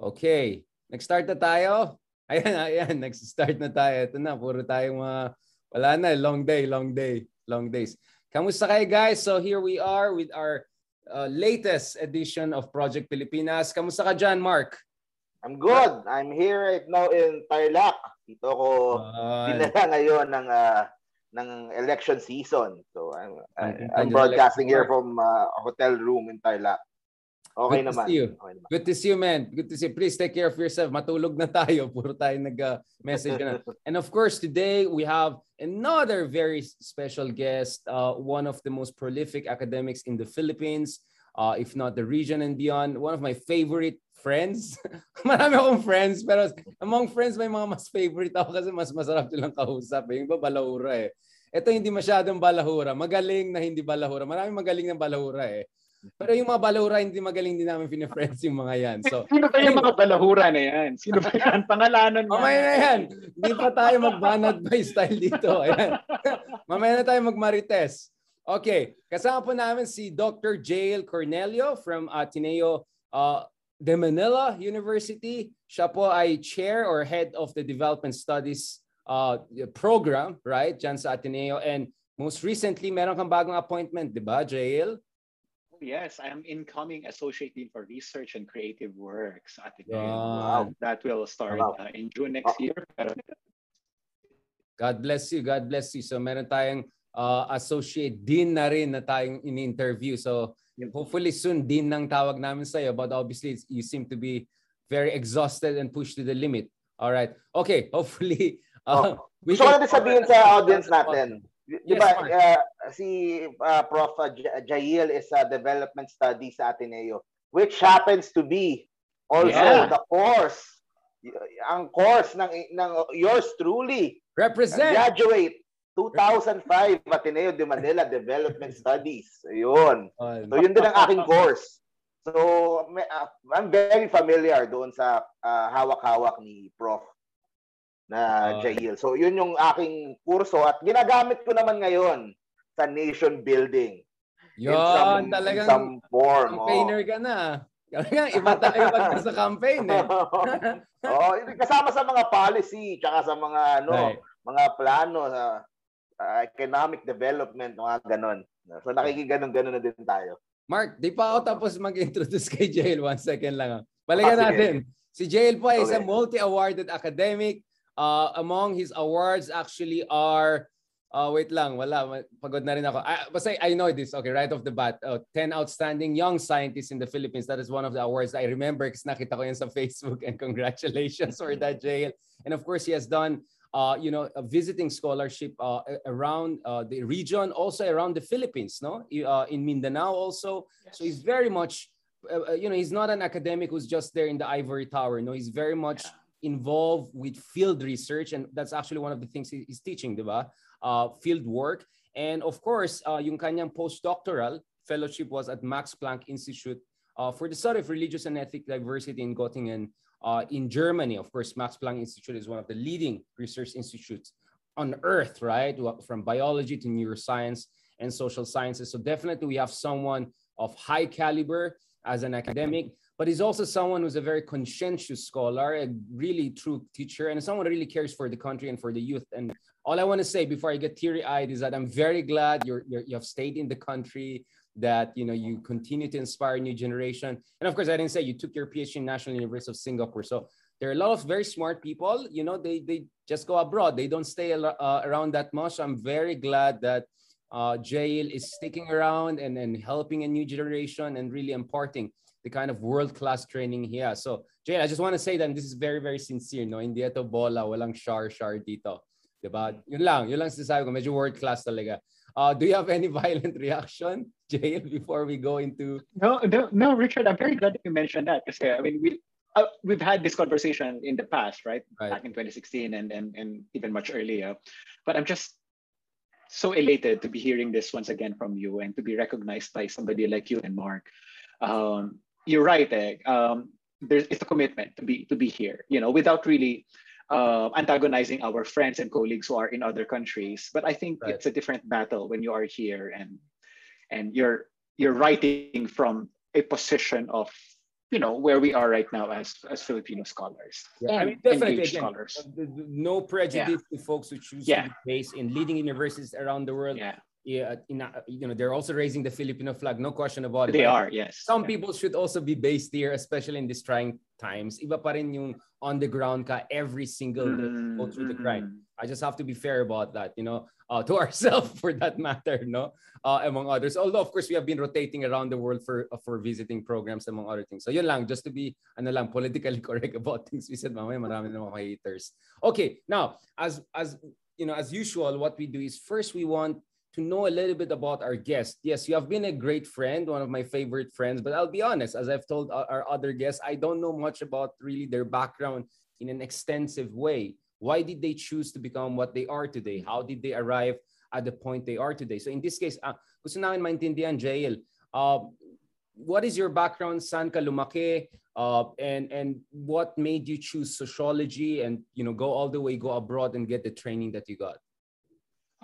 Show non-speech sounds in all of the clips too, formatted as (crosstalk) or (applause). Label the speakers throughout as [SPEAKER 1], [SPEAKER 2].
[SPEAKER 1] Okay. Nag-start na tayo? Ayan, ayan. (laughs) Nag-start na tayo. Ito na. Puro tayong mga... Wala na. Long day, long day. Long days. Kamusta kayo guys? So here we are with our uh, latest edition of Project Pilipinas. Kamusta ka dyan, Mark?
[SPEAKER 2] I'm good. I'm here right now in Tarlac. Dito ko uh, dinala ngayon ng uh, ng election season. So I'm I'm broadcasting here from uh, a hotel room in Tarlac. Okay
[SPEAKER 1] Good
[SPEAKER 2] naman.
[SPEAKER 1] To see you.
[SPEAKER 2] Okay naman.
[SPEAKER 1] Good to see you, man. Good to see you. Please take care of yourself. Matulog na tayo. (laughs) Puro tayo nag-message na. (laughs) and of course, today we have another very special guest, uh, one of the most prolific academics in the Philippines, uh, if not the region and beyond. One of my favorite friends. (laughs) Marami akong friends, pero among friends, may mga mas favorite ako kasi mas masarap silang kausap. Eh. Yung ba, balahura eh. Ito hindi masyadong balahura. Magaling na hindi balahura. Marami magaling na balahura eh. Pero yung mga balahura, hindi magaling din namin pine-friends yung mga yan. So,
[SPEAKER 3] Sino ba yung mga balahura na yan? Sino ba (laughs) yan? Pangalanan mo.
[SPEAKER 1] Mamaya na yan. Hindi pa tayo mag-banat by style dito. Ayan. (laughs) Mamaya na tayo mag-marites. Okay. Kasama po namin si Dr. Jael Cornelio from Ateneo uh, de Manila University. Siya po ay chair or head of the Development Studies uh, program, right? Diyan sa Ateneo. And most recently, meron kang bagong appointment, di ba, Jayeel?
[SPEAKER 3] Yes, I am incoming associate dean for research and creative works at the
[SPEAKER 1] Wow.
[SPEAKER 3] That will start
[SPEAKER 2] Wow.
[SPEAKER 3] uh, in June next year.
[SPEAKER 1] God bless you. God bless you. So meron tayong uh, associate dean na rin na tayong in-interview. So hopefully soon dean nang tawag namin sa iyo. But obviously you seem to be very exhausted and pushed to the limit. All right. Okay. (laughs) Hopefully. Uh,
[SPEAKER 2] Oh. Gusto ko natin sabihin sa audience natin. Di
[SPEAKER 1] Yes,
[SPEAKER 2] ba,
[SPEAKER 1] Mark.
[SPEAKER 2] uh, si uh, Prof. J- Jail is a development study sa Ateneo, which happens to be also
[SPEAKER 3] Yeah.
[SPEAKER 2] the course, ang course ng, ng yours truly,
[SPEAKER 1] Represent.
[SPEAKER 2] graduate 2005 Ateneo de Manila Development Studies. Ayun. So yun din ang aking course. So may- uh, I'm very familiar doon sa uh, hawak-hawak ni Prof na
[SPEAKER 1] Okay.
[SPEAKER 2] Jail. So yun yung aking kurso at ginagamit ko naman ngayon sa nation building. in
[SPEAKER 1] Yun,
[SPEAKER 2] some, in
[SPEAKER 1] talagang
[SPEAKER 2] some form. oh.
[SPEAKER 1] campaigner ka na. Talagang iba talaga pag nasa campaign eh. (laughs)
[SPEAKER 2] oh, kasama sa mga policy tsaka sa mga ano,
[SPEAKER 1] Right.
[SPEAKER 2] mga plano sa uh, economic development, mga ganon. So nakikiganon-ganon na din tayo.
[SPEAKER 1] Mark, di pa ako tapos mag-introduce kay (laughs) Jail. One second lang. ah. Balikan
[SPEAKER 2] Ah,
[SPEAKER 1] natin. Si Jail po ay isang
[SPEAKER 2] Okay.
[SPEAKER 1] multi-awarded academic. Uh, among his awards actually are, uh, wait lang, wala, pagod na rin ako. Ah, basta I know this, okay, right off the bat. Uh, 10 outstanding young scientists in the Philippines. That is one of the awards I remember because nakita ko yan sa (laughs) Facebook and congratulations for that, Jail. And of course, he has done uh, you know, a visiting scholarship uh, around uh, the region, also around the Philippines, no? Uh, in Mindanao also. So he's very much, uh, uh, you know, he's not an academic who's just there in the ivory tower. No, he's very much involved with field research, and that's actually one of the things he's teaching, diba? Uh, field work, and of course, uh, yung kanyang postdoctoral fellowship was at Max Planck Institute uh, for the study of religious and ethnic diversity in Göttingen, uh, in Germany. Of course, Max Planck Institute is one of the leading research institutes on earth, right? From biology to neuroscience and social sciences. So definitely we have someone of high caliber as an academic, but he's also someone who's a very conscientious scholar, a really true teacher, and someone who really cares for the country and for the youth. And all I want to say before I get teary-eyed is that I'm very glad you're, you're you have stayed in the country, that you know you continue to inspire new generation. And of course, I didn't say you took your PhD in National University of Singapore. So there are a lot of very smart people. You know, they they just go abroad. They don't stay uh, around that much. I'm very glad that uh, Jayeel is sticking around and, and helping a new generation and really imparting the kind of world-class training he has. So, Jayeel, I just want to say that this is very, very sincere. No? Hindi ito bola, walang shar-shar dito. Diba? Yun lang, yun lang sinasabi ko. Medyo world-class talaga. Uh, do you have any (laughs) violent reaction, Jayeel, before we go into...
[SPEAKER 3] no, no, no, Richard, I'm very glad that you mentioned that because I mean we uh, we've had this conversation in the past, right?
[SPEAKER 1] Right.
[SPEAKER 3] Back in 2016 and, and and even much earlier. But I'm just so elated to be hearing this once again from you and to be recognized by somebody like you and Mark. Um, you're right, eh? Um, there's it's a commitment to be to be here, you know, without really uh, antagonizing our friends and colleagues who are in other countries. But I think
[SPEAKER 1] Right.
[SPEAKER 3] it's a different battle when you are here and and you're
[SPEAKER 4] you're writing from a position of you know where we are right now as as Filipino scholars.
[SPEAKER 1] Yeah, I mean definitely again, scholars. Uh, no prejudice yeah. to folks who choose yeah. to be based in leading universities around the world.
[SPEAKER 4] Yeah.
[SPEAKER 1] Yeah, in, you know they're also raising the Filipino flag, no question about
[SPEAKER 4] it. They are, yes.
[SPEAKER 1] Some yeah. people should also be based here, especially in these trying times. Iba pa rin yung on the ground ka every single mm-hmm. go through the grind. Mm-hmm. I just have to be fair about that, you know, uh, to (laughs) ourselves for that matter, no, uh, among others. Although of course we have been rotating around the world for uh, for visiting programs among other things. So yun lang, just to be ano lang politically (laughs) correct about things we said. Mamaya marami na mga haters. Okay, now as as you know, as usual, what we do is first we want to know a little bit about our guest. Yes, you have been a great friend, one of my favorite friends, but I'll be honest, as I've told our other guests, I don't know much about really their background in an extensive way. Why did they choose to become what they are today? How did they arrive at the point they are today? So in this case, uh, gusto namin maintindihan, Jayeel, uh, what is your background? San ka lumaki? Uh, and and what made you choose sociology and you know go all the way, go abroad and get the training that you got?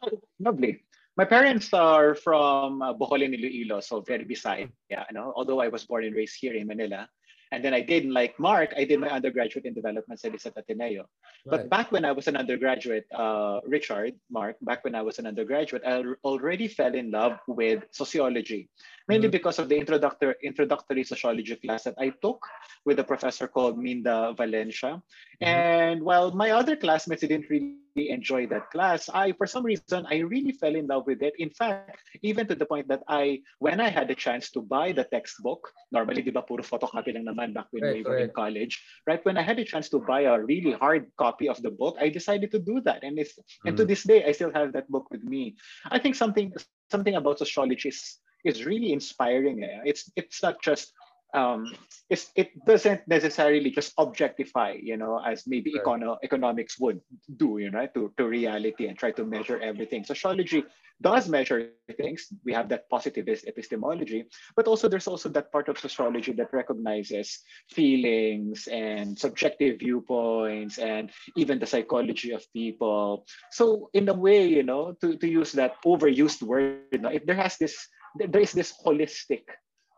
[SPEAKER 4] Oh, lovely. My parents are from uh, Bohol and Iloilo, so very beside. Yeah, you know, although I was born and raised here in Manila. And then I did, like Mark, I did my undergraduate in development studies at Ateneo. Right. But back when I was an undergraduate, uh, Richard, Mark, back when I was an undergraduate, I already fell in love with sociology, mainly mm-hmm. because of the introductory, introductory sociology class that I took with a professor called Minda Valencia. Mm-hmm. And while my other classmates didn't really enjoy that class, I, for some reason, I really fell in love with it. In fact, even to the point that I, when I had the chance to buy the textbook, normally, di ba, puro photocopy lang naman back when right, we were right. in college, right? When I had a chance to buy a really hard copy of the book, I decided to do that. And, it's, mm. and to mm. this day, I still have that book with me. I think something, something about sociology is, is really inspiring. Eh? It's, it's not just um, it doesn't necessarily just objectify, you know, as maybe right. econo- economics would do, you know, to, to reality and try to measure everything. Sociology does measure things. We have that positivist epistemology, but also there's also that part of sociology that recognizes feelings and subjective viewpoints and even the psychology of people. So in a way, you know, to, to use that overused word, you know, if there has this, there is this holistic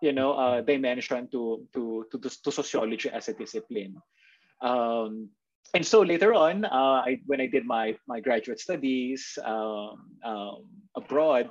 [SPEAKER 4] you know uh, dimension to, to to to sociology as a discipline. Um, and so later on, uh, I, when I did my my graduate studies um, um, abroad,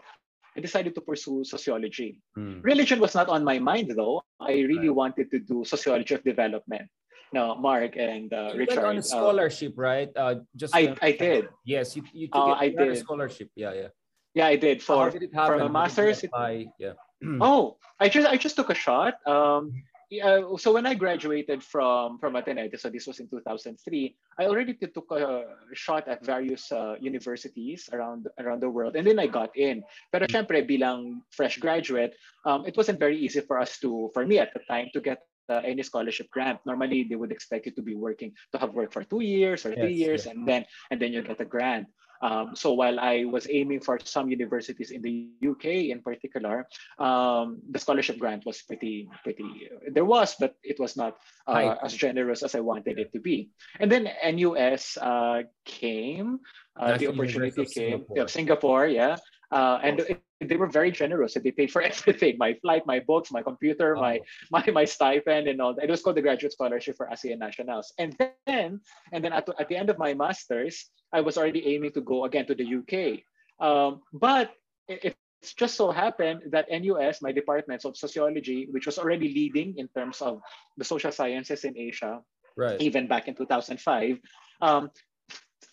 [SPEAKER 4] I decided to pursue sociology. Mm. Religion was not on my mind though. I really right. wanted to do sociology of development. Now, Mark and uh,
[SPEAKER 1] you
[SPEAKER 4] Richard.
[SPEAKER 1] Went on a uh, scholarship, uh, right? Uh,
[SPEAKER 4] just I, I did.
[SPEAKER 1] Yes, you, you took uh, it, I did. a scholarship. Yeah, yeah.
[SPEAKER 4] Yeah, I did for did for a master's.
[SPEAKER 1] It, yeah.
[SPEAKER 4] Oh, I just I just took a shot. Um, yeah, so when I graduated from from Ateneo, so this was in 2003, I already took a shot at various uh, universities around around the world, and then I got in. Pero mm. syempre, bilang fresh graduate, um, it wasn't very easy for us to, for me at the time, to get uh, any scholarship grant. Normally, they would expect you to be working to have worked for two years or three yes, years, yes. and then and then you get a grant. Um, so while I was aiming for some universities in the UK in particular, um, the scholarship grant was pretty, pretty, there was, but it was not uh, as generous as I wanted it to be. And then NUS uh, came, uh, the opportunity came, Singapore. Yeah, Singapore, yeah. Uh, and it, they were very generous. and They paid for (laughs) everything: my flight, my books, my computer, oh. my my my stipend, and all. That. It was called the Graduate Scholarship for ASEAN Nationals. And then, and then at, at the end of my masters, I was already aiming to go again to the UK. Um, but it, it's just so happened that NUS, my department of sociology, which was already leading in terms of the social sciences in Asia, right. even back in 2005, um,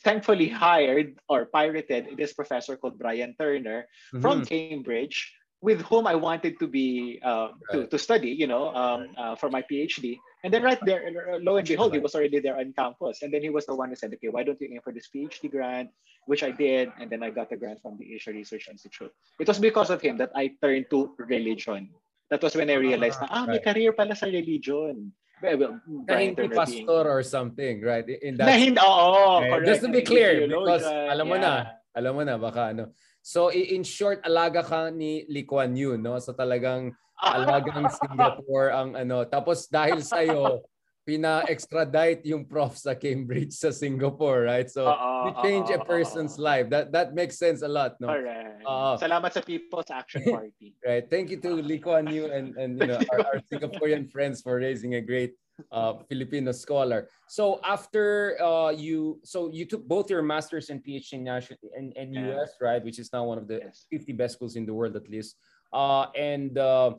[SPEAKER 4] thankfully hired or pirated this professor called Bryan Turner mm-hmm. from Cambridge, with whom I wanted to be uh, right. to, to study, you know, um, uh, for my PhD. And then right there, lo and behold, he was already there on campus. And then he was the one who said, okay, why don't you aim for this PhD grant, which I did. And then I got the grant from the Asia Research Institute. It was because of him that I turned to religion. That was when I realized ah, na, ah, may career pala sa religion.
[SPEAKER 1] Well, na hindi pastor or something, right?
[SPEAKER 4] In that, na hindi, oo,
[SPEAKER 1] okay. Just to be clear, because alam mo yeah. na, alam mo na, baka ano. So in short, alaga ka ni Lee Kuan Yew, no? So talagang (laughs) alagang Singapore ang ano. Tapos dahil sa iyo pina-extradite yung prof sa Cambridge sa Singapore, right? So, uh, uh, change uh, a person's life. That that makes sense a lot, no?
[SPEAKER 4] Uh, Salamat sa People's Action (laughs) Party.
[SPEAKER 1] right. Thank you to Lee Kuan Yew and, and you know, our, our Singaporean friends for raising a great uh, Filipino scholar. So after uh, you, so you took both your master's and PhD in, in, in yeah. US, right? Which is now one of the yes. 50 best schools in the world, at least. Uh, and uh,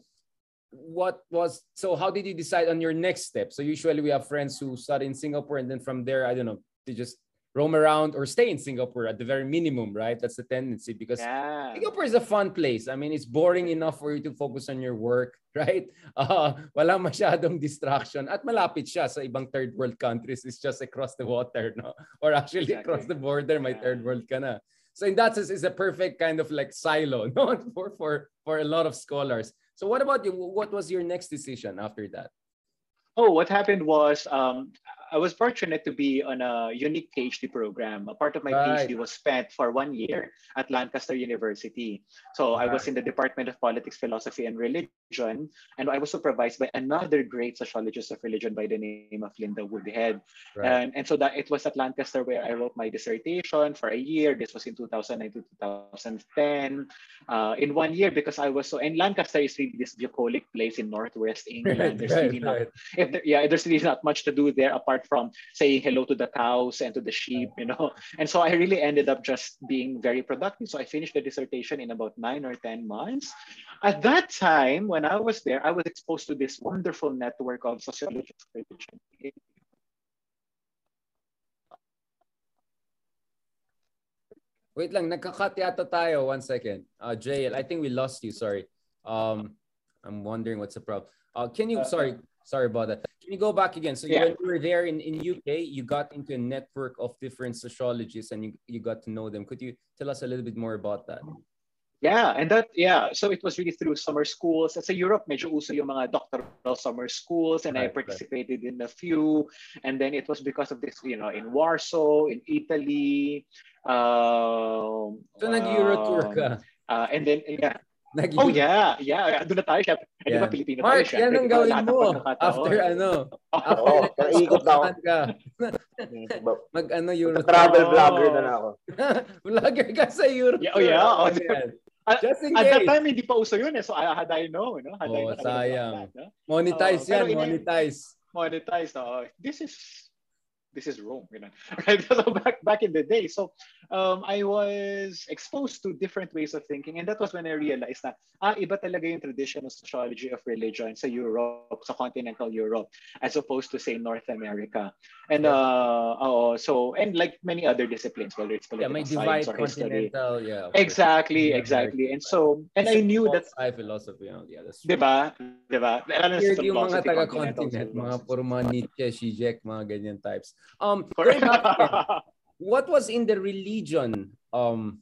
[SPEAKER 1] what was so how did you decide on your next step? So usually we have friends who study in singapore and then from there i don't know they just roam around or stay in singapore at the very minimum right? That's the tendency because yeah. singapore is a fun place. I mean it's boring enough for you to focus on your work (laughs) right? Uh, wala masyadong distraction at malapit siya sa ibang third world countries. It's just across the water no? (laughs) Or actually exactly. across the border my yeah. third world ka na. So in that sense it's a perfect kind of like silo (laughs) no? For for for a lot of scholars so what about you? What was your next decision after that?
[SPEAKER 4] Oh, what happened was um, I was fortunate to be on a unique PhD program. A part of my right. PhD was spent for one year at Lancaster University. So right. I was in the Department of Politics, Philosophy, and Religion, and I was supervised by another great sociologist of religion by the name of Linda Woodhead. Right. And, and so that it was at Lancaster where I wrote my dissertation for a year. This was in 2009 to 2010. Uh, in one year, because I was so, and Lancaster is really this bucolic place in Northwest England. (laughs) There's really not, if there, yeah, there's really not much to do there apart apart from saying hello to the cows and to the sheep, you know. (laughs) And so I really ended up just being very productive. So I finished the dissertation in about nine or 10 months. At that time, when I was there, I was exposed to this wonderful network of sociologists.
[SPEAKER 1] Wait lang, nagka-cut yata tayo. One second. Uh, Jayeel, I think we lost you. Sorry. Um, I'm wondering what's the problem. Uh, can you, uh, sorry, sorry about that. Can you go back again? So yeah. when you were there in, in UK, you got into a network of different sociologists and you, you got to know them. Could you tell us a little bit more about that?
[SPEAKER 4] Yeah, and that yeah, so it was really through summer schools. Sa Europe, medyo uso yung mga doctoral summer schools and right, I participated right. in a few. And then it was because of this, you know, in Warsaw, in Italy. Uh,
[SPEAKER 1] so nag-Euro tour ka.
[SPEAKER 4] Uh, and then yeah, Naging... Oh yeah, yeah. Doon na tayo siya. Eh, yeah. di ba Pilipino
[SPEAKER 1] Mark,
[SPEAKER 4] tayo siya?
[SPEAKER 1] yan ang gawin mo. After ano. (laughs)
[SPEAKER 2] After oh, ikot na ako.
[SPEAKER 1] Ka. (laughs) Mag ano, Euro.
[SPEAKER 2] Travel vlogger na, na ako. (laughs)
[SPEAKER 1] vlogger ka sa Euro.
[SPEAKER 4] Yeah, oh yeah. Oh, At, Just in at that time, hindi pa uso yun eh. So, had I know, no? Had
[SPEAKER 1] oh, I sayang. That, no? Monetize uh, yan, monetize.
[SPEAKER 4] Monetize. Oh, this is this is Rome, you know. (laughs) Right? So back back in the day, so um, I was exposed to different ways of thinking, and that was when I realized that ah, iba talaga yung tradition of sociology of religion sa Europe, sa continental Europe, as opposed to say North America. And uh, oh, so and like many other disciplines, whether it's political yeah, science or history.
[SPEAKER 1] Yeah,
[SPEAKER 4] exactly, exactly. And so, and I knew that
[SPEAKER 1] I philosophy, yeah, that's
[SPEAKER 4] true. Diba? Diba?
[SPEAKER 1] Alam yung mga taga-continent, mga puro mga Nietzsche, Zizek, mga ganyan types. Um, (laughs) what was in the religion um,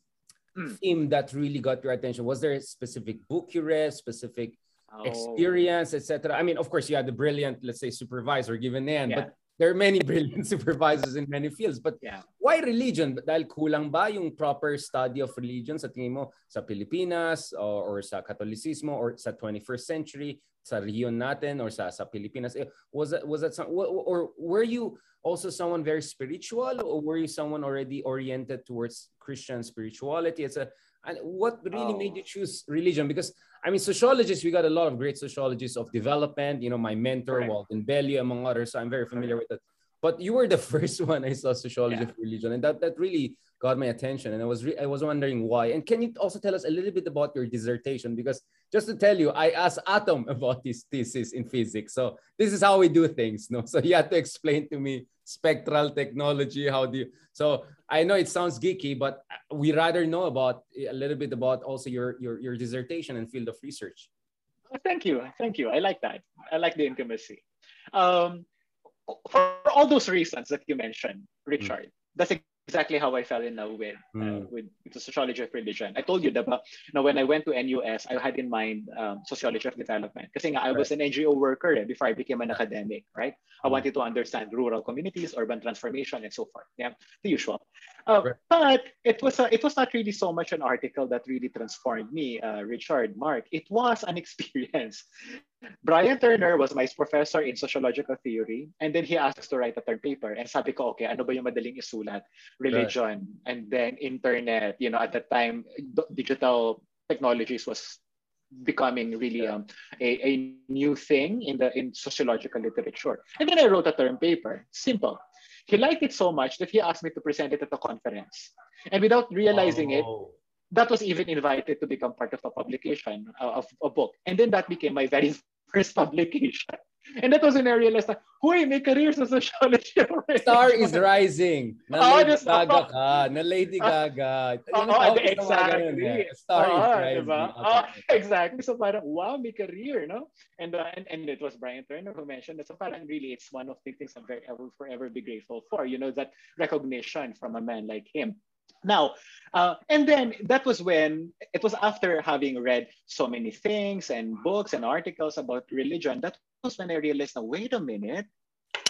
[SPEAKER 1] mm. theme that really got your attention? Was there a specific book you read, specific oh. experience, etc.? I mean, of course, you had the brilliant, let's say, supervisor given in, yeah. but there are many (laughs) brilliant supervisors in many fields. But yeah. why religion? Dahil kulang ba yung proper study of religion sa tingin mo sa Pilipinas or, or sa Catholicismo or sa 21st century, sa region natin or sa, sa Pilipinas? Eh, was that, was that some, or were you also someone very spiritual or were you someone already oriented towards Christian spirituality? It's a, and what really oh. made you choose religion? Because I mean, sociologists, we got a lot of great sociologists of development. You know, my mentor, right. Walden Bello, among others. So I'm very familiar with that. But you were the (laughs) first one I saw sociology yeah. of religion, and that that really got my attention. And I was re- I was wondering why. And can you also tell us a little bit about your dissertation? Because just to tell you, I asked Atom (laughs) about his thesis in physics. So this is how we do things, no? So he had to explain to me spectral technology. How do you? So I know it sounds geeky, but we rather know about a little bit about also your your your dissertation and field of research.
[SPEAKER 4] Thank you, thank you. I like that. I like the intimacy. Um, for all those reasons that you mentioned, Richard, mm. that's exactly how I fell in love with mm. uh, hmm. with the sociology of religion. I told you that now when I went to NUS, I had in mind um, sociology of development because I was an NGO worker eh, before I became an academic, right? I hmm. wanted to understand rural communities, urban transformation, and so forth. Yeah, the usual. Uh, right. But it was a, it was not really so much an article that really transformed me, uh, Richard, Mark. It was an (laughs) experience Bryan Turner was my professor in sociological theory and then he asked us to write a term paper. And sabi ko okay ano ba yung madaling isulat? Religion. Right. and then internet you know at that time digital technologies was becoming really um, a, a new thing in the in sociological literature. And then I wrote a term paper. Simple. He liked it so much that he asked me to present it at a conference. And without realizing oh. it that was even invited to become part of a publication uh, of a book. And then that became my very first publication. And that was when I realized na, huy, may career sa sociology already. (laughs)
[SPEAKER 1] Star is rising. Na oh, Lady Gaga ka. Na Lady ah, Gaga.
[SPEAKER 4] Oh, oh, exactly. Ganun, eh. Star oh, is rising. Diba? Oh, exactly. So parang, wow, may career, no? And, uh, and and it was Bryan Turner who mentioned that. So parang really, it's one of the things I'm very, I will forever be grateful for. You know, that recognition from a man like him. Now, uh, and then that was when it was after having read so many things and books and articles about religion. That was when I realized, now, wait a minute,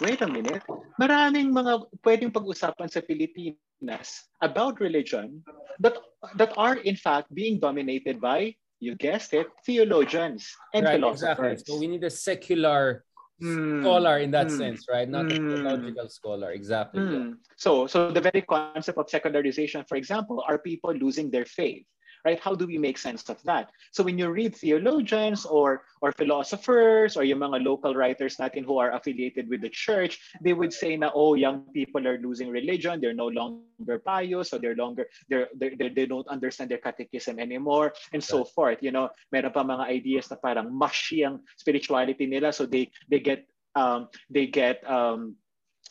[SPEAKER 4] wait a minute, maraming mga pwedeng pag-usapan sa Pilipinas about religion that, that are in fact being dominated by, you guessed it, theologians and right, philosophers.
[SPEAKER 1] Exactly. So we need a secular mm. scholar in that mm. sense, right? Not mm. a theological scholar. Exactly.
[SPEAKER 4] Mm. So, so the very concept of secularization, for example, are people losing their faith? Right? How do we make sense of that? So when you read theologians or or philosophers or yung mga local writers natin who are affiliated with the church, they would say na oh, young people are losing religion, they're no longer pious, so they're longer they're, they're, they they don't understand their catechism anymore and so forth. You know, meron pa mga ideas na parang mushy ang spirituality nila so they they get um they get um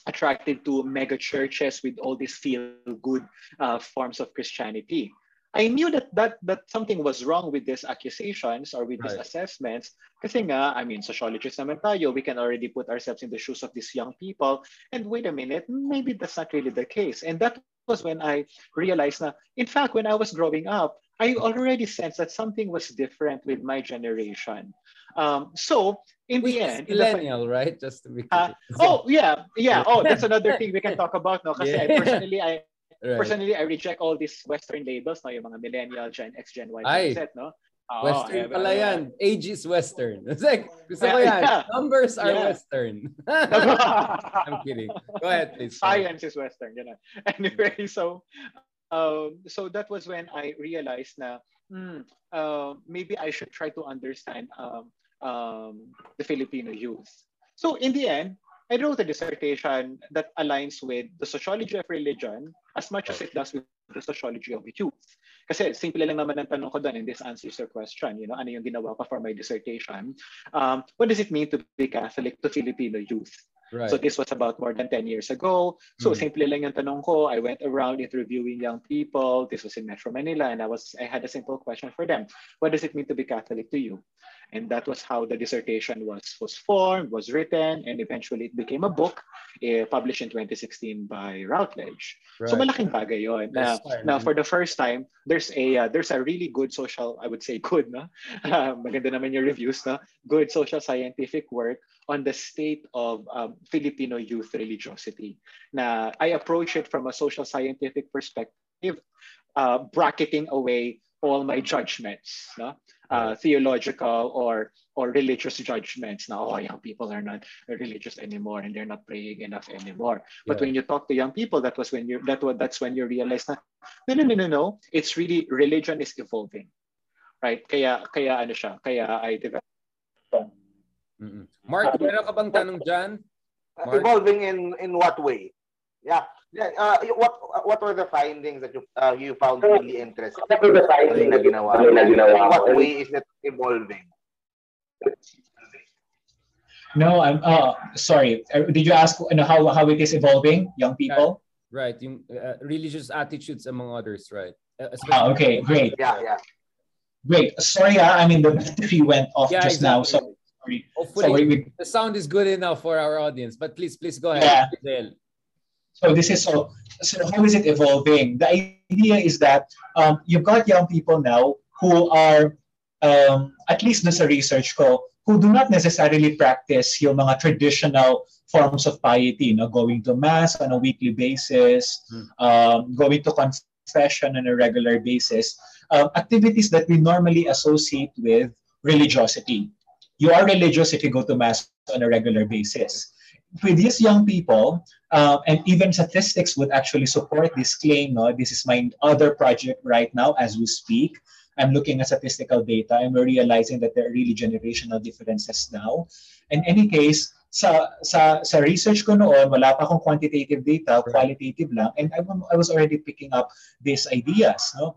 [SPEAKER 4] attracted to mega churches with all these feel good uh, forms of Christianity. I knew that that that something was wrong with these accusations or with these right. assessments. Kasi nga, I mean, sociologists naman tayo, we can already put ourselves in the shoes of these young people. And wait a minute, maybe that's not really the case. And that was when I realized that, in fact, when I was growing up, I already sensed that something was different with my generation. Um, so in
[SPEAKER 1] Which
[SPEAKER 4] the end,
[SPEAKER 1] millennial, the, right? Just to be
[SPEAKER 4] uh, oh yeah, yeah. Oh, that's another thing we can talk about. No, kasi (laughs) yeah. personally, I Right. Personally, I reject all these Western labels, no? yung mga millennial, Gen X, Gen Y, Gen Z, no?
[SPEAKER 1] Oh, Western pala yan. Age is Western. (laughs) It's like, gusto ko yan. Yeah. Numbers are yeah. Western. (laughs) I'm kidding. Go ahead, please.
[SPEAKER 4] Science is Western. You know. (laughs) Anyway, so um, so that was when I realized na hmm, uh, maybe I should try to understand um, um, the Filipino youth. So in the end, I wrote a dissertation that aligns with the sociology of religion as much as it does with the sociology of youth. Kasi simple lang naman ang tanong ko doon and this answers your question. You know, ano yung ginawa ko for my dissertation? Um, what does it mean to be Catholic to Filipino youth? Right. So this was about more than 10 years ago. So mm. simple lang yung tanong ko. I went around interviewing young people. This was in Metro Manila and I was I had a simple question for them. What does it mean to be Catholic to you? And that was how the dissertation was was formed, was written, and eventually it became a book eh, published in 2016 by Routledge. Right. So malaking bagay yon. Now, now for the first time, there's a uh, there's a really good social, I would say good, no? Uh, (laughs) maganda naman yung reviews, no? Good social scientific work on the state of um, Filipino youth religiosity. Na I approach it from a social scientific perspective, uh, bracketing away all my judgments, no? Uh, theological or or religious judgments. Now, oh, young people are not religious anymore, and they're not praying enough anymore. But yeah. when you talk to young people, that was when you that was that's when you realize that no, no, no, no, no. It's really religion is evolving, right? Kaya kaya ano siya? Kaya I developed
[SPEAKER 1] Mm-mm. Mark, meron ka bang tanong dyan?
[SPEAKER 2] Mark? Evolving in in what way? Yeah. Yeah, uh, what what were the findings that you uh, you found really interesting? What were the findings na ginawa? Na ginawa? In what way is it evolving?
[SPEAKER 5] No, I'm uh sorry. Uh, did you ask you know, how how it is evolving, young people?
[SPEAKER 1] Right, right. uh, religious attitudes among others, right?
[SPEAKER 5] Uh, ah, okay, great.
[SPEAKER 2] Yeah, yeah.
[SPEAKER 5] Great. Sorry, uh, I mean the battery went off yeah, just exactly. now, so
[SPEAKER 1] sorry. Hopefully, so we, the sound is good enough for our audience. But please, please go ahead. Yeah.
[SPEAKER 5] So this is so. So how is it evolving? The idea is that um, you've got young people now who are, um, at least nasa research ko, who do not necessarily practice yung mga traditional forms of piety, know, going to mass on a weekly basis, hmm. um, going to confession on a regular basis, um, activities that we normally associate with religiosity.
[SPEAKER 4] you are religious if you go to mass on a regular basis. With these young people, uh, and even statistics would actually support this claim. No, this is my other project right now as we speak. I'm looking at statistical data and we're realizing that there are really generational differences now. In any case, sa sa sa research ko noon, wala pa akong quantitative data, qualitative lang, and I, I was already picking up these ideas, no?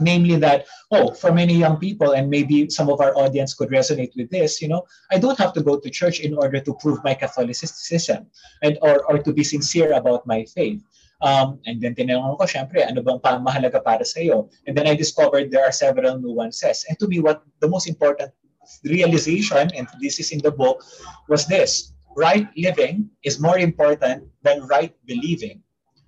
[SPEAKER 4] Namely that, oh, for many young people, and maybe some of our audience could resonate with this, you know, I don't have to go to church in order to prove my Catholicism and or, or to be sincere about my faith. Um, and then tinanong ko, syempre, ano bang mahalaga para sa iyo? And then I discovered there are several nuances. And to me, what the most important realization, and this is in the book, was this right living is more important than right believing.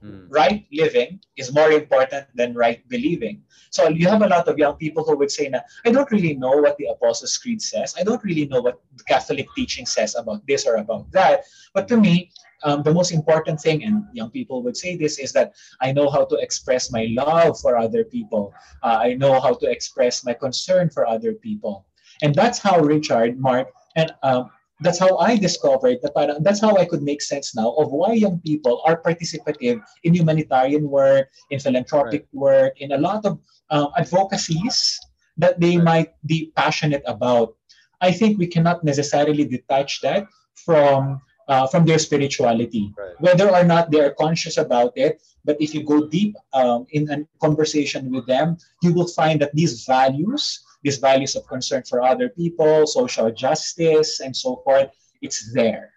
[SPEAKER 4] Mm. Right living is more important than right believing. So you have a lot of young people who would say, na, I don't really know what the Apostles' Creed says. I don't really know what the Catholic teaching says about this or about that. But to me, um, the most important thing, and young people would say this, is that I know how to express my love for other people. Uh, I know how to express my concern for other people. And that's how Richard, Mark, and um, that's how I discovered that parang, that's how I could make sense now of why young people are participative in humanitarian work, in philanthropic right. work, in a lot of uh, advocacies that they right. might be passionate about. I think we cannot necessarily detach that from uh, from their spirituality, right. whether or not they are conscious about it. But if you go deep um, in a conversation with them, you will find that these values these values of concern for other people, social justice, and so forth, it's there.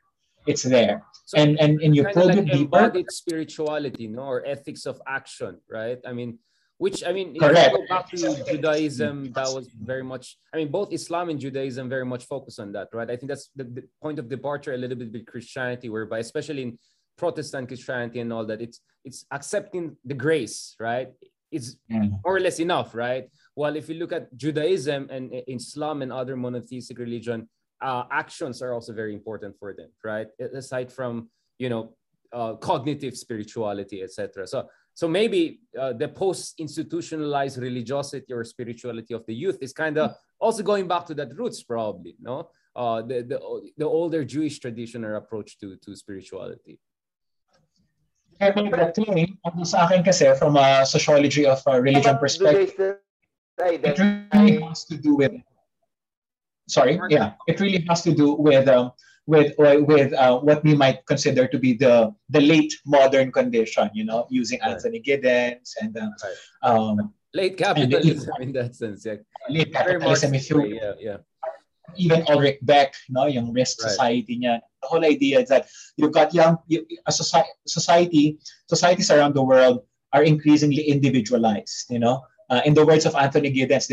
[SPEAKER 4] It's there. So and and and you probe like it deeper.
[SPEAKER 1] Spirituality, no, or ethics of action, right? I mean, which I mean, Correct. go back to Judaism, that was very much. I mean, both Islam and Judaism very much focus on that, right? I think that's the, the point of departure a little bit with Christianity, whereby especially in Protestant Christianity and all that, it's it's accepting the grace, right? It's mm. more or less enough, right? While if you look at Judaism and Islam and other monotheistic religion, uh, actions are also very important for them, right? Aside from you know uh, cognitive spirituality, etc. So so maybe uh, the post-institutionalized religiosity or spirituality of the youth is kind of also going back to that roots, probably, no? Uh, the, the the older Jewish tradition or approach to to spirituality.
[SPEAKER 4] Kaya ano sa akin kasi from a sociology of a religion perspective, it really has to do with sorry yeah it really has to do with um, with with uh, what we might consider to be the the late modern condition you know using right. anthony giddens and uh, right. um,
[SPEAKER 1] late capitalism in that sense yeah
[SPEAKER 4] late capitalism if you yeah, yeah even Ulrich Beck, no, yung risk right. society niya. The whole idea is that you've got young, you, a society, society, societies around the world are increasingly individualized, you know. Uh, in the words of Anthony Giddens,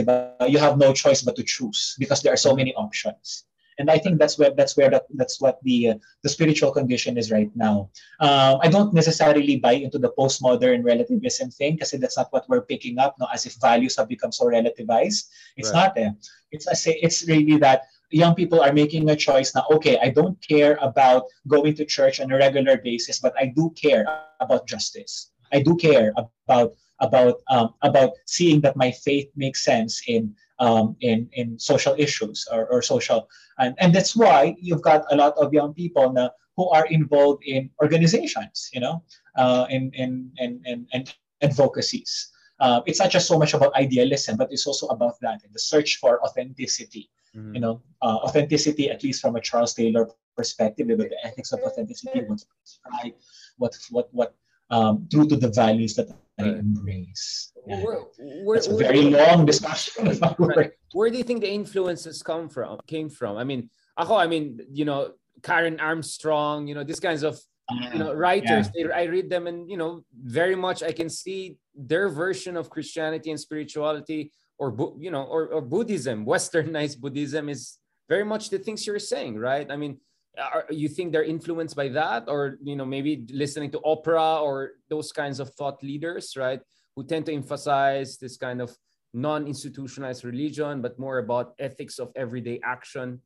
[SPEAKER 4] you have no choice but to choose because there are so many options. And I think that's where that's where that, that's what the uh, the spiritual condition is right now. Um, I don't necessarily buy into the postmodern relativism thing because that's not what we're picking up. No, as if values have become so relativized. It's right. not. Eh. It's I say it's really that young people are making a choice now. Okay, I don't care about going to church on a regular basis, but I do care about justice. I do care about about um, about seeing that my faith makes sense in um, in in social issues or, or social and, and that's why you've got a lot of young people now who are involved in organizations you know uh, in, in, in, in, in advocacies uh, it's not just so much about idealism but it's also about that the search for authenticity mm-hmm. you know uh, authenticity at least from a charles taylor perspective about the ethics of authenticity what's right what what what um, true to the values that I embrace. Yeah. Where, where, That's a very long discussion. (laughs)
[SPEAKER 1] Right. Where do you think the influences come from? Came from? I mean, ako, I mean, you know, Karen Armstrong, you know, these kinds of you know ah, writers. Yeah. They, I read them, and you know, very much I can see their version of Christianity and spirituality, or you know, or, or Buddhism, (laughs) Westernized Buddhism is very much the things you're saying, right? I mean, are you think they're influenced by that? Or you know maybe listening to Oprah or those kinds of thought leaders right who tend to emphasize this kind of non-institutionalized religion but more about ethics of everyday action.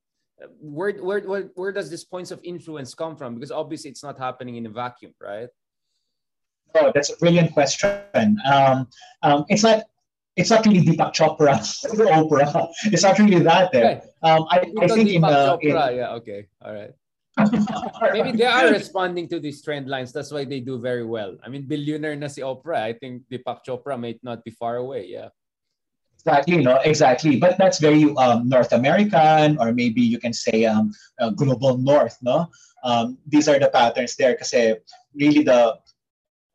[SPEAKER 1] Where, where, where, where does this points of influence come from? Because obviously it's not happening in a vacuum right?
[SPEAKER 4] Oh that's a brilliant question. Um, um, it's not it's actually Deepak Chopra, (laughs) Oprah. It's actually that. Eh. Um, I, I think in, uh,
[SPEAKER 1] in, yeah, okay, all right. (laughs) Maybe they are responding to these trend lines. That's why they do very well. I mean, billionaire na si Oprah. I think Deepak Chopra might not be far away. Yeah.
[SPEAKER 4] Exactly, no, exactly. But that's very um, North American, or maybe you can say um, uh, global North, no? Um, these are the patterns there because really the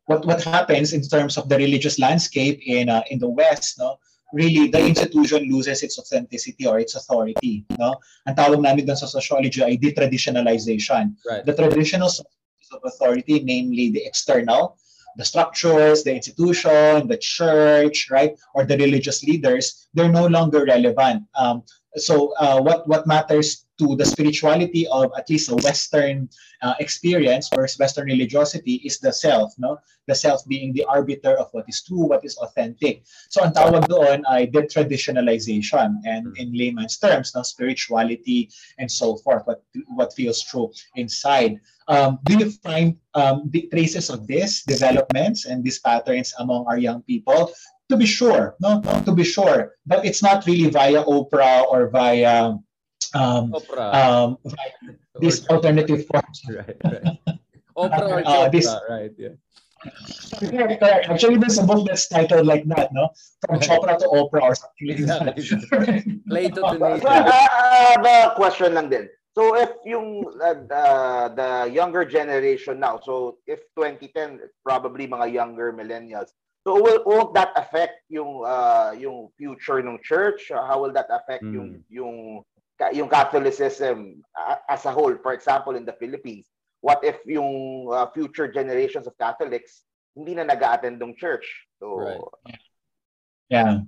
[SPEAKER 4] what what happens in terms of the religious landscape in uh, in the West, no? Really, the institution loses its authenticity or its authority, no? Ang tawag namin doon sa sociology ay detraditionalization.
[SPEAKER 1] Right.
[SPEAKER 4] The traditional of authority, namely the external, the structures, the institution, the church, right, or the religious leaders, they're no longer relevant. Um, so uh, what what matters to the spirituality of at least a Western uh, experience or Western religiosity is the self, no? The self being the arbiter of what is true, what is authentic. So ang tawag doon ay detraditionalization and hmm. in layman's terms, no, spirituality and so forth, what what feels true inside. Um, do you find um, the traces of this developments and these patterns among our young people? To be sure, no, to be sure, but it's not really via Oprah or via um, Oprah. Um, these alternative forms. (laughs)
[SPEAKER 1] Right, right. Oprah or (laughs) uh, this, right, yeah. (laughs)
[SPEAKER 4] Actually, there's a book that's titled like that, no? From Chopra to Oprah or something like that.
[SPEAKER 1] Plato to nature.
[SPEAKER 2] Uh, the question lang din. So if yung uh, the, the younger generation now, so if 2010, probably mga younger millennials, so will won't that affect yung uh, yung future ng church? How will that affect mm. yung yung yung Catholicism as a whole, for example, in the Philippines, what if yung uh, future generations of Catholics hindi na nag-attend ng church? So,
[SPEAKER 4] right. Yeah.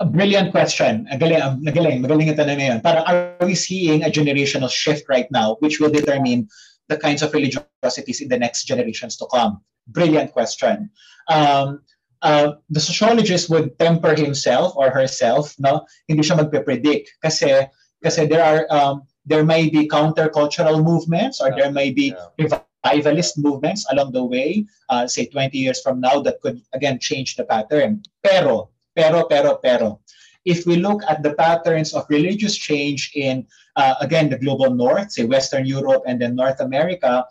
[SPEAKER 4] A brilliant question. Magaling, magaling, magaling yung tanong na yun. Parang are we seeing a generational shift right now which will determine the kinds of religiosities in the next generations to come? Brilliant question. Um, uh, the sociologist would temper himself or herself, no? Hindi siya magpe-predict kasi kasi there are um, there may be countercultural movements or there may be yeah. revivalist movements along the way, uh, say 20 years from now, that could again change the pattern. Pero, pero, pero, pero, if we look at the patterns of religious change in, uh, again, the global north, say Western Europe and then North America,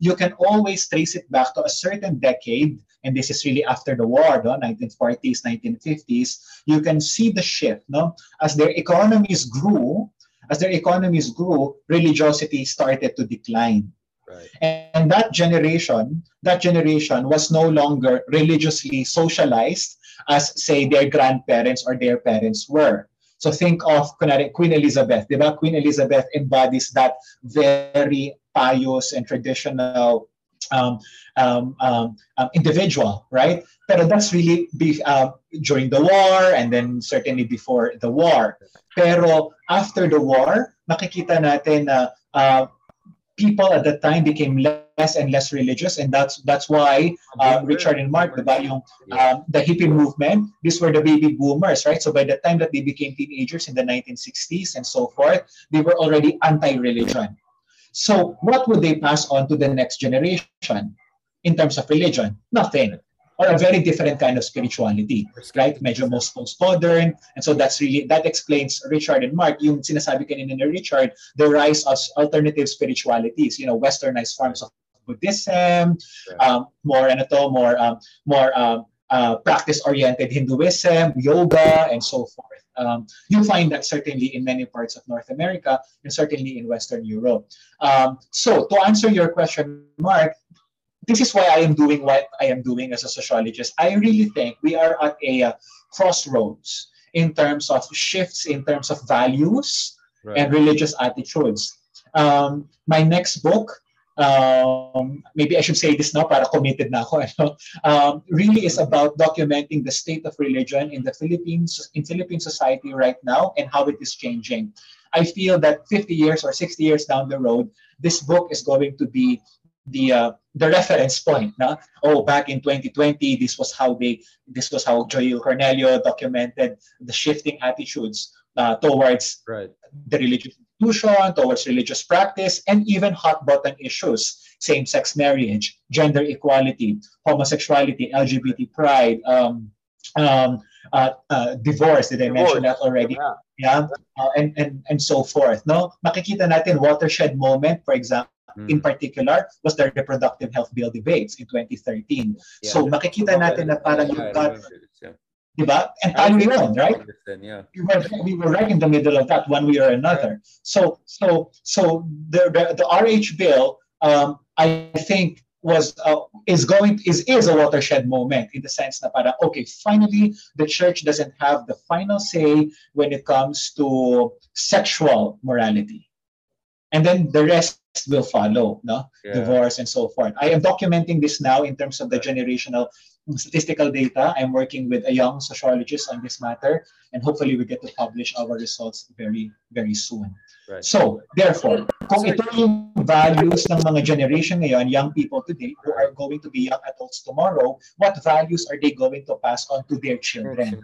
[SPEAKER 4] you can always trace it back to a certain decade and this is really after the war, no? 1940s, 1950s, you can see the shift. No? As their economies grew, as their economies grew, religiosity started to decline.
[SPEAKER 1] Right.
[SPEAKER 4] And that generation, that generation was no longer religiously socialized as, say, their grandparents or their parents were. So think of Queen Elizabeth. Diba? Queen Elizabeth embodies that very pious and traditional um, um, um, um, individual, right? Pero that's really be, uh, during the war and then certainly before the war. Pero after the war, makikita natin na uh, people at that time became less and less religious, and that's that's why uh, Richard and Mark, the yung um, the hippie movement, these were the baby boomers, right? So by the time that they became teenagers in the 1960s and so forth, they were already anti-religion. So what would they pass on to the next generation in terms of religion? Nothing. Or a very different kind of spirituality, right? Medyo most post-modern. And so that's really, that explains Richard and Mark, yung sinasabi kanina ni Richard, the rise of alternative spiritualities, you know, westernized forms of Buddhism, um, more ano to, more um, more um, uh, practice-oriented Hinduism, yoga, and so forth. Um, you find that certainly in many parts of North America and certainly in Western Europe. Um, so to answer your question, Mark, this is why I am doing what I am doing as a sociologist. I really think we are at a uh, crossroads in terms of shifts in terms of values right. and religious attitudes. Um, my next book um, maybe I should say this now para committed na ako, (laughs) ano? um, really is about documenting the state of religion in the Philippines, in Philippine society right now and how it is changing. I feel that 50 years or 60 years down the road, this book is going to be the uh, the reference point. Na? Oh, back in 2020, this was how they, this was how Jayeel Cornelio documented the shifting attitudes uh, towards
[SPEAKER 1] right.
[SPEAKER 4] the religious institution, towards religious practice, and even hot button issues, same-sex marriage, gender equality, homosexuality, LGBT pride, um, um, uh, uh, divorce. Did I divorce. mention that already? Yeah, yeah? Uh, and and and so forth. No, makikita natin watershed moment, for example. Mm. In particular, was the reproductive health bill debates in 2013. Yeah. So makikita natin na parang you've got Diba? And tayo yun, right?
[SPEAKER 1] Yeah.
[SPEAKER 4] We were, we were right in the middle of that one way or another. So so so the the, the RH bill, um, I think was uh, is going is is a watershed moment in the sense that para okay finally the church doesn't have the final say when it comes to sexual morality and then the rest will follow no yeah. divorce and so forth i am documenting this now in terms of the generational statistical data. I'm working with a young sociologist on this matter, and hopefully we get to publish our results very, very soon. Right. So, therefore, kung ito yung values ng mga generation ngayon, young people today who are going to be young adults tomorrow, what values are they going to pass on to their children?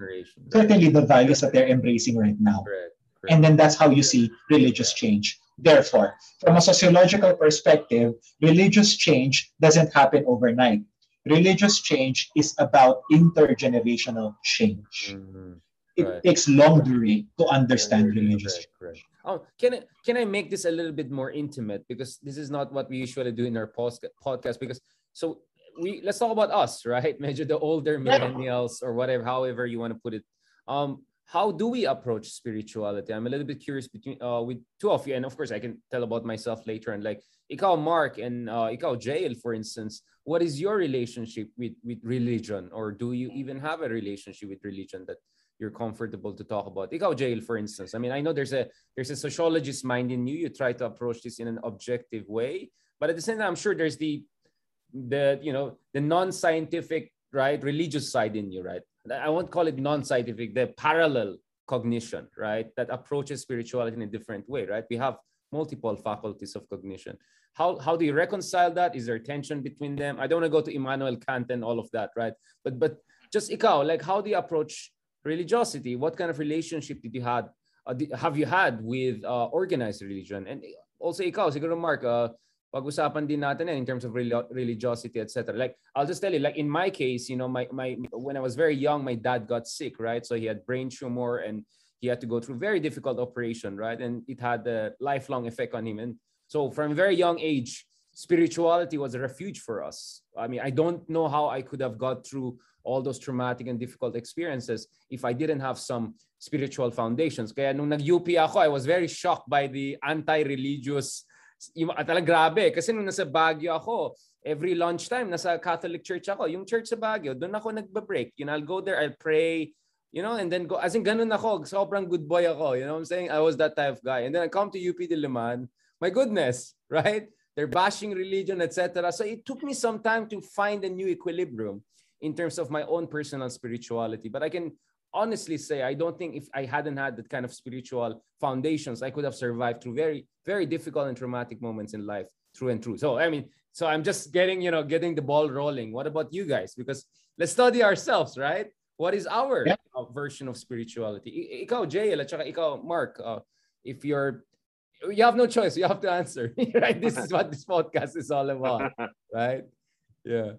[SPEAKER 4] Certainly the values that they're embracing right now. Right. Right. And then that's how you see religious change. Therefore, from a sociological perspective, religious change doesn't happen overnight religious change is about intergenerational change. Mm-hmm. It takes longer to understand right, religious right,
[SPEAKER 1] change. Oh, can I can I make this a little bit more intimate because this is not what we usually do in our podcast because so we let's talk about us, right? (laughs) Measure the older millennials or whatever, however you want to put it. Um, how do we approach spirituality? I'm a little bit curious between uh, with two of you, and of course I can tell about myself later. And like ikaw, Mark, and uh, ikaw, Jayeel, for instance, what is your relationship with with religion, or do you even have a relationship with religion that you're comfortable to talk about? Ikaw, Jayeel, for instance. I mean, I know there's a there's a sociologist mind in you. You try to approach this in an objective way, but at the same time, I'm sure there's the the you know the non-scientific right religious side in you, right? I won't call it non-scientific, the parallel cognition, right? That approaches spirituality in a different way, right? We have multiple faculties of cognition. How, how do you reconcile that? Is there tension between them? I don't want to go to Immanuel Kant and all of that, right? But but just Ikao, like how do you approach religiosity? What kind of relationship did you had uh, have you had with uh, organized religion? And also ikaw, siguro Mark, uh, pag-usapan din natin in terms of religiosity, etc. Like, I'll just tell you, like in my case, you know, my, my, when I was very young, my dad got sick, right? So he had brain tumor and he had to go through very difficult operation, right? And it had a lifelong effect on him. And so from very young age, spirituality was a refuge for us. I mean, I don't know how I could have got through all those traumatic and difficult experiences if I didn't have some spiritual foundations. Kaya nung nag-UP ako, I was very shocked by the anti-religious yung, at talagang grabe. Eh. Kasi nung nasa Baguio ako, every lunchtime, nasa Catholic church ako. Yung church sa Baguio, doon ako nagba-break. You know, I'll go there, I'll pray, you know, and then go. As in, ganun ako. Sobrang good boy ako. You know what I'm saying? I was that type of guy. And then I come to UP Diliman. My goodness, (laughs) right? They're bashing religion, etc. So it took me some time to find a new equilibrium in terms of my own personal spirituality. But I can honestly say I don't think if I hadn't had that kind of spiritual foundations, I could have survived through very, very difficult and traumatic moments in life through and through. So I mean, so I'm just getting, you know, getting the ball rolling. What about you guys? Because let's study ourselves, right? What is our yeah. uh, version of spirituality? I- ikaw, Jayeel, at saka ikaw, Mark, uh, if you're, you have no choice. You have to answer, (laughs) right? This is what this podcast is all about, (laughs) right? Yeah.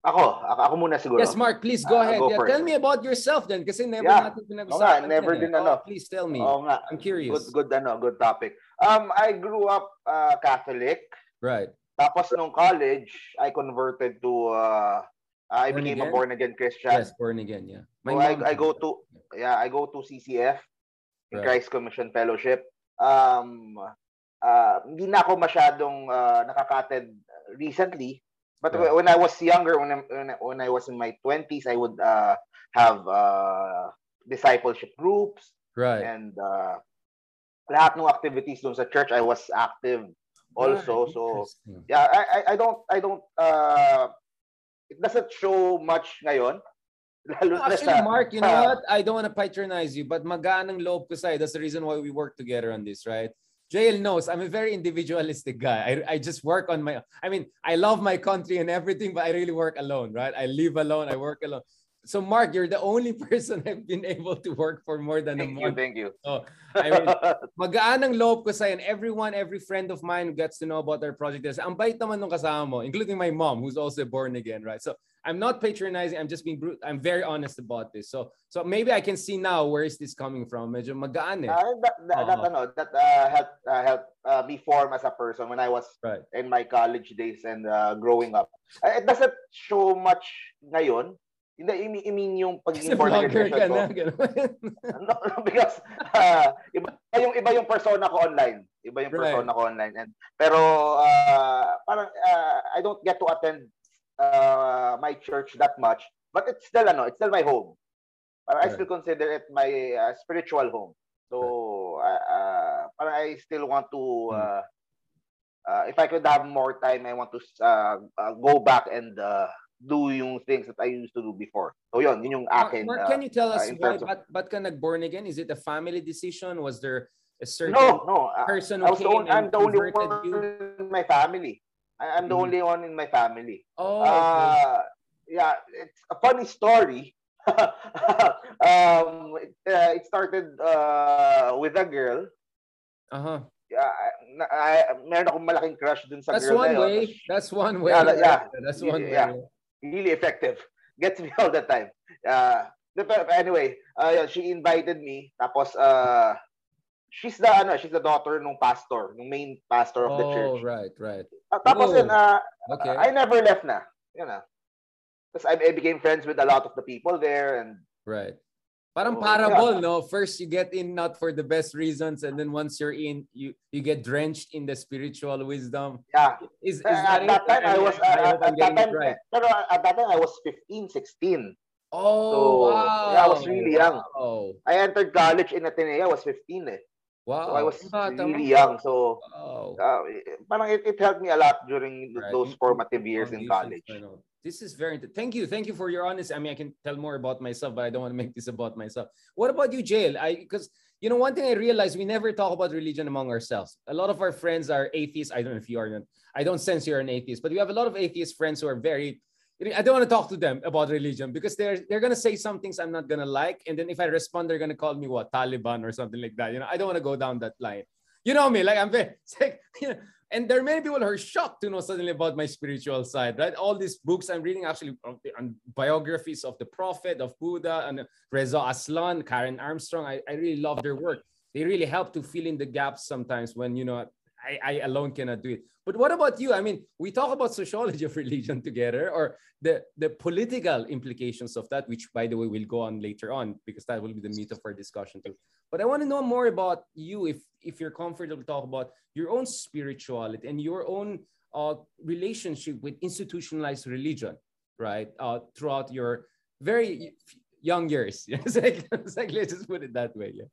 [SPEAKER 2] Ako, ako muna siguro.
[SPEAKER 1] Yes, Mark, please go uh, ahead. Go yeah, tell me about yourself then kasi never yeah. natin pinag-usapan.
[SPEAKER 2] nga, never din
[SPEAKER 1] eh.
[SPEAKER 2] ano.
[SPEAKER 1] Oh, please tell me.
[SPEAKER 2] Oo nga.
[SPEAKER 1] I'm curious.
[SPEAKER 2] Good, good ano, good topic. Um, I grew up uh, Catholic.
[SPEAKER 1] Right.
[SPEAKER 2] Tapos nung college, I converted to uh, I born became again? a born again Christian.
[SPEAKER 1] Yes, born again, yeah.
[SPEAKER 2] My so I, I go to yeah, I go to CCF, right. Christ Commission Fellowship. Um uh, hindi na ako masyadong uh, nakakated recently But right. when I was younger, when I, when I was in my 20s, I would uh, have uh, discipleship groups.
[SPEAKER 1] Right.
[SPEAKER 2] And uh, lahat ng activities doon sa church, I was active also. Right. So, yeah, I, I don't, I don't, uh, it doesn't show much ngayon. (laughs)
[SPEAKER 1] Lalo Actually, sa, Mark, you know (laughs) what? I don't want to patronize you, but maganang loob ko sa'yo. That's the reason why we work together on this, right? Jayeel knows I'm a very individualistic guy. I, I just work on my, I mean, I love my country and everything, but I really work alone, right? I live alone, I work alone. So Mark, you're the only (laughs) person I've been able to work for more than
[SPEAKER 2] thank
[SPEAKER 1] a
[SPEAKER 2] month. Thank you,
[SPEAKER 1] thank you. So, I mean, (laughs) magaan ang loob ko sa'yo. And everyone, every friend of mine who gets to know about our project is, ang bait naman nung kasama mo, including my mom, who's also born again, right? So, I'm not patronizing. I'm just being brute. I'm very honest about this. So, so maybe I can see now where is this coming from. Medyo magaan eh.
[SPEAKER 2] Uh, that, that, uh-huh. that, ano, that uh, helped, uh, helped uh, me form as a person when I was
[SPEAKER 1] right.
[SPEAKER 2] in my college days and uh, growing up. Uh, it doesn't show much ngayon, Hindi, I mean, yung pagiging born again ka na, (laughs) no, because uh, iba yung iba yung persona ko online. Iba yung persona right. ko online. And pero uh, parang uh, I don't get to attend uh, my church that much, but it's still ano, it's still my home. Parang right. I still consider it my uh, spiritual home. So right. uh, parang I still want to uh, uh, if I could have more time, I want to uh, uh, go back and uh, do yung things that I used to do before. So yun, yun yung akin.
[SPEAKER 1] Mark, can you tell uh, us uh, why, of... ba't, ba't ka nag-born again? Is it a family decision? Was there a certain
[SPEAKER 2] no, no. Uh,
[SPEAKER 1] person who
[SPEAKER 2] came
[SPEAKER 1] only,
[SPEAKER 2] I'm the only one
[SPEAKER 1] you?
[SPEAKER 2] in my family. I'm the mm-hmm. only one in my family.
[SPEAKER 1] Oh,
[SPEAKER 2] okay. uh, yeah, it's a funny story. (laughs) um, it, uh, it started uh, with a girl.
[SPEAKER 1] Uh-huh.
[SPEAKER 2] Yeah, I, I, meron akong malaking crush dun sa
[SPEAKER 1] That's
[SPEAKER 2] girl
[SPEAKER 1] one
[SPEAKER 2] na
[SPEAKER 1] way. That's one way.
[SPEAKER 2] Yeah, yeah.
[SPEAKER 1] That's one
[SPEAKER 2] yeah.
[SPEAKER 1] way
[SPEAKER 2] really effective. (laughs) Gets me all the time. Uh, anyway, uh, she invited me. Tapos, uh, she's the ano, she's the daughter ng pastor, ng main pastor of the
[SPEAKER 1] oh,
[SPEAKER 2] church.
[SPEAKER 1] right, right.
[SPEAKER 2] Uh, tapos, yun, uh,
[SPEAKER 1] okay.
[SPEAKER 2] I never left na. You know. Because I, I became friends with a lot of the people there and
[SPEAKER 1] right. Parang parable, yeah. (laughs) no? First you get in not for the best reasons, and then once you're in, you you get drenched in the spiritual wisdom.
[SPEAKER 2] Yeah.
[SPEAKER 1] Is, is
[SPEAKER 2] at that, time I, was uh, at that time, right. pero at that time I was 15, 16.
[SPEAKER 1] Oh,
[SPEAKER 2] so,
[SPEAKER 1] wow.
[SPEAKER 2] Yeah, I was really young.
[SPEAKER 1] Wow.
[SPEAKER 2] I entered college in Ateneo. I was 15 eh.
[SPEAKER 1] Wow.
[SPEAKER 2] So I was really young. So
[SPEAKER 1] wow.
[SPEAKER 2] uh, parang it, it helped me a lot during right. those formative years in college.
[SPEAKER 1] This is very thank you. Thank you for your honesty. I mean, I can tell more about myself, but I don't want to make this about myself. What about you, Jayeel? I because you know one thing I realized we never talk about religion among ourselves. A lot of our friends are atheists. I don't know if you are. I don't sense you're an atheist, but we have a lot of atheist friends who are very I don't want to talk to them about religion because they're they're gonna say some things I'm not gonna like, and then if I respond, they're gonna call me what Taliban or something like that. You know, I don't want to go down that line. You know me, like I'm very, like, (laughs) you know, and there are many people who are shocked to know suddenly about my spiritual side, right? All these books I'm reading actually on biographies of the Prophet, of Buddha, and Reza Aslan, Karen Armstrong. I, I really love their work. They really help to fill in the gaps sometimes when you know I, I alone cannot do it. But what about you? I mean, we talk about sociology of religion together, or the the political implications of that, which by the way we'll go on later on because that will be the meat of our discussion too. But I want to know more about you, if if you're comfortable to talk about your own spirituality and your own uh, relationship with institutionalized religion, right? Uh, throughout your very young years. (laughs) Yes, like, like, let's just put it that way. Yeah.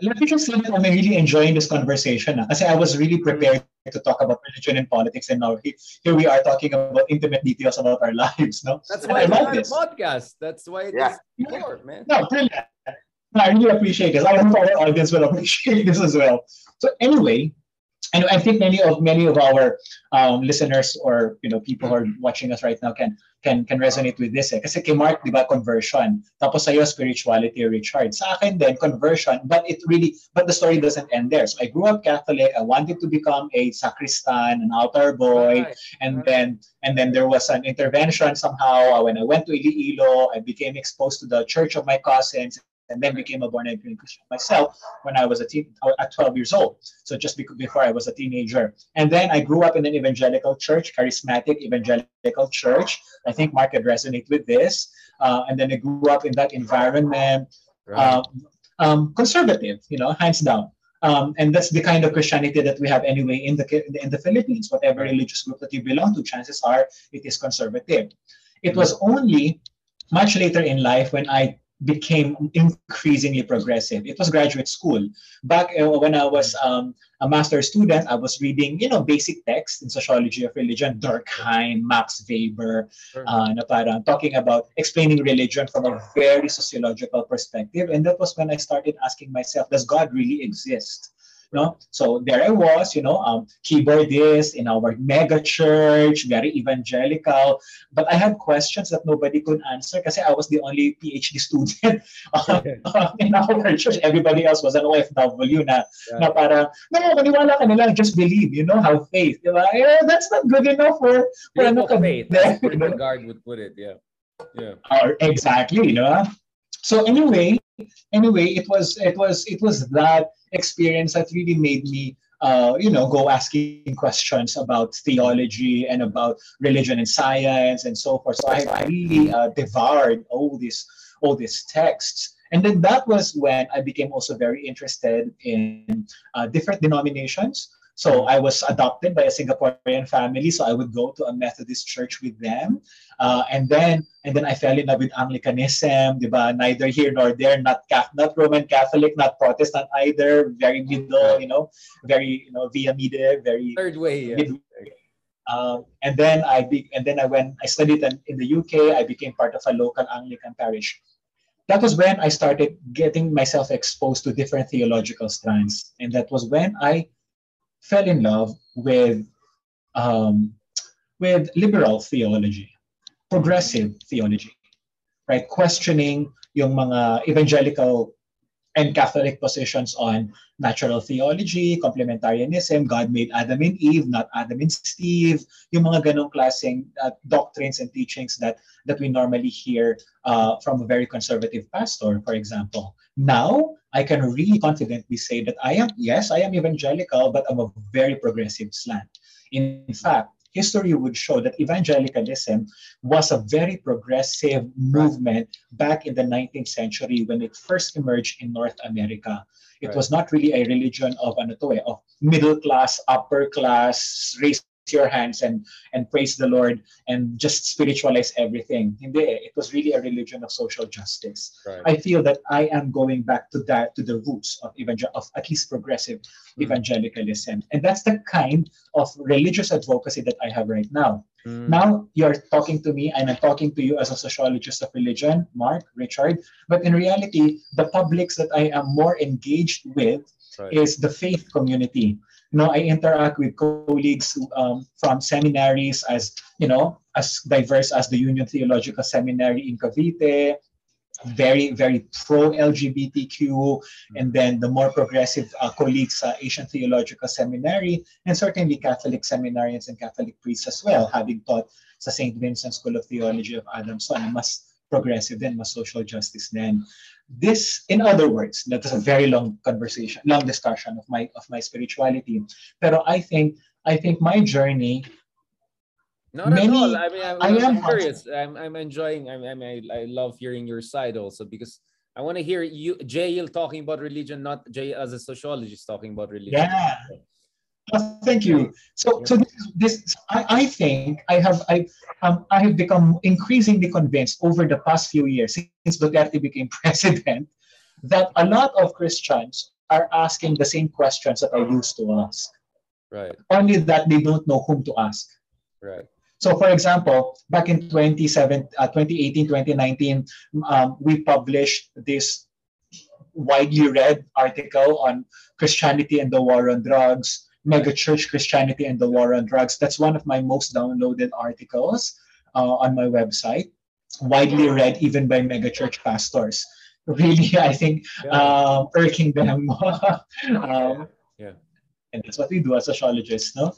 [SPEAKER 4] Let me just say that I'm really enjoying this conversation. Because I was really prepared to talk about religion and politics, and now here we are talking about intimate details about our (laughs) lives. No,
[SPEAKER 1] that's why I love this podcast. That's why it's yeah. man.
[SPEAKER 4] No, brilliant. I really appreciate this. I hope our audience will appreciate this as well. So anyway, and I think many of many of our um, listeners or you know people who are watching us right now can can can resonate with this eh. Kasi kay Mark, di ba, conversion. Tapos sa'yo, spirituality, Richard. Sa akin din, conversion. But it really, but the story doesn't end there. So I grew up Catholic. I wanted to become a sacristan, an altar boy. Right. And right. then and then there was an intervention somehow. When I went to Iloilo, I became exposed to the church of my cousins and then became a born again Christian myself when I was a teen, uh, at 12 years old. So just before I was a teenager. And then I grew up in an evangelical church, charismatic evangelical church. I think Mark could resonate with this. Uh, and then I grew up in that environment, right. um, um, conservative, you know, hands down. Um, and that's the kind of Christianity that we have anyway in the in the Philippines. Whatever religious group that you belong to, chances are it is conservative. It was only much later in life when I became increasingly progressive. It was graduate school. Back uh, when I was um, a master student, I was reading, you know, basic text in sociology of religion, Durkheim, Max Weber, uh, na parang talking about explaining religion from a very sociological perspective. And that was when I started asking myself, does God really exist? No? So there I was, you know, um, keyboardist in our mega church, very evangelical. But I had questions that nobody could answer because I was the only PhD student (laughs) uh, (laughs) in our church. Everybody else was an OFW na, yeah. na para, no, maniwala ka na just believe, you know, have faith. Diba? Yeah, that's not good enough for,
[SPEAKER 1] for ano ka, faith. (laughs) That's where the guard would put it, yeah. Yeah.
[SPEAKER 4] Uh, exactly, you know. So anyway, anyway, it was it was it was that experience that really made me uh, you know, go asking questions about theology and about religion and science and so forth. So I really uh, devoured all these all these texts. And then that was when I became also very interested in uh, different denominations. So I was adopted by a Singaporean family, so I would go to a Methodist church with them, uh, and then and then I fell in love with Anglicanism, diba? Neither here nor there, not not Roman Catholic, not Protestant either. Very middle, you know, very you know via media, very
[SPEAKER 1] third way. Yeah.
[SPEAKER 4] Um, and then I be, and then I went. I studied in, in the UK. I became part of a local Anglican parish. That was when I started getting myself exposed to different theological strands, and that was when I fell in love with um, with liberal theology, progressive theology, right? Questioning yung mga evangelical and Catholic positions on natural theology, complementarianism, God made Adam and Eve, not Adam and Steve, yung mga ganong klaseng uh, doctrines and teachings that, that we normally hear uh, from a very conservative pastor, for example. Now, I can really confidently say that I am, yes, I am evangelical, but I'm a very progressive slant. In fact, history would show that evangelicalism was a very progressive movement back in the 19th century when it first emerged in North America. It right. was not really a religion of, ano to, eh, of middle class, upper class, race your hands and and praise the Lord and just spiritualize everything. Hindi, it was really a religion of social justice. Right. I feel that I am going back to that to the roots of evangel of at least progressive mm. evangelicalism, and that's the kind of religious advocacy that I have right now. Mm. Now you're talking to me, and I'm talking to you as a sociologist of religion, Mark, Richard. But in reality, the publics that I am more engaged with right. is the faith community you know, I interact with colleagues um, from seminaries as, you know, as diverse as the Union Theological Seminary in Cavite, very, very pro LGBTQ, and then the more progressive uh, colleagues, uh, Asian Theological Seminary, and certainly Catholic seminarians and Catholic priests as well, having taught sa St. Vincent School of Theology of Adamson, mas progressive then, mas social justice then this in other words that is a very long conversation long discussion of my of my spirituality. Pero i think i think my journey
[SPEAKER 1] not many, at all. I mean i'm, I am curious. I'm, I'm enjoying I'm, I'm, I, I love hearing your side also because i want to hear you Jayeel talking about religion not jay as a sociologist talking about religion.
[SPEAKER 4] Yeah thank you. So, so this, this I, I think I have I um, I have become increasingly convinced over the past few years since Duterte became (laughs) president that a lot of Christians are asking the same questions that I used to ask.
[SPEAKER 1] Right.
[SPEAKER 4] Only that they don't know whom to ask.
[SPEAKER 1] Right.
[SPEAKER 4] So, for example, back in 2018, uh, 2019, um, we published this widely read article on Christianity and the war on drugs megachurch Christianity and the war on drugs. That's one of my most downloaded articles uh, on my website, widely read even by megachurch pastors. Really, (laughs) I think yeah. um, irking them. (laughs)
[SPEAKER 1] um, yeah.
[SPEAKER 4] And that's what we do as sociologists, no?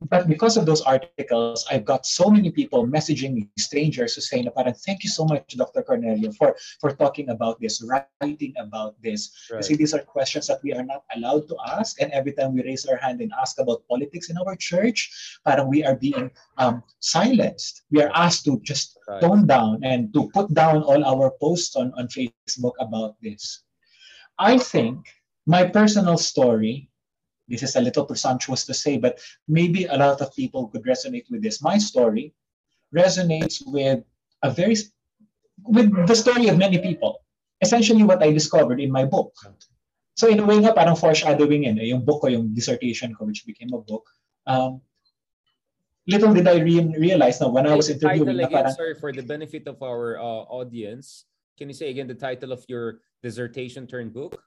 [SPEAKER 4] But because of those articles, I've got so many people messaging me, strangers who say, parang, thank you so much, Dr. Cornelio, for, for talking about this, writing about this. Right. see, these are questions that we are not allowed to ask. And every time we raise our hand and ask about politics in our church, parang we are being um, silenced. We are asked to just right. tone down and to put down all our posts on, on Facebook about this. I think my personal story this is a little presumptuous to say, but maybe a lot of people could resonate with this. My story resonates with a very with the story of many people. Essentially, what I discovered in my book. So in a way nga, parang foreshadowing yun. Eh, yung book ko, yung dissertation ko, which became a book. Um, little did I re- realize now when I was interviewing.
[SPEAKER 1] Again, parang, sorry, for the benefit of our uh, audience, can you say again the title of your dissertation turned book?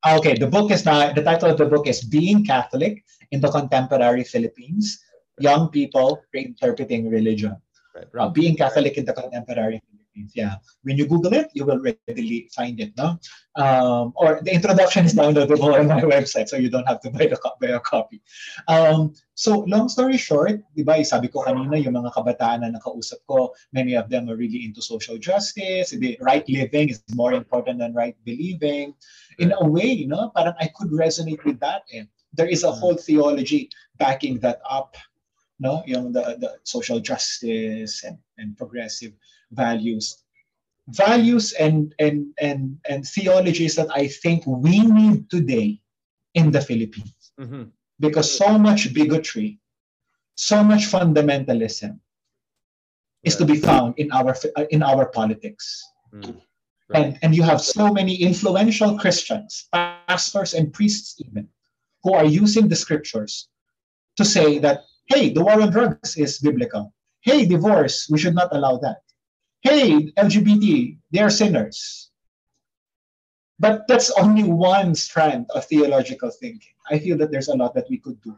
[SPEAKER 4] Okay, the book is not, the title of the book is Being Catholic in the Contemporary Philippines Young People Reinterpreting Religion. Right, right. Uh, being Catholic in the Contemporary yeah. When you Google it, you will readily find it, no? Um, or the introduction is downloadable on my (laughs) website, so you don't have to buy, the, buy a copy. Um, so, long story short, di ba, sabi ko kanina, yung mga kabataan na nakausap ko, many of them are really into social justice. The right living is more important than right believing. In a way, you know, parang I could resonate with that. And there is a whole theology backing that up no yung the, the social justice and, and progressive values values and and and and theologies that i think we need today in the philippines mm-hmm. because so much bigotry so much fundamentalism is to be found in our in our politics mm. right. and and you have so many influential christians pastors and priests even who are using the scriptures to say that hey, the war on drugs is biblical. Hey, divorce, we should not allow that. Hey, LGBT, they are sinners. But that's only one strand of theological thinking. I feel that there's a lot that we could do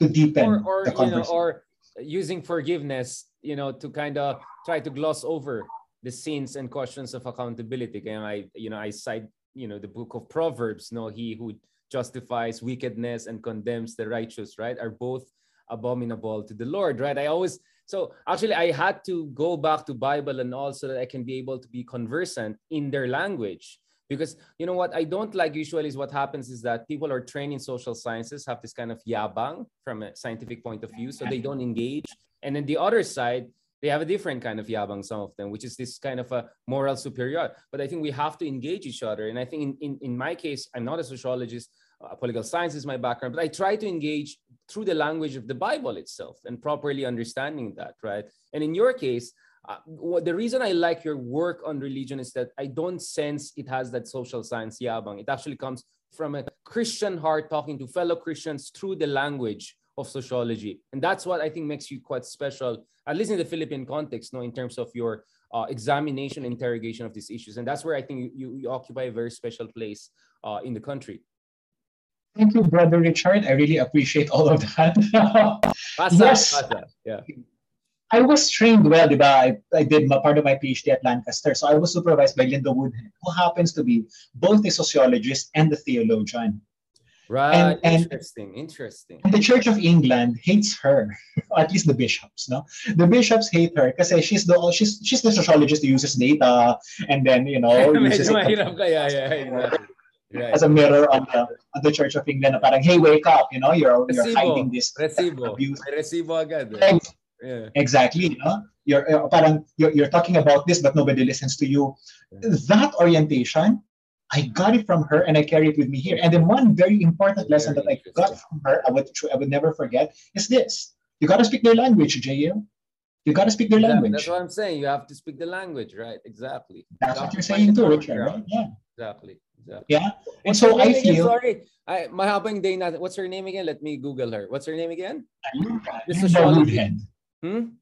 [SPEAKER 4] to deepen
[SPEAKER 1] or, or
[SPEAKER 4] the conversation.
[SPEAKER 1] You know, or using forgiveness, you know, to kind of try to gloss over the sins and questions of accountability. And I, you know, I cite, you know, the book of Proverbs. No, he who justifies wickedness and condemns the righteous, right, are both abominable to the Lord, right? I always so actually I had to go back to Bible and all so that I can be able to be conversant in their language. Because you know what I don't like usually is what happens is that people are trained in social sciences have this kind of yabang from a scientific point of view, so they don't engage. And then the other side, they have a different kind of yabang, some of them, which is this kind of a moral superior. But I think we have to engage each other. And I think in, in, in my case, I'm not a sociologist, uh, political science is my background, but I try to engage through the language of the Bible itself and properly understanding that, right? And in your case, uh, what, the reason I like your work on religion is that I don't sense it has that social science yabang. It actually comes from a Christian heart talking to fellow Christians through the language of sociology. And that's what I think makes you quite special, at least in the Philippine context, no, in terms of your uh, examination, interrogation of these issues. And that's where I think you, you occupy a very special place uh, in the country.
[SPEAKER 4] Thank you, Brother Richard. I really appreciate all of that.
[SPEAKER 1] yes. Yeah.
[SPEAKER 4] I was trained well, diba? I, I did my, part of my PhD at Lancaster. So I was supervised by Linda Woodhead, who happens to be both a sociologist and a theologian.
[SPEAKER 1] Right. And, and, interesting. Interesting.
[SPEAKER 4] And the Church of England hates her, (laughs) at least the bishops. No, the bishops hate her because she's the she's she's the sociologist who uses data and then you know (laughs) uses
[SPEAKER 1] yeah, yeah, yeah
[SPEAKER 4] right. as a mirror on the on the Church of England na parang hey wake up you know you're you're hiding this
[SPEAKER 1] resibo abuse May resibo agad
[SPEAKER 4] eh. yeah. exactly you know you're uh, parang you're, you're talking about this but nobody listens to you yeah. that orientation I got it from her and I carry it with me here. And then one very important lesson that I got from her, I would I would never forget, is this: you got to speak their language, Jayeel. You got to speak their language.
[SPEAKER 1] That's what I'm saying. You have to speak the language, right? Exactly.
[SPEAKER 4] That's what you're saying too, Richard. Right? Yeah.
[SPEAKER 1] Exactly. Exactly.
[SPEAKER 4] Yeah. And so I feel.
[SPEAKER 1] Sorry, I, mahabang day. What's her name again? Let me Google her. What's her name again?
[SPEAKER 4] Linda Woodhead. Hmm?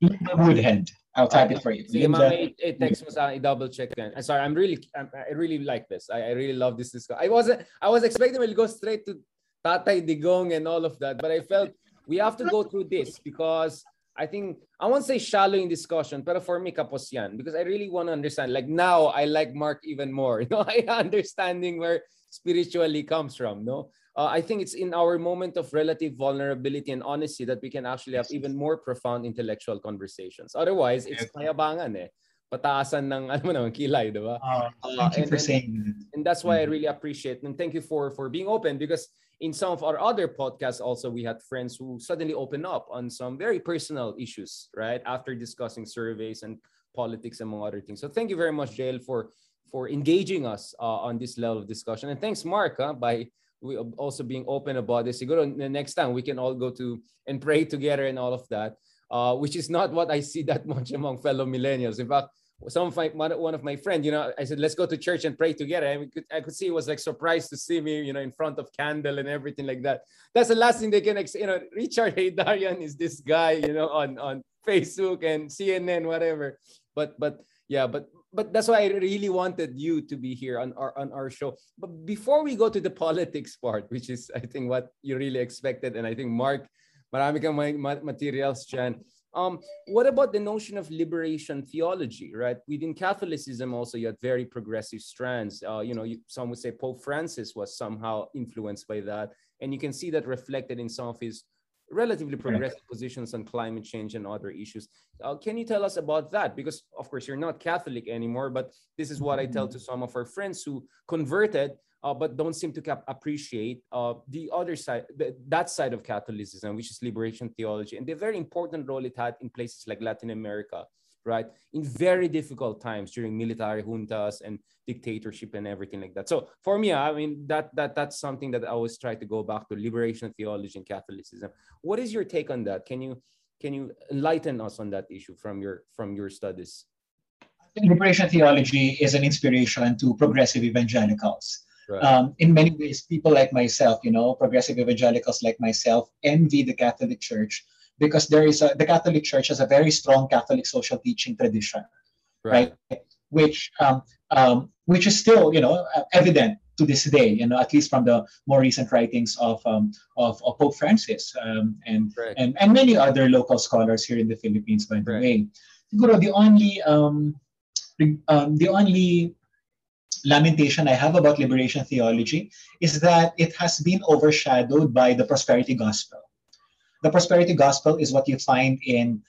[SPEAKER 4] Linda Woodhead. I'll type it for you.
[SPEAKER 1] Sige, ma'am, it, it text mo sa i-double check then. I'm sorry, I'm really, I'm, I really like this. I, I really love this discussion. I wasn't, I was expecting we'll go straight to Tatay Digong and all of that, but I felt we have to go through this because I think I won't say shallow in discussion, but for me kapos yan because I really want to understand. Like now, I like Mark even more. (laughs) You know, I understanding where spiritually comes from. No, uh, I think it's in our moment of relative vulnerability and honesty that we can actually have even more profound intellectual conversations. Otherwise, it's payabangan eh. Pataasan ng (laughs) ano naman kilay, di ba?
[SPEAKER 4] Uh, thank uh, and,
[SPEAKER 1] that. And that's why I mm-hmm. really appreciate and thank you for for being open because in some of our other podcasts also we had friends who suddenly open up on some very personal issues right? After discussing surveys and politics among other things. So thank you very much Jayeel for for engaging us uh, on this level of discussion. And thanks mark huh, by also being open about this. Siguro the next time we can all go to and pray together and all of that uh, which is not what i see that (laughs) much among fellow millennials. In fact some of my one of my friends, you know, I said, let's go to church and pray together. And could, I could see it was like surprised to see me, you know, in front of candle and everything like that. That's the last thing they can, you know, Richard Heydarian is this guy, you know, on, on Facebook and CNN, whatever. But, but yeah, but but that's why I really wanted you to be here on our on our show. But before we go to the politics part, which is I think what you really expected, and I think Mark, but I'm kang materials dyan. Um, what about the notion of liberation theology, right? Within Catholicism, also you had very progressive strands. Uh, you know, you, some would say Pope Francis was somehow influenced by that, and you can see that reflected in some of his relatively progressive positions on climate change and other issues. Uh, can you tell us about that? Because of course you're not Catholic anymore, but this is what I tell to some of our friends who converted uh, but don't seem to appreciate uh, the other side, the, that side of Catholicism, which is liberation theology, and the very important role it had in places like Latin America, right? In very difficult times during military juntas and dictatorship and everything like that. So for me, I mean that that that's something that I always try to go back to liberation theology and Catholicism. What is your take on that? Can you can you enlighten us on that issue from your from your studies?
[SPEAKER 4] Liberation theology is an inspiration to progressive evangelicals. Right. Um, in many ways, people like myself, you know, progressive evangelicals like myself, envy the Catholic Church because there is a, the Catholic Church has a very strong Catholic social teaching tradition, right? right? Which um, um, which is still, you know, evident to this day, you know, at least from the more recent writings of um, of, of, Pope Francis um, and, right. and and many other local scholars here in the Philippines, by the right. way. Siguro the only um, um, the only lamentation I have about liberation theology is that it has been overshadowed by the prosperity gospel. The prosperity gospel is what you find in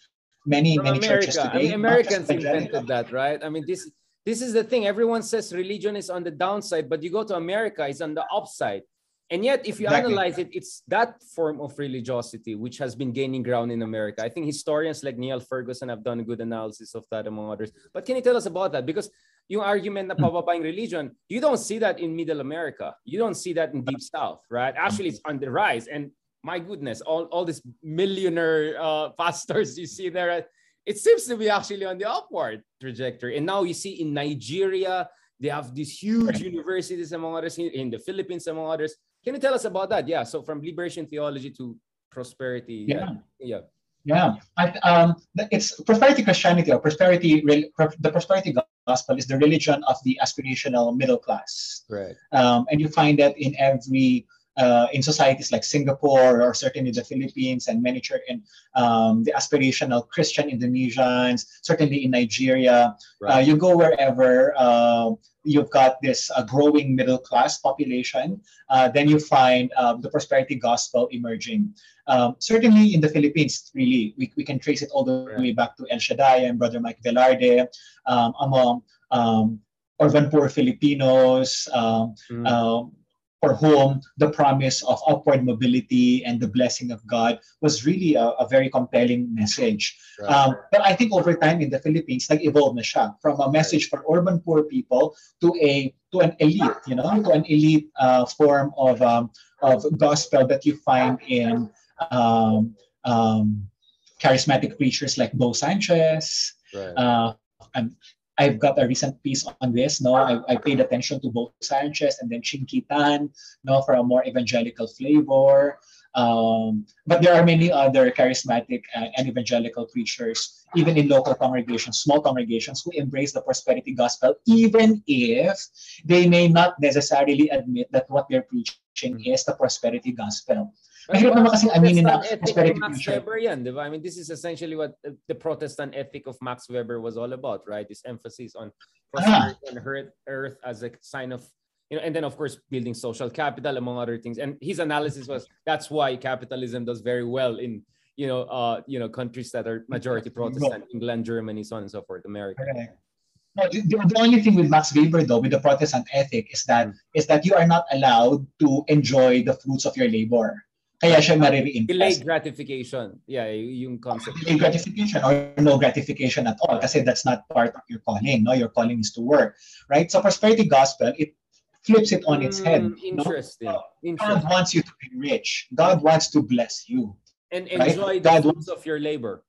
[SPEAKER 4] many, From many America. churches today. I
[SPEAKER 1] mean, Americans invented that, right? I mean, this this is the thing. Everyone says religion is on the downside, but you go to America, it's on the upside. And yet, if you exactly. analyze it, it's that form of religiosity which has been gaining ground in America. I think historians like Niall Ferguson have done a good analysis of that, among others. But can you tell us about that? Because yung argument na hmm. pababaing religion, you don't see that in Middle America. You don't see that in Deep South, right? Actually, it's on the rise. And my goodness, all, all these millionaire uh, (laughs) pastors you see there, it seems to be actually on the upward trajectory. And now you see in Nigeria, they have these huge universities among others in the Philippines among others. Can you tell us about that? Yeah. So from liberation theology to prosperity.
[SPEAKER 4] Yeah. Yeah. Yeah. I, um, it's prosperity Christianity or prosperity. The prosperity gospel is the religion of the aspirational middle class.
[SPEAKER 1] Right.
[SPEAKER 4] Um, and you find that in every uh, in societies like Singapore or certainly the Philippines and many church in um, the aspirational Christian Indonesians, certainly in Nigeria. Right. Uh, you go wherever uh, you've got this uh, growing middle class population, uh, then you find um, the prosperity gospel emerging. Um, certainly in the Philippines, really, we, we can trace it all the way back to El Shaddai and Brother Mike Velarde um, among um, urban poor Filipinos. Um, mm for whom the promise of upward mobility and the blessing of God was really a, a very compelling message. Right. Um, but I think over time in the Philippines, nag-evolve na siya from a message for urban poor people to a to an elite, you know, to an elite uh, form of um, of gospel that you find in um, um, charismatic preachers like Bo Sanchez. Right. Uh, and I've got a recent piece on this. No, I, I paid attention to Bo Sanchez and then Chinkee Tan, no, for a more evangelical flavor. Um, but there are many other charismatic uh, and evangelical preachers, even in local congregations, small congregations, who embrace the prosperity gospel, even if they may not necessarily admit that what they're preaching is the prosperity gospel. Mahirap naman kasing aminin na prosperity
[SPEAKER 1] Max Weber yan, di ba? I mean, this is essentially what the Protestant ethic of Max Weber was all about, right? This emphasis on prosperity ah. and earth, as a sign of, you know, and then of course building social capital among other things. And his analysis was that's why capitalism does very well in, you know, uh, you know, countries that are majority Protestant, England, Germany, so on and so forth, America.
[SPEAKER 4] No, the, the, only thing with Max Weber though, with the Protestant ethic, is that mm. that you are not allowed to enjoy the fruits of your labor. Kaya siya
[SPEAKER 1] maririin. Delayed gratification. Yeah, yung concept.
[SPEAKER 4] Delayed gratification or no gratification at all kasi that's not part of your calling. No, your calling is to work, right? So prosperity gospel, it flips it on its head.
[SPEAKER 1] Mm, interesting. No?
[SPEAKER 4] interesting. God wants you to be rich. God wants to bless you.
[SPEAKER 1] And enjoy right? the God fruits of your labor.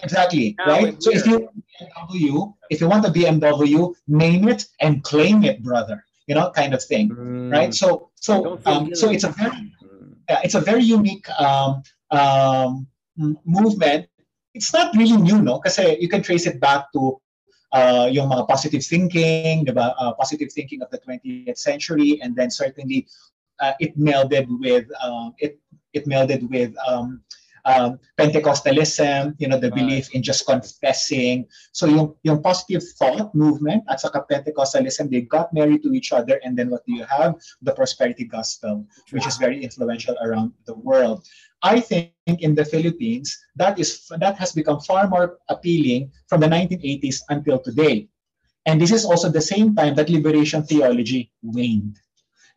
[SPEAKER 4] Exactly, now right? So if you BMW, if you want a BMW, name it and claim it, brother. You know, kind of thing, mm. right? So, so, um, so it's a very it's a very unique um, um, movement. It's not really new, no? Because you can trace it back to uh, yung mga positive thinking, diba? Uh, positive thinking of the 20th century, and then certainly uh, it melded with um, it it melded with um, um, Pentecostalism, you know, the belief in just confessing. So yung, yung positive thought movement at saka Pentecostalism, they got married to each other. And then what do you have? The prosperity gospel, which is very influential around the world. I think in the Philippines, that is that has become far more appealing from the 1980s until today. And this is also the same time that liberation theology waned.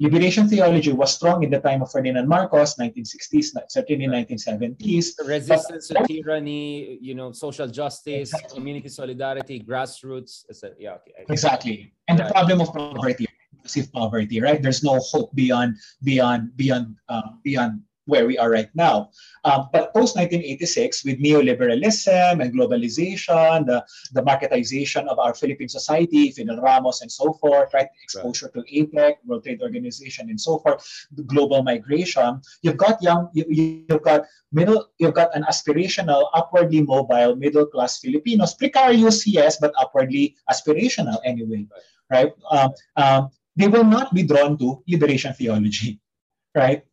[SPEAKER 4] Liberation theology was strong in the time of Ferdinand Marcos, 1960s, certainly 1970s.
[SPEAKER 1] Resistance but, to tyranny, you know, social justice, exactly. community solidarity, grassroots. Yeah, okay.
[SPEAKER 4] Exactly. And right. the problem of poverty, massive poverty, right? There's no hope beyond beyond beyond uh, beyond where we are right now. Um, but post 1986, with neoliberalism and globalization, the, the marketization of our Philippine society, Fidel Ramos and so forth, right? Exposure right. to APEC, World Trade Organization, and so forth, the global migration. You've got young, you, you've got middle, you've got an aspirational, upwardly mobile middle class Filipinos, precarious, yes, but upwardly aspirational anyway, right? right? Um, um, they will not be drawn to liberation theology, (laughs) right?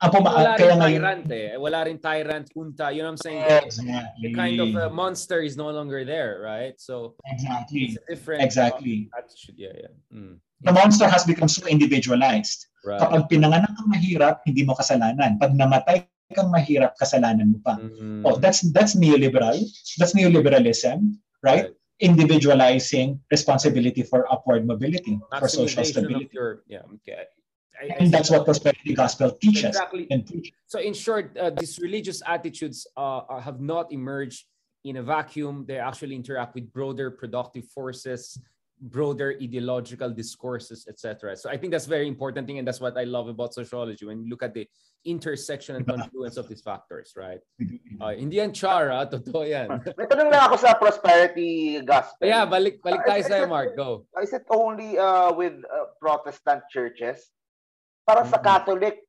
[SPEAKER 1] Ang puma- wala rin tyrant eh. Wala rin tyrant kunta. You know what I'm saying? Exactly. The kind of uh, monster is no longer there, right? So
[SPEAKER 4] exactly.
[SPEAKER 1] It's different
[SPEAKER 4] exactly.
[SPEAKER 1] attitude. Yeah, yeah. Mm.
[SPEAKER 4] The monster has become so individualized. Right. Kapag pinanganak kang mahirap, hindi mo kasalanan. Pag namatay kang mahirap, kasalanan mo pa. Mm-hmm. Oh, that's that's neoliberal. That's neoliberalism, right? right. Individualizing responsibility for upward mobility, for social stability.
[SPEAKER 1] Your, yeah, okay.
[SPEAKER 4] I, and that's what prosperity gospel teaches.
[SPEAKER 1] Exactly. So in short, uh, these religious attitudes uh, uh, have not emerged in a vacuum. They actually interact with broader productive forces, broader ideological discourses, etc. So I think that's very important thing, and that's what I love about sociology. When you look at the intersection and confluence of these factors, right? Uh, hindi yan chara, (laughs) totoo yan.
[SPEAKER 2] May tanong lang ako sa prosperity gospel.
[SPEAKER 1] Yeah, balik balik tayo uh, sa Mark. Go.
[SPEAKER 2] Is it only uh, with uh, Protestant churches? Para sa Catholic,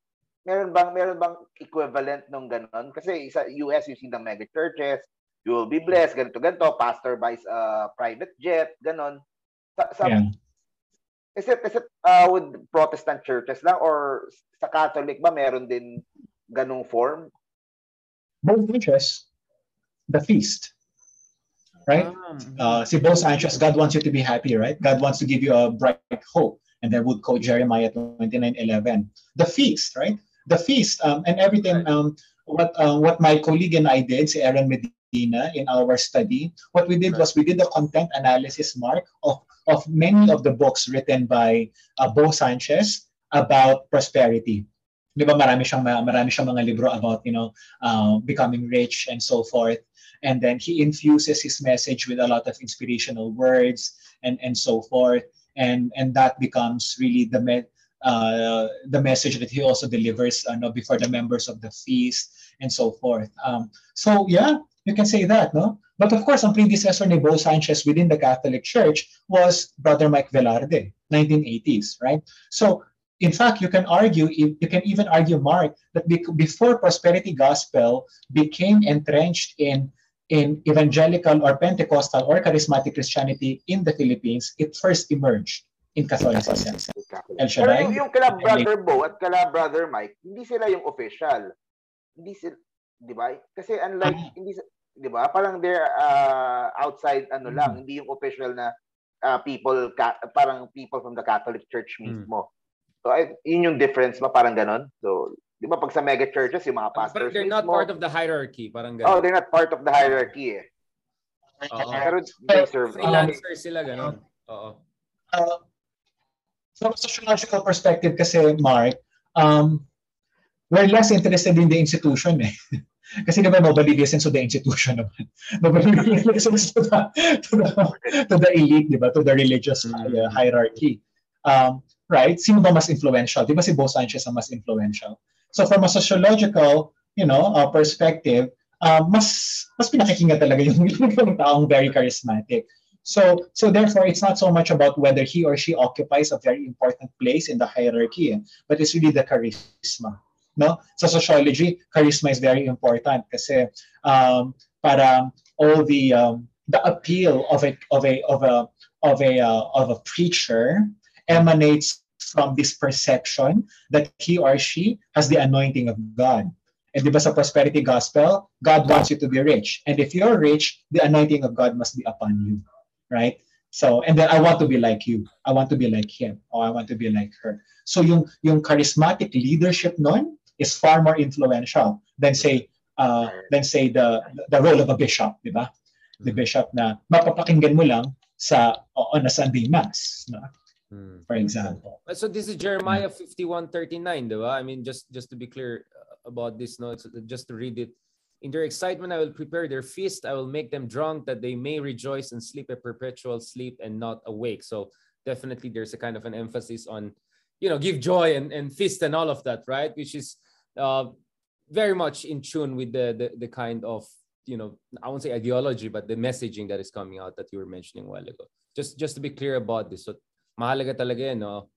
[SPEAKER 2] meron bang meron bang equivalent nung ganon? Kasi sa US you see the mega churches, you will be blessed, ganito ganito, pastor buys a private jet, ganon. Sa, sa yeah. Is it is it uh, with Protestant churches lang or sa Catholic ba meron din ganung form?
[SPEAKER 4] Both churches. The feast. Right? Ah. Uh, si Bo Sanchez, God wants you to be happy, right? God wants to give you a bright hope and then would quote Jeremiah 29:11. The feast, right? The feast, um, and everything. Um, what uh, what my colleague and I did, si Erron Medina, in our study, what we did was we did the content analysis, Mark, of of many of the books written by uh, Bo Sanchez about prosperity. Di ba marami siyang marami siyang mga libro about, you know, uh, becoming rich and so forth. And then he infuses his message with a lot of inspirational words and and so forth and and that becomes really the me- uh, the message that he also delivers uh, no, before the members of the feast and so forth. Um, so yeah, you can say that, no? But of course, ang predecessor ni Bo Sanchez within the Catholic Church was Brother Mike Velarde, 1980s, right? So in fact, you can argue, you can even argue, Mark, that before prosperity gospel became entrenched in in evangelical or Pentecostal or charismatic Christianity in the Philippines, it first emerged in Catholicism.
[SPEAKER 2] El Shaddai. Pero yung, yung kala Brother Bo at kala Brother Mike, hindi sila yung official. Hindi sila, di ba? Kasi unlike, uh, hindi, di ba? Parang they're uh, outside ano mm. lang, hindi yung official na uh, people, ka, parang people from the Catholic Church mm. mismo. Mm. So, ay, yun yung difference ba? Parang ganon? So, Di ba pag sa mega churches, yung mga pastors
[SPEAKER 1] But they're not mismo, part of the hierarchy. Parang
[SPEAKER 2] ganun. Oh, they're not part of the hierarchy eh.
[SPEAKER 1] Uh-oh. Pero they serve. Freelancer sila, ganun. Oo. Uh,
[SPEAKER 4] from a sociological perspective kasi, Mark, um, we're less interested in the institution eh. (laughs) Kasi di ba nobody listens to the institution naman. (laughs) Nobody listens to the, to the, to the elite, di ba? To the religious uh, hierarchy. Um, right? Sino ba mas influential? Di ba si Bo Sanchez ang mas influential? So from a sociological, you know, uh, perspective, uh, mas mas pinakikinggan talaga (laughs) yung, yung taong very charismatic. So so therefore it's not so much about whether he or she occupies a very important place in the hierarchy, but it's really the charisma. No? Sa sociology, charisma is very important kasi um, para all the um, the appeal of a of a of a of a uh, of a preacher emanates from this perception that he or she has the anointing of God. And di ba sa prosperity gospel, God wants you to be rich. And if you're rich, the anointing of God must be upon you. Right? So, and then I want to be like you. I want to be like him. Or I want to be like her. So yung, yung charismatic leadership nun is far more influential than say, uh, than say the, the role of a bishop, di ba? The bishop na mapapakinggan mo lang sa on a Sunday Mass. No? Hmm. For example.
[SPEAKER 1] So this is Jeremiah 51:39, di ba? I mean, just just to be clear, about this note, just to read it. In their excitement, I will prepare their feast. I will make them drunk that they may rejoice and sleep a perpetual sleep and not awake. So definitely there's a kind of an emphasis on, you know, give joy and, and feast and all of that, right? Which is uh, very much in tune with the, the, the kind of, you know, I won't say ideology, but the messaging that is coming out that you were mentioning a while ago. Just, just to be clear about this. So mahalaga talaga no?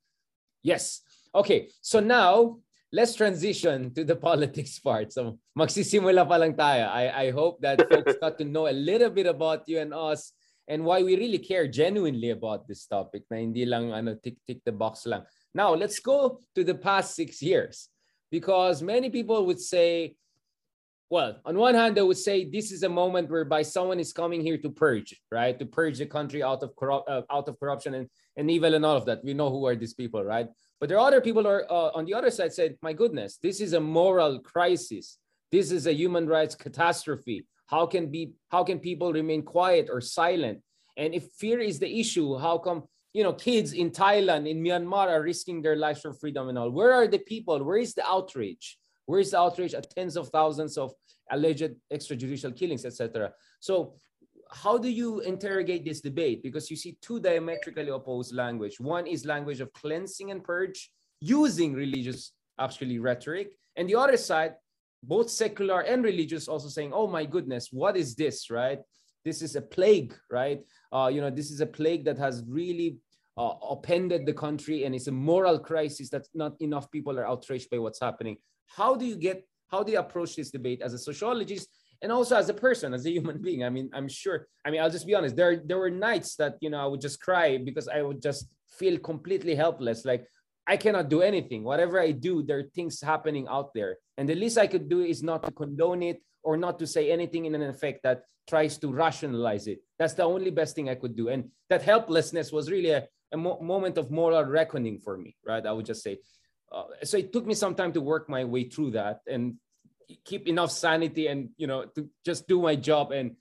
[SPEAKER 1] Yes. Okay. So now let's transition to the (laughs) politics part. So magsisimula pa lang tayo. I, I hope that (laughs) folks got to know a little bit about you and us and why we really care genuinely about this topic na hindi lang ano tick tick the box lang. Now, let's go to the past 6 years because many people would say well, on one hand, I would say this is a moment whereby someone is coming here to purge, right? To purge the country out of corrupt, uh, out of corruption and, and evil and all of that. We know who are these people, right? But there are other people are uh, on the other side said, my goodness, this is a moral crisis. This is a human rights catastrophe. How can be how can people remain quiet or silent? And if fear is the issue, how come you know kids in Thailand, in Myanmar are risking their lives for freedom and all? Where are the people? Where is the outrage? Where is the outrage at tens of thousands of alleged extrajudicial killings, etc.? So how do you interrogate this debate? Because you see two diametrically opposed language. One is language of cleansing and purge, using religious actually rhetoric, and the other side, both secular and religious, also saying, "Oh my goodness, what is this?" Right? This is a plague, right? Uh, you know, this is a plague that has really uh, upended the country, and it's a moral crisis that not enough people are outraged by what's happening. How do you get? How do you approach this debate as a sociologist and also as a person, as a human being. I mean, I'm sure. I mean, I'll just be honest. There, there were nights that you know I would just cry because I would just feel completely helpless. Like I cannot do anything. Whatever I do, there are things happening out there, and the least I could do is not to condone it or not to say anything in an effect that tries to rationalize it. That's the only best thing I could do, and that helplessness was really a, a mo- moment of moral reckoning for me. Right? I would just say. Uh, so it took me some time to work my way through that and keep enough sanity and you know to just do my job and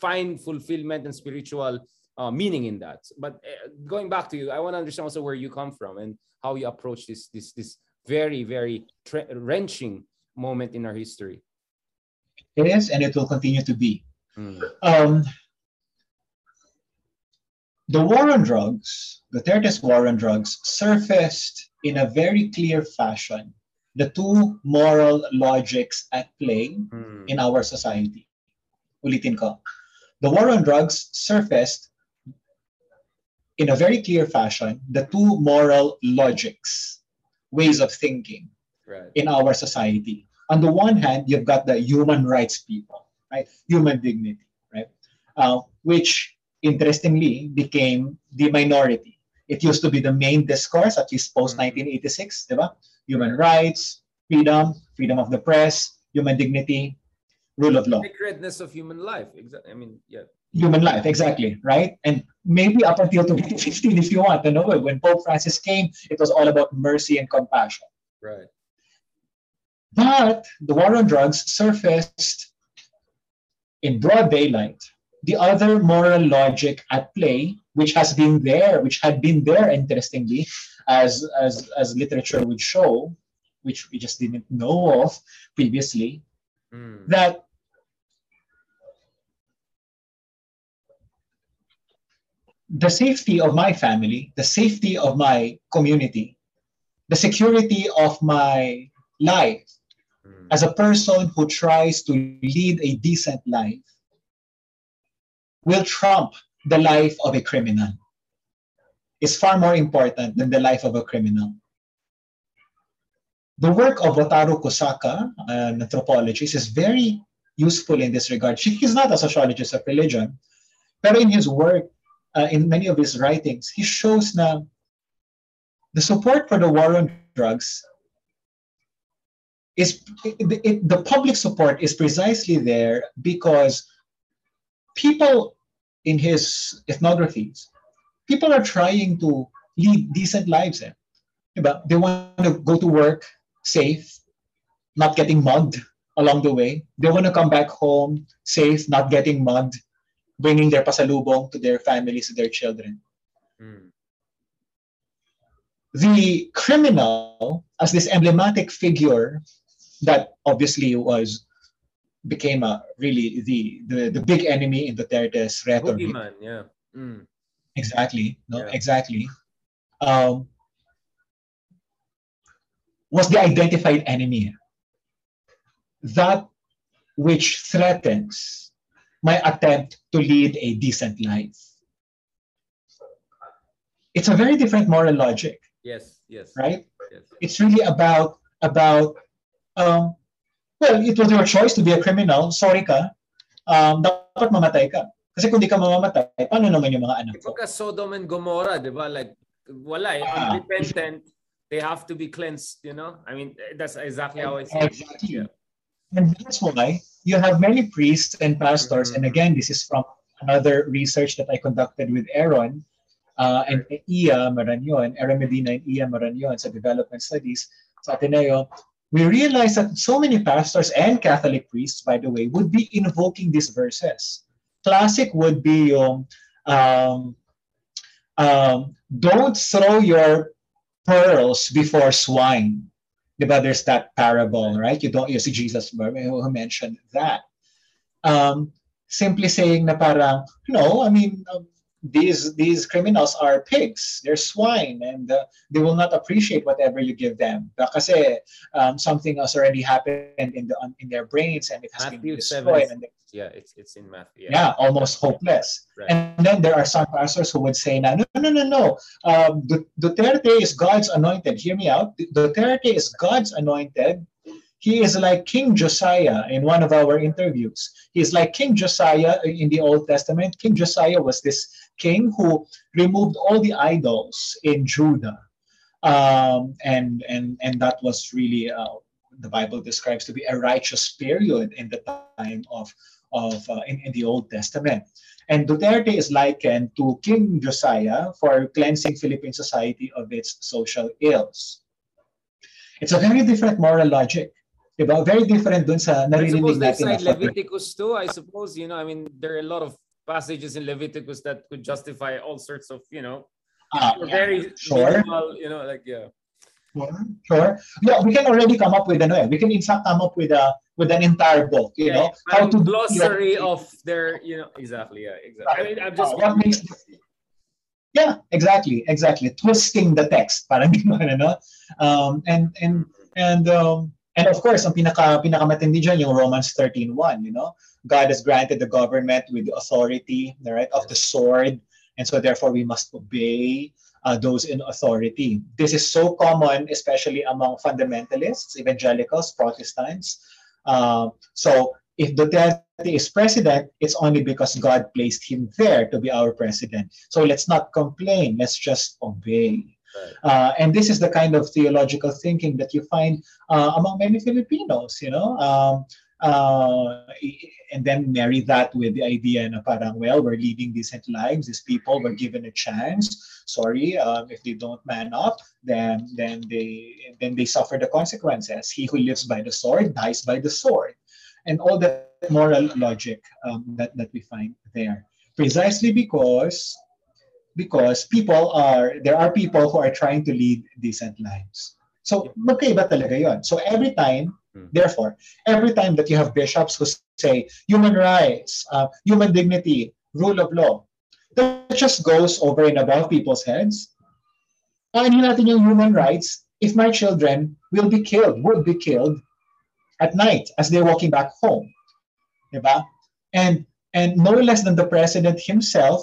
[SPEAKER 1] find fulfillment and spiritual uh, meaning in that. But uh, going back to you i want to understand also where you come from and how you approach this this this very very tre- wrenching moment in our history.
[SPEAKER 4] It is and it will continue to be. Mm. um, the war on drugs the Duterte's war on drugs surfaced in a very clear fashion the two moral logics at play mm. in our society. Ulitin ko. The war on drugs surfaced in a very clear fashion the two moral logics, ways of thinking right. in our society. On the one hand, you've got the human rights people, right? Human dignity, right? Uh, which interestingly became the minority. It used to be the main discourse, at least post 1986, mm. diba? human rights, freedom, freedom of the press, human dignity, rule of law.
[SPEAKER 1] Sacredness of human life. Exactly. I mean, yeah.
[SPEAKER 4] Human life, exactly, right? And maybe up until 2015, if you want to know when Pope Francis came, it was all about mercy and compassion.
[SPEAKER 1] Right.
[SPEAKER 4] But the war on drugs surfaced in broad daylight. The other moral logic at play, which has been there, which had been there, interestingly, as, as, as literature would show, which we just didn't know of previously, mm. that the safety of my family, the safety of my community, the security of my life mm. as a person who tries to lead a decent life will trump the life of a criminal is far more important than the life of a criminal. The work of Wataru Kusaka, an anthropologist, is very useful in this regard. She is not a sociologist of religion, but in his work, uh, in many of his writings, he shows na the support for the war on drugs is it, it, the public support is precisely there because people in his ethnographies, people are trying to lead decent lives. Eh? They want to go to work safe, not getting mugged along the way. They want to come back home safe, not getting mugged, bringing their pasalubong to their families, to their children. Mm. The criminal, as this emblematic figure that obviously was became a really the the, the big enemy in Duterte's rhetoric.
[SPEAKER 1] Boogeyman, yeah. Mm.
[SPEAKER 4] Exactly. No, yeah. exactly. Um, was the identified enemy. That which threatens my attempt to lead a decent life. It's a very different moral logic.
[SPEAKER 1] Yes, yes.
[SPEAKER 4] Right?
[SPEAKER 1] Yes.
[SPEAKER 4] It's really about about um, well, it was your choice to be a criminal. Sorry ka. Um, dapat mamatay ka. Kasi kung di ka mamamatay, paano naman yung mga anak
[SPEAKER 1] ko? Pagka Sodom and Gomorrah, di ba? Like, wala eh. Ah. Repentant, they have to be cleansed, you know? I mean, that's exactly how I see
[SPEAKER 4] exactly. it. Yeah. And that's why you have many priests and pastors. Mm-hmm. And again, this is from another research that I conducted with Erron uh, and Iya Maranyon, Erron Medina and Iya Maranyon sa Development Studies sa Ateneo we realize that so many pastors and Catholic priests, by the way, would be invoking these verses. Classic would be um, um, um, don't throw your pearls before swine. But there's that parable, right? You don't, you see Jesus who mentioned that. Um, simply saying na parang, no, I mean, um, these these criminals are pigs they're swine and uh, they will not appreciate whatever you give them because um, something has already happened in the in their brains and it has Matthew been destroyed and they,
[SPEAKER 1] yeah it's, it's in Matthew
[SPEAKER 4] yeah. yeah almost hopeless right. and then there are some pastors who would say no no no no no um, Duterte is God's anointed hear me out Duterte is God's anointed he is like King Josiah in one of our interviews. He's like King Josiah in the Old Testament. King Josiah was this king who removed all the idols in Judah. Um, and, and, and that was really, uh, the Bible describes to be a righteous period in the time of, of uh, in, in the Old Testament. And Duterte is likened to King Josiah for cleansing Philippine society of its social ills. It's a very different moral logic. Diba? Very different dun sa
[SPEAKER 1] naririnig natin. I suppose that's Leviticus too. I suppose, you know, I mean, there are a lot of passages in Leviticus that could justify all sorts of, you know, uh, yeah, very sure. minimal, you know, like, yeah.
[SPEAKER 4] Sure, sure. Yeah, we can already come up with ano, we can in fact come up with a with an entire book, you yeah, know,
[SPEAKER 1] how to glossary of their, you know, exactly, yeah, exactly. I mean, I'm just uh, what makes
[SPEAKER 4] Yeah, exactly, exactly. Twisting the text, parang (laughs) gano'n, ano? Um, and and and um, And of course, ang pinaka pinakamatindi diyan yung Romans 13:1, you know. God has granted the government with the authority, right, of the sword, and so therefore we must obey uh, those in authority. This is so common, especially among fundamentalists, evangelicals, Protestants. Uh, so if Duterte is president, it's only because God placed him there to be our president. So let's not complain. Let's just obey. Uh, and this is the kind of theological thinking that you find uh, among many Filipinos, you know. Um, uh, and then marry that with the idea na parang, well, we're leading decent lives. These people were given a chance. Sorry, um, if they don't man up, then then they then they suffer the consequences. He who lives by the sword dies by the sword, and all the moral logic um, that that we find there, precisely because because people are, there are people who are trying to lead decent lives. So magkaiba talaga yon. So every time. Therefore, every time that you have bishops who say human rights, uh, human dignity, rule of law, that just goes over and above people's heads. Ano natin yung human rights if my children will be killed, would be killed at night as they're walking back home. Diba? And, and no less than the president himself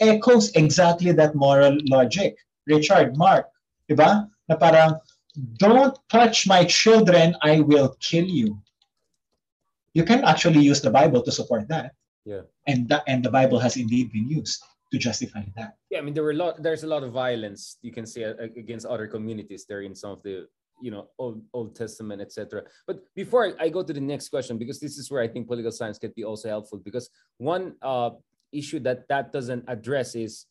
[SPEAKER 4] echoes exactly that moral logic. Richard, Mark, diba? Na parang, don't touch my children, I will kill you. You can actually use the Bible to support that.
[SPEAKER 1] Yeah.
[SPEAKER 4] And that and the Bible has indeed been used to justify that.
[SPEAKER 1] Yeah, I mean there were a lot there's a lot of violence you can say against other communities there in some of the you know old old testament etc but before I, go to the next question because this is where i think political science can be also helpful because one uh, issue that that doesn't address is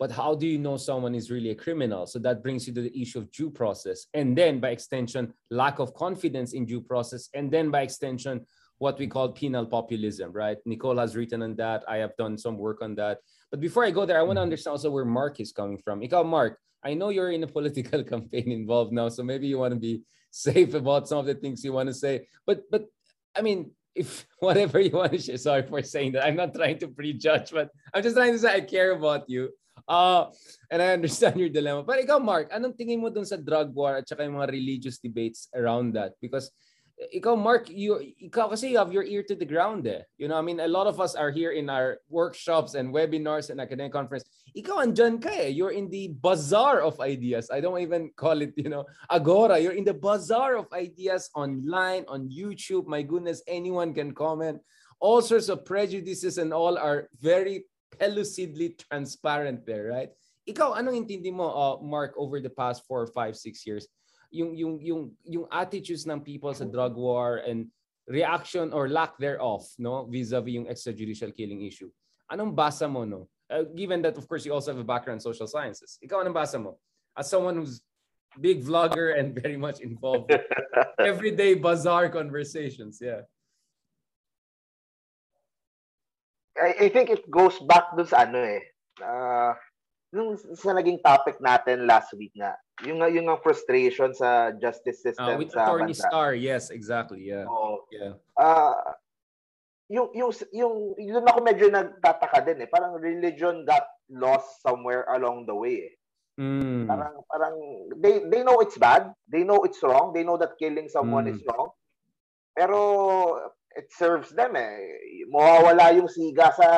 [SPEAKER 1] but how do you know someone is really a criminal so that brings you to the issue of due process and then by extension lack of confidence in due process and then by extension what we call penal populism, right? Nicole has written on that. I have done some work on that. But before I go there, I want to mm-hmm. understand also where Mark is coming from. Ikaw, Mark, I know you're in a political (laughs) campaign involved now, so maybe you want to be safe about some of the things you want to say. But but I mean, if (laughs) whatever you want to share, sorry for saying that. I'm not trying to prejudge, but I'm just trying to say I care about you. Uh, and I understand your dilemma. But ikaw, Mark, anong tingin mo dun sa drug war at saka yung mga religious debates around that? Because ikaw Mark you ikaw kasi you have your ear to the ground eh. You know, I mean a lot of us are here in our workshops and webinars and academic conference. Ikaw andyan ka eh. You're in the bazaar of ideas. I don't even call it, you know, agora. You're in the bazaar of ideas online on YouTube. My goodness, anyone can comment. All sorts of prejudices and all are very pellucidly transparent there, right? Ikaw, anong intindi mo, uh, Mark, over the past four, five, six years? yung yung yung yung attitudes ng people sa drug war and reaction or lack thereof no vis-a-vis yung extrajudicial killing issue. Anong basa mo no? Uh, given that of course you also have a background in social sciences. Ikaw anong basa mo? As someone who's big vlogger and very much involved (laughs) everyday bazaar conversations. Yeah.
[SPEAKER 2] I, I think it goes back dun sa ano eh. Uh, nung sa naging topic natin last week nga, yung yung ang frustration sa justice ah, system uh,
[SPEAKER 1] with
[SPEAKER 2] sa
[SPEAKER 1] Attorney bansa. Star, yes, exactly, yeah.
[SPEAKER 2] Oo.
[SPEAKER 1] Yeah.
[SPEAKER 2] Uh, yung yung yung yun ako medyo nagtataka din eh. Parang religion got lost somewhere along the way eh.
[SPEAKER 1] Mm.
[SPEAKER 2] Parang parang they they know it's bad, they know it's wrong, they know that killing someone mm. is wrong. Pero it serves them eh. Mawawala yung siga sa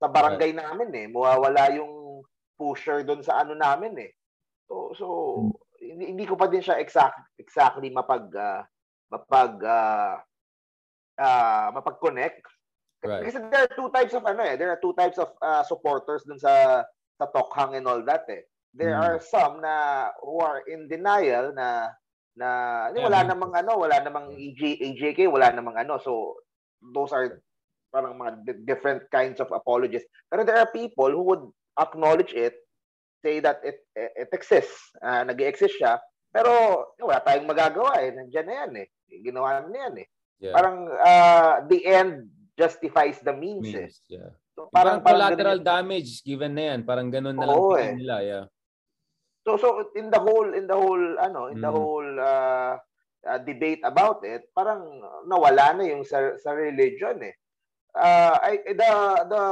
[SPEAKER 2] sa barangay right. namin eh. Mawawala yung pusher doon sa ano namin eh. So so hindi, hindi ko pa din siya exact exactly mapag uh, mapag uh, uh, mapag-connect. Right. Kasi there are two types of ano eh, there are two types of uh, supporters dun sa sa Tokhang and all that eh. There mm. are some na who are in denial na na yeah, wala namang ano, wala namang EJ, AJK, wala namang ano. So those are parang mga different kinds of apologies. Pero there are people who would acknowledge it, say that it it exists, uh, nag-exist siya, pero wala tayong magagawa eh, nandiyan na yan eh. Ginawa na yan eh. Yeah. Parang uh, the end justifies the means, eh. means
[SPEAKER 1] eh. Yeah. So, parang, parang collateral ganun, damage given na yan, parang ganun na lang eh. nila, yeah.
[SPEAKER 2] So so in the whole in the whole ano, in mm. the whole uh, uh, debate about it, parang nawala na yung sa, sa religion eh uh, I the the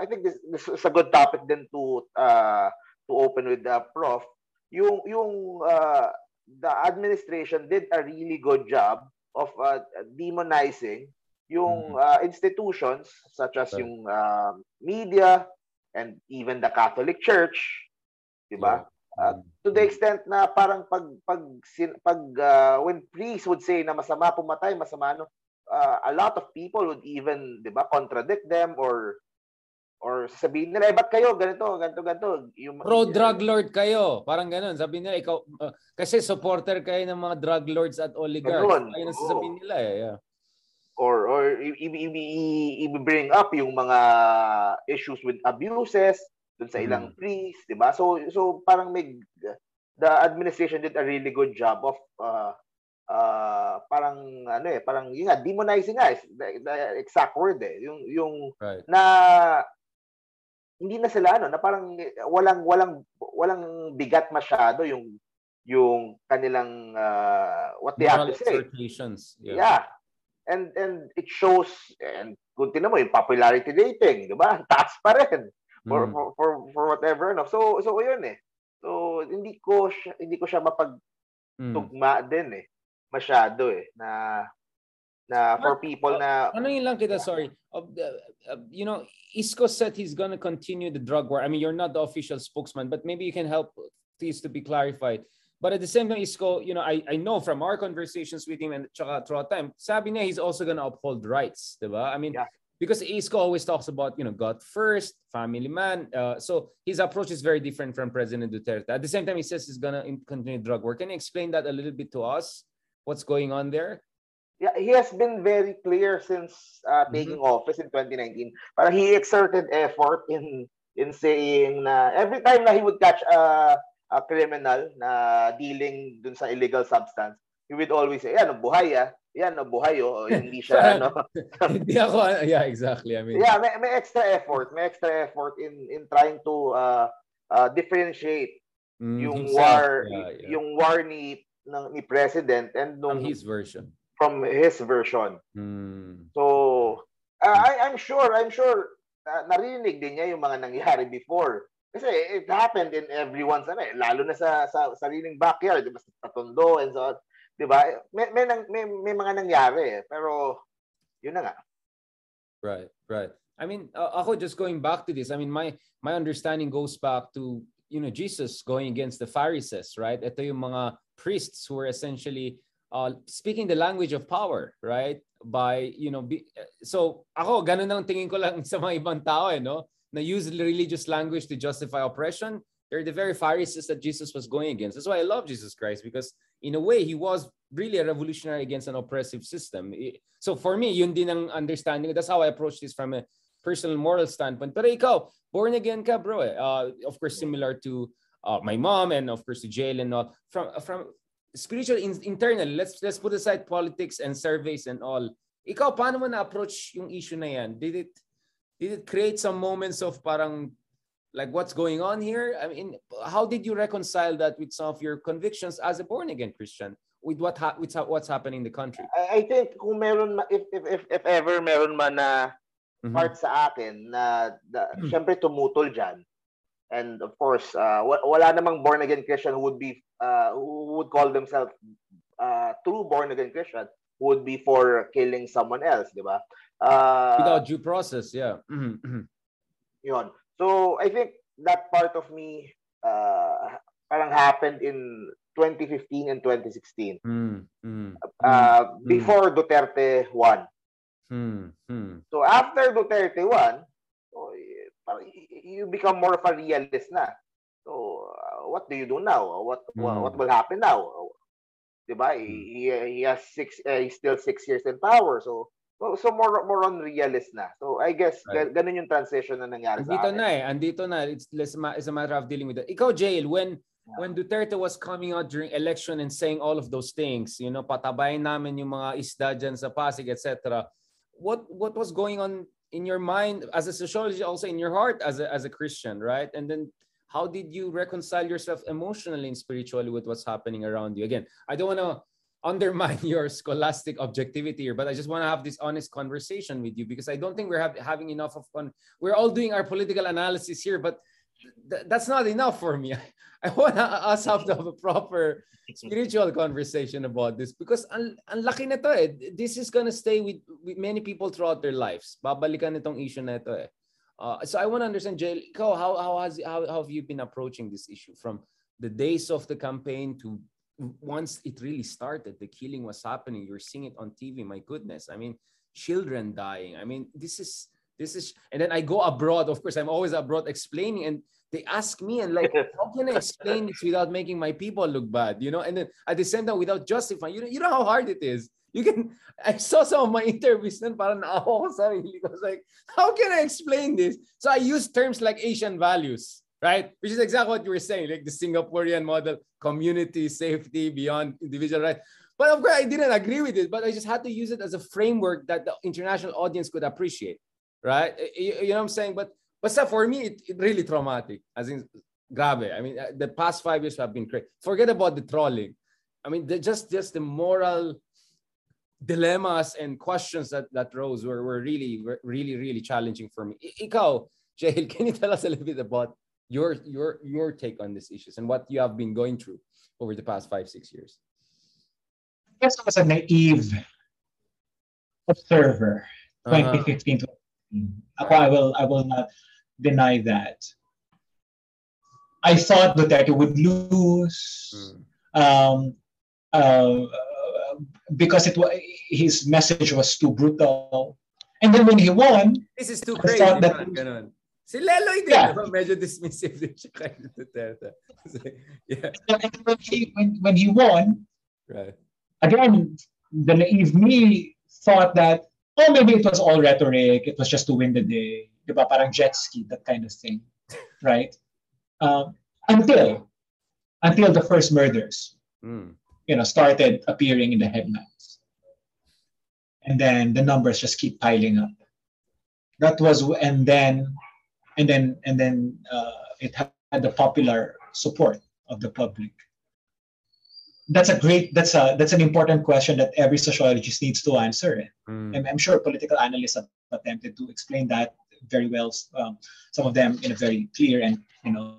[SPEAKER 2] I think this, this is a good topic then to uh, to open with the prof. Yung yung uh, the administration did a really good job of uh, demonizing yung mm-hmm. uh, institutions such as yung uh, media and even the Catholic Church, 'di ba? Yeah. Uh, to the mm-hmm. extent na parang pag pag pag uh, when priests would say na masama pumatay, masama ano, uh, a lot of people would even, 'di ba, contradict them or or sabihin nila, eh, ba't kayo ganito, ganito, ganito.
[SPEAKER 1] Yung, Pro drug lord kayo. Parang ganun. Sabihin nila, ikaw, uh, kasi supporter kayo ng mga drug lords at oligarchs. Ganun. Ayun ang sasabihin nila eh. Yeah.
[SPEAKER 2] Or, or i-bring up yung mga issues with abuses dun sa ilang mm. priests, di ba? So, so parang may, the administration did a really good job of uh, uh, parang ano eh, parang yun nga, demonizing nga, the, the exact word eh. Yung, yung right. na hindi na sila ano, na parang walang walang walang bigat masyado yung yung kanilang uh, what they Moral have to say.
[SPEAKER 1] Yeah.
[SPEAKER 2] yeah. And and it shows and kung tinan mo yung popularity rating, 'di ba? (laughs) Taas pa rin for, mm. for for for whatever no. So so yun eh. So hindi ko siya, hindi ko siya mapag tugma mm. din eh masyado eh na na for people na
[SPEAKER 1] ano yun lang kita sorry uh, uh, you know Isko said he's gonna continue the drug war I mean you're not the official spokesman but maybe you can help these to be clarified but at the same time Isko you know I I know from our conversations with him and throughout time sabi niya he's also gonna uphold rights diba I mean yeah. Because Isko always talks about you know God first, family man. Uh, so his approach is very different from President Duterte. At the same time, he says he's gonna continue drug work. Can you explain that a little bit to us? What's going on there?
[SPEAKER 2] Yeah, he has been very clear since uh, mm-hmm. taking mm-hmm. office in 2019. But he exerted effort in in saying na every time na he would catch a, a criminal na dealing dun sa illegal substance, he would always say, ano, buhay ah yan, buhay oh, (laughs) hindi siya ano. (laughs)
[SPEAKER 1] hindi ako yeah, exactly. I mean
[SPEAKER 2] Yeah, may, may extra effort, may extra effort in in trying to uh, uh differentiate mm, yung himself. war yeah, yeah. yung war ni ng ni president and nung
[SPEAKER 1] from his version.
[SPEAKER 2] From his version.
[SPEAKER 1] Mm.
[SPEAKER 2] So uh, I I'm sure, I'm sure uh, narinig din niya yung mga nangyari before. Kasi it happened in everyone's ano, eh, lalo na sa sa sariling backyard, diba, sa Tondo and so on. 'Di ba? May may, may may mga nangyari eh. Pero yun na nga.
[SPEAKER 1] Right, right. I mean, uh, ako just going back to this. I mean, my my understanding goes back to you know Jesus going against the Pharisees, right? Ito yung mga priests who were essentially uh, speaking the language of power, right? By you know, be, so ako ganun ang tingin ko lang (laughs) sa mga ibang tao, eh, no? Na use religious language to justify oppression. They're the very Pharisees that Jesus was going against. That's why I love Jesus Christ because in a way, he was really a revolutionary against an oppressive system. So for me, yun din ang understanding. That's how I approach this from a personal moral standpoint. Pero ikaw, born again ka, bro. Eh. Uh, of course, similar to uh, my mom and of course to jail and all. From from spiritual in, internal, let's let's put aside politics and surveys and all. Ikaw, paano mo na-approach yung issue na yan? Did it did it create some moments of parang like what's going on here i mean how did you reconcile that with some of your convictions as a born again christian with what ha- with what's happening in the country
[SPEAKER 2] i, think kung meron if, if if if ever meron man na mm-hmm. part sa akin na, na mm-hmm. syempre tumutol diyan and of course uh, wala namang born again christian who would be uh, who would call themselves uh, true born again christian who would be for killing someone else di ba
[SPEAKER 1] uh, without due process yeah mm-hmm. mm-hmm.
[SPEAKER 2] So I think that part of me uh, parang happened in 2015 and 2016.
[SPEAKER 1] Mm, mm,
[SPEAKER 2] uh, mm, before Duterte won.
[SPEAKER 1] Mm, mm.
[SPEAKER 2] So after Duterte won, so, you become more of a realist na. So uh, what do you do now? What mm. what will happen now? Diba? He, he has six uh, he's still six years in power. So So, so more more on realist na. So I guess right. ganun yung transition na nangyari
[SPEAKER 1] andito sa akin. na eh. Andito na. It's, it's a matter of dealing with it. Ikaw, Jail, when yeah. when Duterte was coming out during election and saying all of those things, you know, patabayin namin yung mga isda dyan sa Pasig, etc. What what was going on in your mind as a sociologist, also in your heart as a, as a Christian, right? And then how did you reconcile yourself emotionally and spiritually with what's happening around you? Again, I don't want to undermine (laughs) your scholastic objectivity here, but I just want to have this honest conversation with you because I don't think we're have, having enough of fun. We're all doing our political analysis here, but th- that's not enough for me. (laughs) I, want us have to have a proper spiritual conversation about this because ang, ang na to eh. This is gonna stay with, with many people throughout their lives. Babalikan itong issue na ito eh. Uh, so I want to understand, Jayeel, how, how, has, how, how have you been approaching this issue from the days of the campaign to once it really started, the killing was happening. You're seeing it on TV. My goodness. I mean, children dying. I mean, this is this is and then I go abroad. Of course, I'm always abroad explaining, and they ask me, and like, (laughs) how can I explain this without making my people look bad? You know, and then at the same time without justifying, you know, you know how hard it is. You can (laughs) I saw some of my (laughs) interviews and parang naawa ko sarili I was like, how can I explain this? So I use terms like Asian values right? Which is exactly what you were saying, like the Singaporean model, community, safety, beyond individual right. But of course, I didn't agree with it, but I just had to use it as a framework that the international audience could appreciate, right? You, you know what I'm saying? But but so for me, it, it really traumatic. As in, grave. I mean, uh, the past five years have been great. Forget about the trolling. I mean, just just the moral dilemmas and questions that that rose were, were really really really challenging for me. Ikaw, Jayeel, (laughs) can you tell us a little bit about your your your take on these issues and what you have been going through over the past five six years
[SPEAKER 4] I guess I was a naive observer uh-huh. 2015 uh-huh. I will I will not deny that I thought that Duterte would lose mm. um, uh, because it was his message was too brutal And then when he won,
[SPEAKER 1] this is too crazy. That. Si Leloy din, yeah. medyo dismissive din siya kay Duterte.
[SPEAKER 4] yeah. when, he, when, when he won,
[SPEAKER 1] right.
[SPEAKER 4] again, the naive me thought that, oh, maybe it was all rhetoric. It was just to win the day. Diba? Parang jet ski, that kind of thing. Right? Um, until, until the first murders,
[SPEAKER 1] mm.
[SPEAKER 4] you know, started appearing in the headlines. And then the numbers just keep piling up. That was, and then, and then, and then uh, it had the popular support of the public. That's a great that's a that's an important question that every sociologist needs to answer.
[SPEAKER 1] Mm.
[SPEAKER 4] I'm, I'm, sure political analysts have attempted to explain that very well um, some of them in a very clear and you know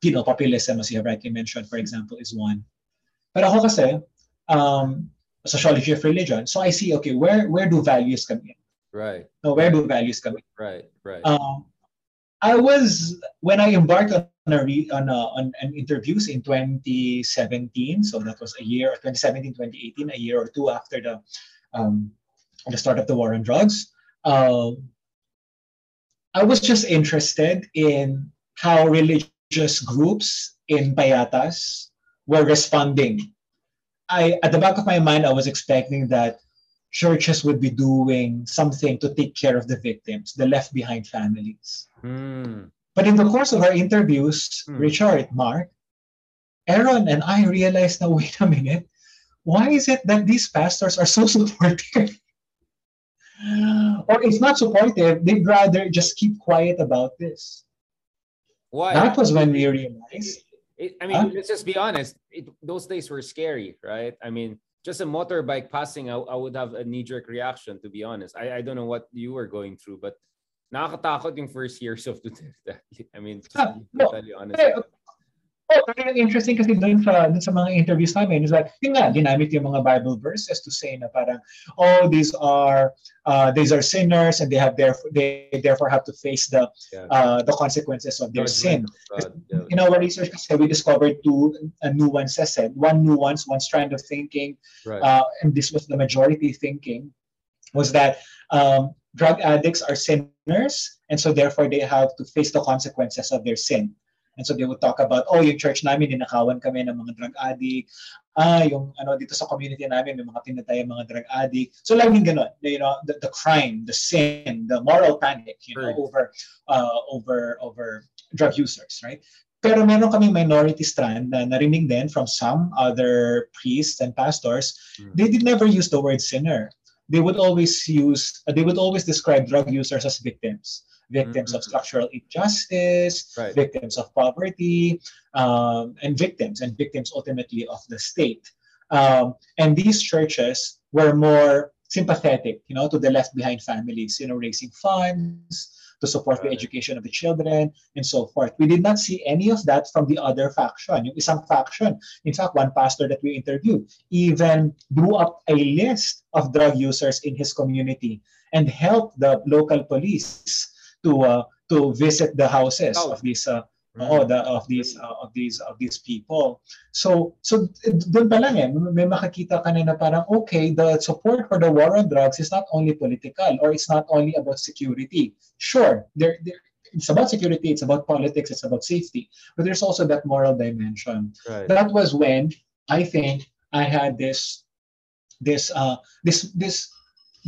[SPEAKER 4] penal populism as you have rightly mentioned for example is one. But ako kasi um, sociology of religion so i see okay where where do values come in?
[SPEAKER 1] Right.
[SPEAKER 4] No where do values come in?
[SPEAKER 1] Right right.
[SPEAKER 4] Um, i was when i embarked on a re, on, a, on an interviews in 2017. So that was a year, 2017, 2018, a year or two after the um, the start of the war on drugs. Um, I was just interested in how religious groups in Payatas were responding. I, at the back of my mind, I was expecting that churches would be doing something to take care of the victims, the left behind families.
[SPEAKER 1] Mm.
[SPEAKER 4] But in the course of our interviews, hmm. Richard, Mark, Erron and I realized now, (laughs) wait a minute, why is it that these pastors are so (laughs) supportive? or if not supportive, they'd rather just keep quiet about this.
[SPEAKER 1] Why?
[SPEAKER 4] That was when we realized.
[SPEAKER 1] It, I mean, huh? let's just be honest. It, those days were scary, right? I mean, just a motorbike passing, I, I would have a knee jerk reaction, to be honest. I, I don't know what you were going through, but nakakatakot yung first years of Duterte. (laughs) I mean, just ah, no. totally honest. Hey,
[SPEAKER 4] oh, ang interesting kasi dun sa, dun sa mga interviews namin is like, yun nga, ginamit yung mga Bible verses to say na parang, oh, these are, uh, these are sinners and they have therefore, they therefore have to face the, yeah. uh, the consequences of their sin. Yeah. In our research we discovered two uh, nuances, said one nuance, one strand of thinking,
[SPEAKER 1] right.
[SPEAKER 4] uh, and this was the majority thinking, was that um, drug addicts are sinners, and so therefore they have to face the consequences of their sin. And so they would talk about, oh, yung church namin, ninakawan kami ng mga drug addict. Ah, yung ano, dito sa community namin, may mga pinatay mga drug addict. So laging ganun, you know, the, the crime, the sin, the moral panic, you know, right. over, uh, over, over drug users, right? Pero meron kaming minority strand na narinig din from some other priests and pastors. Mm. They did never use the word sinner they would always use they would always describe drug users as victims victims mm-hmm. of structural injustice
[SPEAKER 1] right.
[SPEAKER 4] victims of poverty um, and victims and victims ultimately of the state um, and these churches were more sympathetic you know to the left behind families you know raising funds to support the education of the children and so forth. We did not see any of that from the other faction. Yung isang faction, in fact, one pastor that we interviewed even drew up a list of drug users in his community and helped the local police to uh, to visit the houses oh. of these uh, oh, the, of these uh, of these of these people. So so doon pa lang eh may makakita ka na, na parang okay, the support for the war on drugs is not only political or it's not only about security. Sure, there there it's about security, it's about politics, it's about safety, but there's also that moral dimension.
[SPEAKER 1] Right.
[SPEAKER 4] That was when I think I had this this uh this this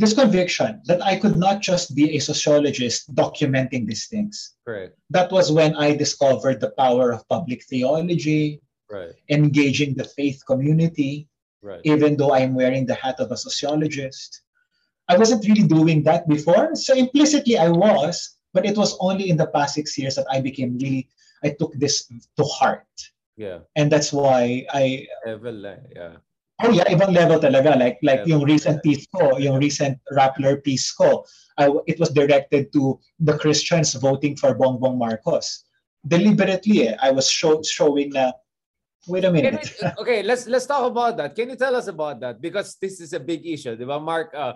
[SPEAKER 4] this conviction that I could not just be a sociologist documenting these things.
[SPEAKER 1] Right.
[SPEAKER 4] That was when I discovered the power of public theology,
[SPEAKER 1] right.
[SPEAKER 4] engaging the faith community,
[SPEAKER 1] right.
[SPEAKER 4] even though I'm wearing the hat of a sociologist. I wasn't really doing that before. So implicitly I was, but it was only in the past six years that I became really, I took this to heart.
[SPEAKER 1] Yeah.
[SPEAKER 4] And that's why I.
[SPEAKER 1] yeah
[SPEAKER 4] Oh yeah, ibang level talaga. Like like yung recent piece ko, yung recent Rappler piece ko, I, it was directed to the Christians voting for Bongbong Marcos. Deliberately, eh, I was show, showing na Wait a minute.
[SPEAKER 1] okay, let's let's talk about that. Can you tell us about that? Because this is a big issue, di ba, Mark? Uh,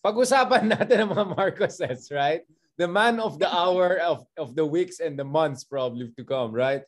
[SPEAKER 1] pag-usapan (laughs) natin ang mga Marcoses, right? The man of the hour of, of the weeks and the months probably to come, right?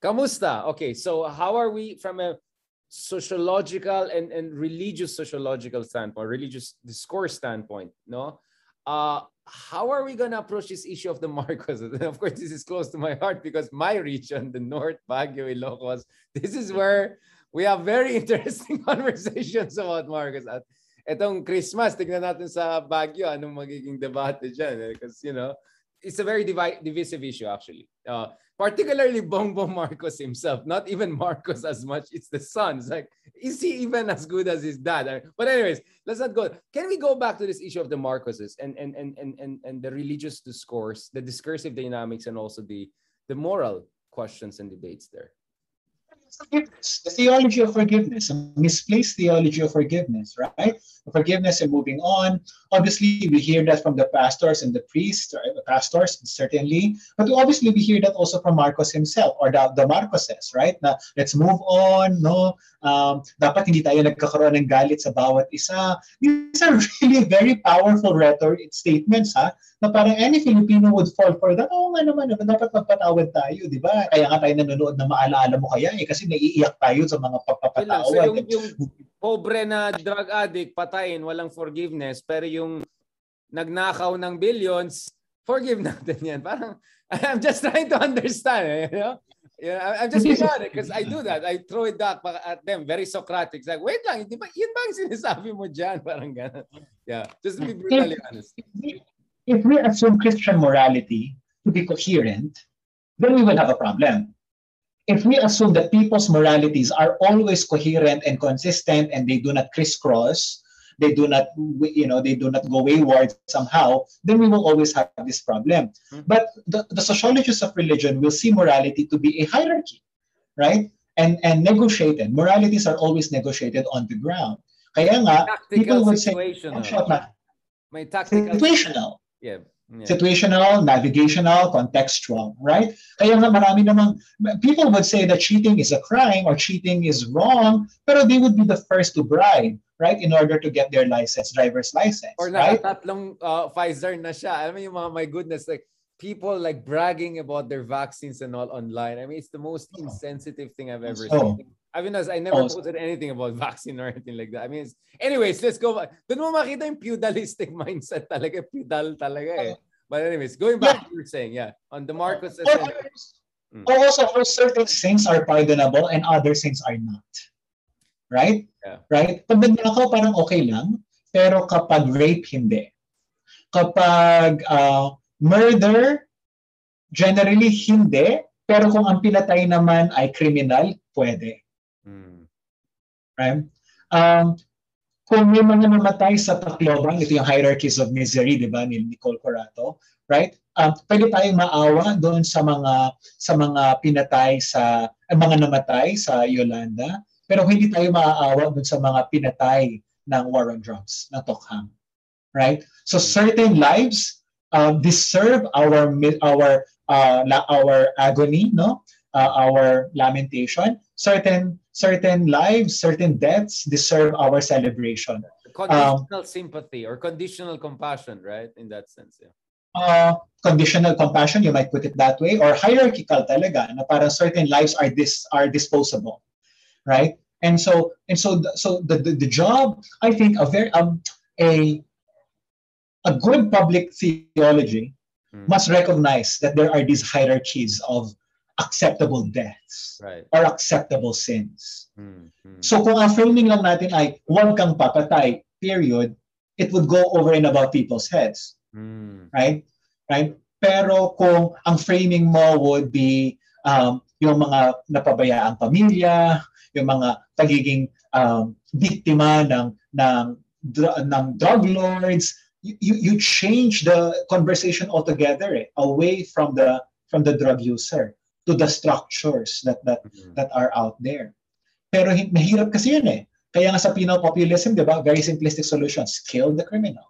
[SPEAKER 1] Kamusta? Okay, so how are we from a sociological and, and religious sociological standpoint, religious discourse standpoint, no? uh, how are we going to approach this issue of the Marcos? And (laughs) of course, this is close to my heart because my region, the North, Baguio, Ilocos, this is where we have very (laughs) interesting conversations about Marcos. At etong Christmas, tignan natin sa Baguio, anong magiging debate dyan. Because, eh? you know, it's a very divi- divisive issue, actually. Uh, particularly Bongbong (laughs) Marcos himself, not even Marcos as much. It's the son. It's like, is he even as good as his dad? But anyways, let's not go. Can we go back to this issue of the Marcoses and and and and and, and the religious discourse, the discursive dynamics, and also the the moral questions and debates there?
[SPEAKER 4] Forgiveness, the theology of forgiveness, a misplaced theology of forgiveness, right? Forgiveness and moving on. Obviously, we hear that from the pastors and the priests, right? the pastors, certainly. But obviously, we hear that also from Marcos himself or the, the Marcoses, right? Na, let's move on, no? Um, dapat hindi tayo nagkakaroon ng galit sa bawat isa. These are (laughs) really very powerful rhetoric statements, ha? Na parang any Filipino would fall for that. Oo nga naman, dapat magpatawad tayo, di ba? Kaya nga tayo nanonood na maalaala mo kaya eh, kasi naiiyak tayo sa mga papatawad. So
[SPEAKER 1] yung, yung pobre na drug addict, patayin, walang forgiveness, pero yung nagnakaw ng billions, forgive natin yan. Parang, (laughs) I'm just trying to understand, eh, you know? Yeah, I'm just honest because I do that. I throw it back at them. Very Socratic. It's like, wait lang, di ba, yun ba ang sinasabi mo dyan? (laughs) Parang gano'n. Yeah, just to be brutally honest.
[SPEAKER 4] If we assume Christian morality to be coherent, then we will have a problem if we assume that people's moralities are always coherent and consistent and they do not crisscross, they do not, you know, they do not go wayward somehow, then we will always have this problem. Mm-hmm. But the, the sociologists of religion will see morality to be a hierarchy, right? And and negotiated. Moralities are always negotiated on the ground. Kaya nga, people would say,
[SPEAKER 1] May tactical
[SPEAKER 4] situational. Yeah. Yeah. Situational, navigational, contextual, right? Kaya nga marami namang, people would say that cheating is a crime or cheating is wrong, pero they would be the first to bribe, right? In order to get their license, driver's license,
[SPEAKER 1] Or
[SPEAKER 4] right?
[SPEAKER 1] nakatatlong uh, Pfizer na siya. I mean, yung mga, my goodness, like, people like bragging about their vaccines and all online. I mean, it's the most oh. insensitive thing I've ever oh. seen. I mean, I never oh. posted anything about (laughs) vaccine or anything like that. I mean, anyways, let's go back. Doon mo makita yung feudalistic (laughs) mindset talaga. Feudal talaga eh. But anyways, going back yeah. to what you were saying, yeah. On the Marcos.
[SPEAKER 4] Mm. Also, for certain sins are pardonable and other sins are not. Right?
[SPEAKER 1] Yeah.
[SPEAKER 4] Right? Pag nagnakaw, parang okay lang. Pero kapag rape, hindi. Kapag uh, murder, generally hindi. Pero kung ang pinatay naman ay criminal, pwede. Right? Um, kung may mga namatay sa Tacloban, ito yung hierarchies of misery, di ba, ni Nicole Corato, right? Um, pwede tayong maawa doon sa mga sa mga pinatay sa eh, mga namatay sa Yolanda, pero hindi tayo maaawa doon sa mga pinatay ng war on drugs, ng Tokhang. Right? So certain lives uh, deserve our our uh, our agony, no? uh, our lamentation. Certain certain lives, certain deaths deserve our celebration.
[SPEAKER 1] Conditional um, sympathy or conditional compassion, right? In that sense, yeah.
[SPEAKER 4] Uh, conditional compassion, you might put it that way, or hierarchical talaga, na parang certain lives are this are disposable, right? And so and so so the, the, the job, I think, a very um a a good public theology mm. must recognize that there are these hierarchies of acceptable deaths
[SPEAKER 1] right.
[SPEAKER 4] or acceptable sins. Mm-hmm. So kung ang framing lang natin ay huwag kang papatay, period, it would go over and above people's heads. Mm. Right? Right? Pero kung ang framing mo would be um, yung mga napabayaang pamilya, yung mga pagiging um, biktima ng ng ng drug lords, you, you change the conversation altogether eh, away from the from the drug user to the structures that that mm-hmm. that are out there. Pero mahirap kasi yun eh. Kaya nga sa penal populism, di ba, very simplistic solutions, kill the criminal.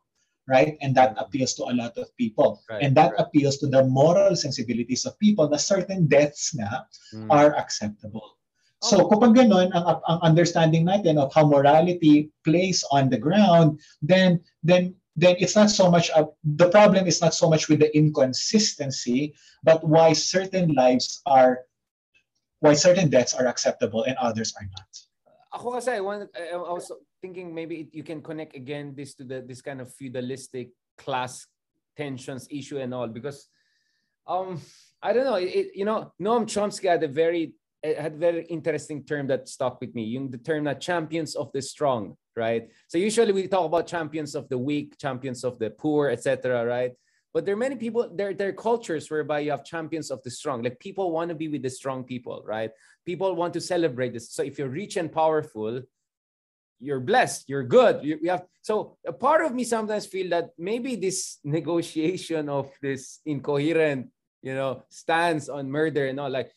[SPEAKER 4] Right? And that mm-hmm. appeals to a lot of people. Right, and that right. appeals to the moral sensibilities of people na certain deaths nga mm. are acceptable. So oh. kapag ganun, ang, ang understanding natin of how morality plays on the ground, then then then it's not so much the problem is not so much with the inconsistency, but why certain lives are why certain deaths are acceptable and others are not.
[SPEAKER 1] Ako kasi I, want, I was thinking maybe you can connect again this to the this kind of feudalistic class tensions issue and all because um I don't know it, you know Noam Chomsky had a very had very interesting term that stuck with me the term that champions of the strong right? So usually we talk about champions of the weak champions of the poor etc right? But there are many people there, there are cultures whereby you have champions of the strong. Like people want to be with the strong people right? People want to celebrate this. So if you're rich and powerful you're blessed you're good you, you have so a part of me sometimes feel that maybe this (laughs) negotiation of this incoherent you know stance on murder and all like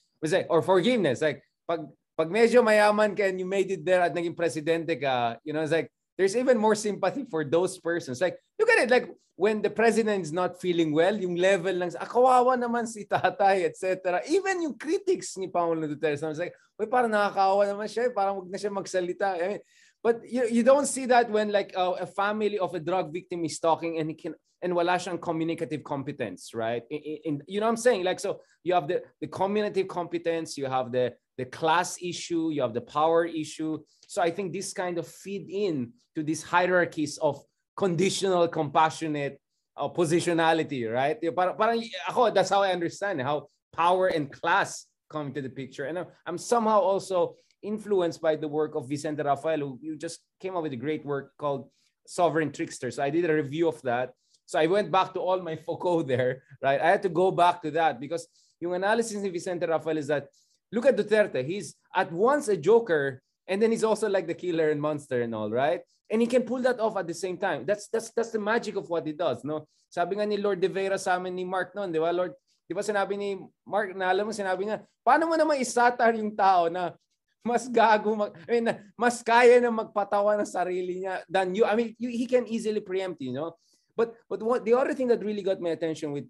[SPEAKER 1] or forgiveness like pag pag medyo mayaman ka and you made it there at naging presidente ka you know it's like there's even more sympathy for those persons like look at it like when the president is not feeling well yung level ng ah, kawawa naman si tatay etc even yung critics ni Pangulo Duterte I was like Uy, parang nakakaawa naman siya parang wag na siya magsalita I mean, but you, you don't see that when like uh, a family of a drug victim is talking and he can and wala siyang communicative competence, right? In, in, you know what I'm saying? Like so you have the the communicative competence, you have the the class issue, you have the power issue. So I think this kind of feed in to these hierarchies of conditional, compassionate uh, positionality, right? Parang, parang ako, that's how I understand how power and class come into the picture. And I'm, somehow also influenced by the work of Vicente Rafael, who you just came up with a great work called Sovereign Trickster. So I did a review of that. So I went back to all my (laughs) Foucault there, right? I had to go back to that because yung analysis of Vicente Rafael is that look at Duterte. He's at once a joker and then he's also like the killer and monster and all, right? And he can pull that off at the same time. That's that's that's the magic of what he does, no? Sabi nga ni Lord De Vera sa amin ni Mark noon, di ba? Lord, di ba sinabi ni Mark, na alam mo, sinabi niya, paano mo naman isatar yung tao na mas gago mag, I mean, mas kaya na magpatawa ng sarili niya than you. I mean, you, he can easily preempt, you know. But but what the other thing that really got my attention with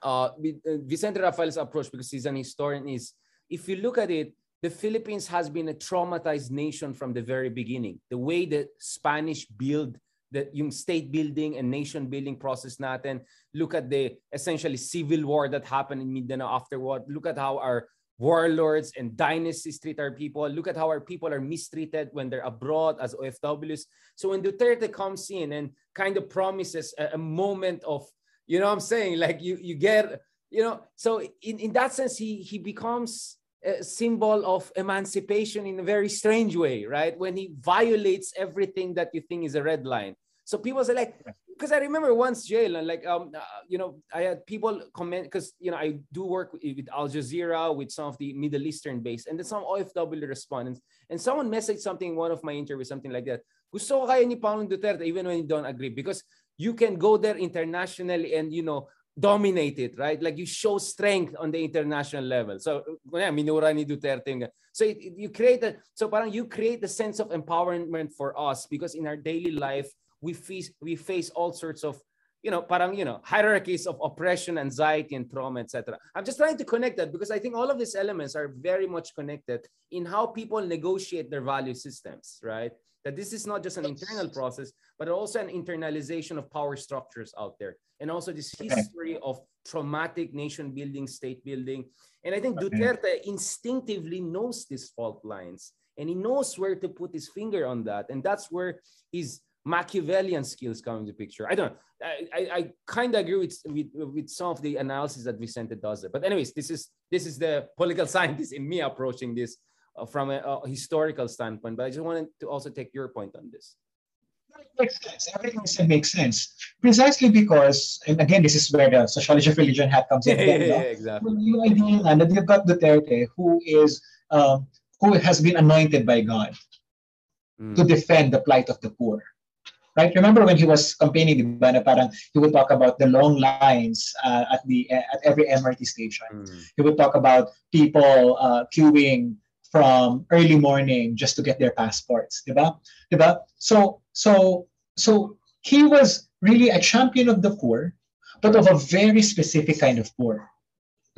[SPEAKER 1] uh, with uh, Vicente Rafael's approach because he's an historian is if you look at it, the Philippines has been a traumatized nation from the very beginning. The way the Spanish build the yung state building and nation building process natin. Look at the essentially civil war that happened in Mindanao afterward. Look at how our warlords and dynasties treat our people. Look at how our people are mistreated when they're abroad as OFWs. So when Duterte comes in and kind of promises a, a moment of, you know I'm saying? Like you, you get, you know, so in, in that sense, he, he becomes a symbol of emancipation in a very strange way, right? When he violates everything that you think is a red line. So people say like, because I remember once Jayeel and like um uh, you know I had people comment because you know I do work with, Al Jazeera with some of the Middle Eastern base and then some OFW respondents and someone messaged something in one of my interviews something like that. Gusto ko kaya ni Pangulong Duterte even when you don't agree because you can go there internationally and you know dominate it right? Like you show strength on the international level. So minura ni Duterte so you create a so parang you create a sense of empowerment for us because in our daily life we face we face all sorts of you know parang you know hierarchies of oppression anxiety and trauma etc i'm just trying to connect that because i think all of these elements are very much connected in how people negotiate their value systems right that this is not just an internal process but also an internalization of power structures out there and also this history of traumatic nation building state building and i think duterte instinctively knows these fault lines and he knows where to put his finger on that and that's where his Machiavellian skills come into picture. I don't know. I, I, I kind of agree with, with, with some of the analysis that Vicente does there. But anyways, this is this is the political (laughs) scientist in me approaching this from a, a, historical standpoint. But I just wanted to also take your point on this.
[SPEAKER 4] It makes sense. Everything said makes sense. Precisely because, and again, this is where the sociology of religion hat comes in. (laughs)
[SPEAKER 1] yeah, yeah, exactly.
[SPEAKER 4] You idea that you've got Duterte, who is um, who has been anointed by God mm. to defend the plight of the poor right? Remember when he was campaigning, diba, na parang he would talk about the long lines uh, at the at every MRT station. Mm. He would talk about people uh, queuing from early morning just to get their passports, diba? Diba? So so so he was really a champion of the poor, but of a very specific kind of poor.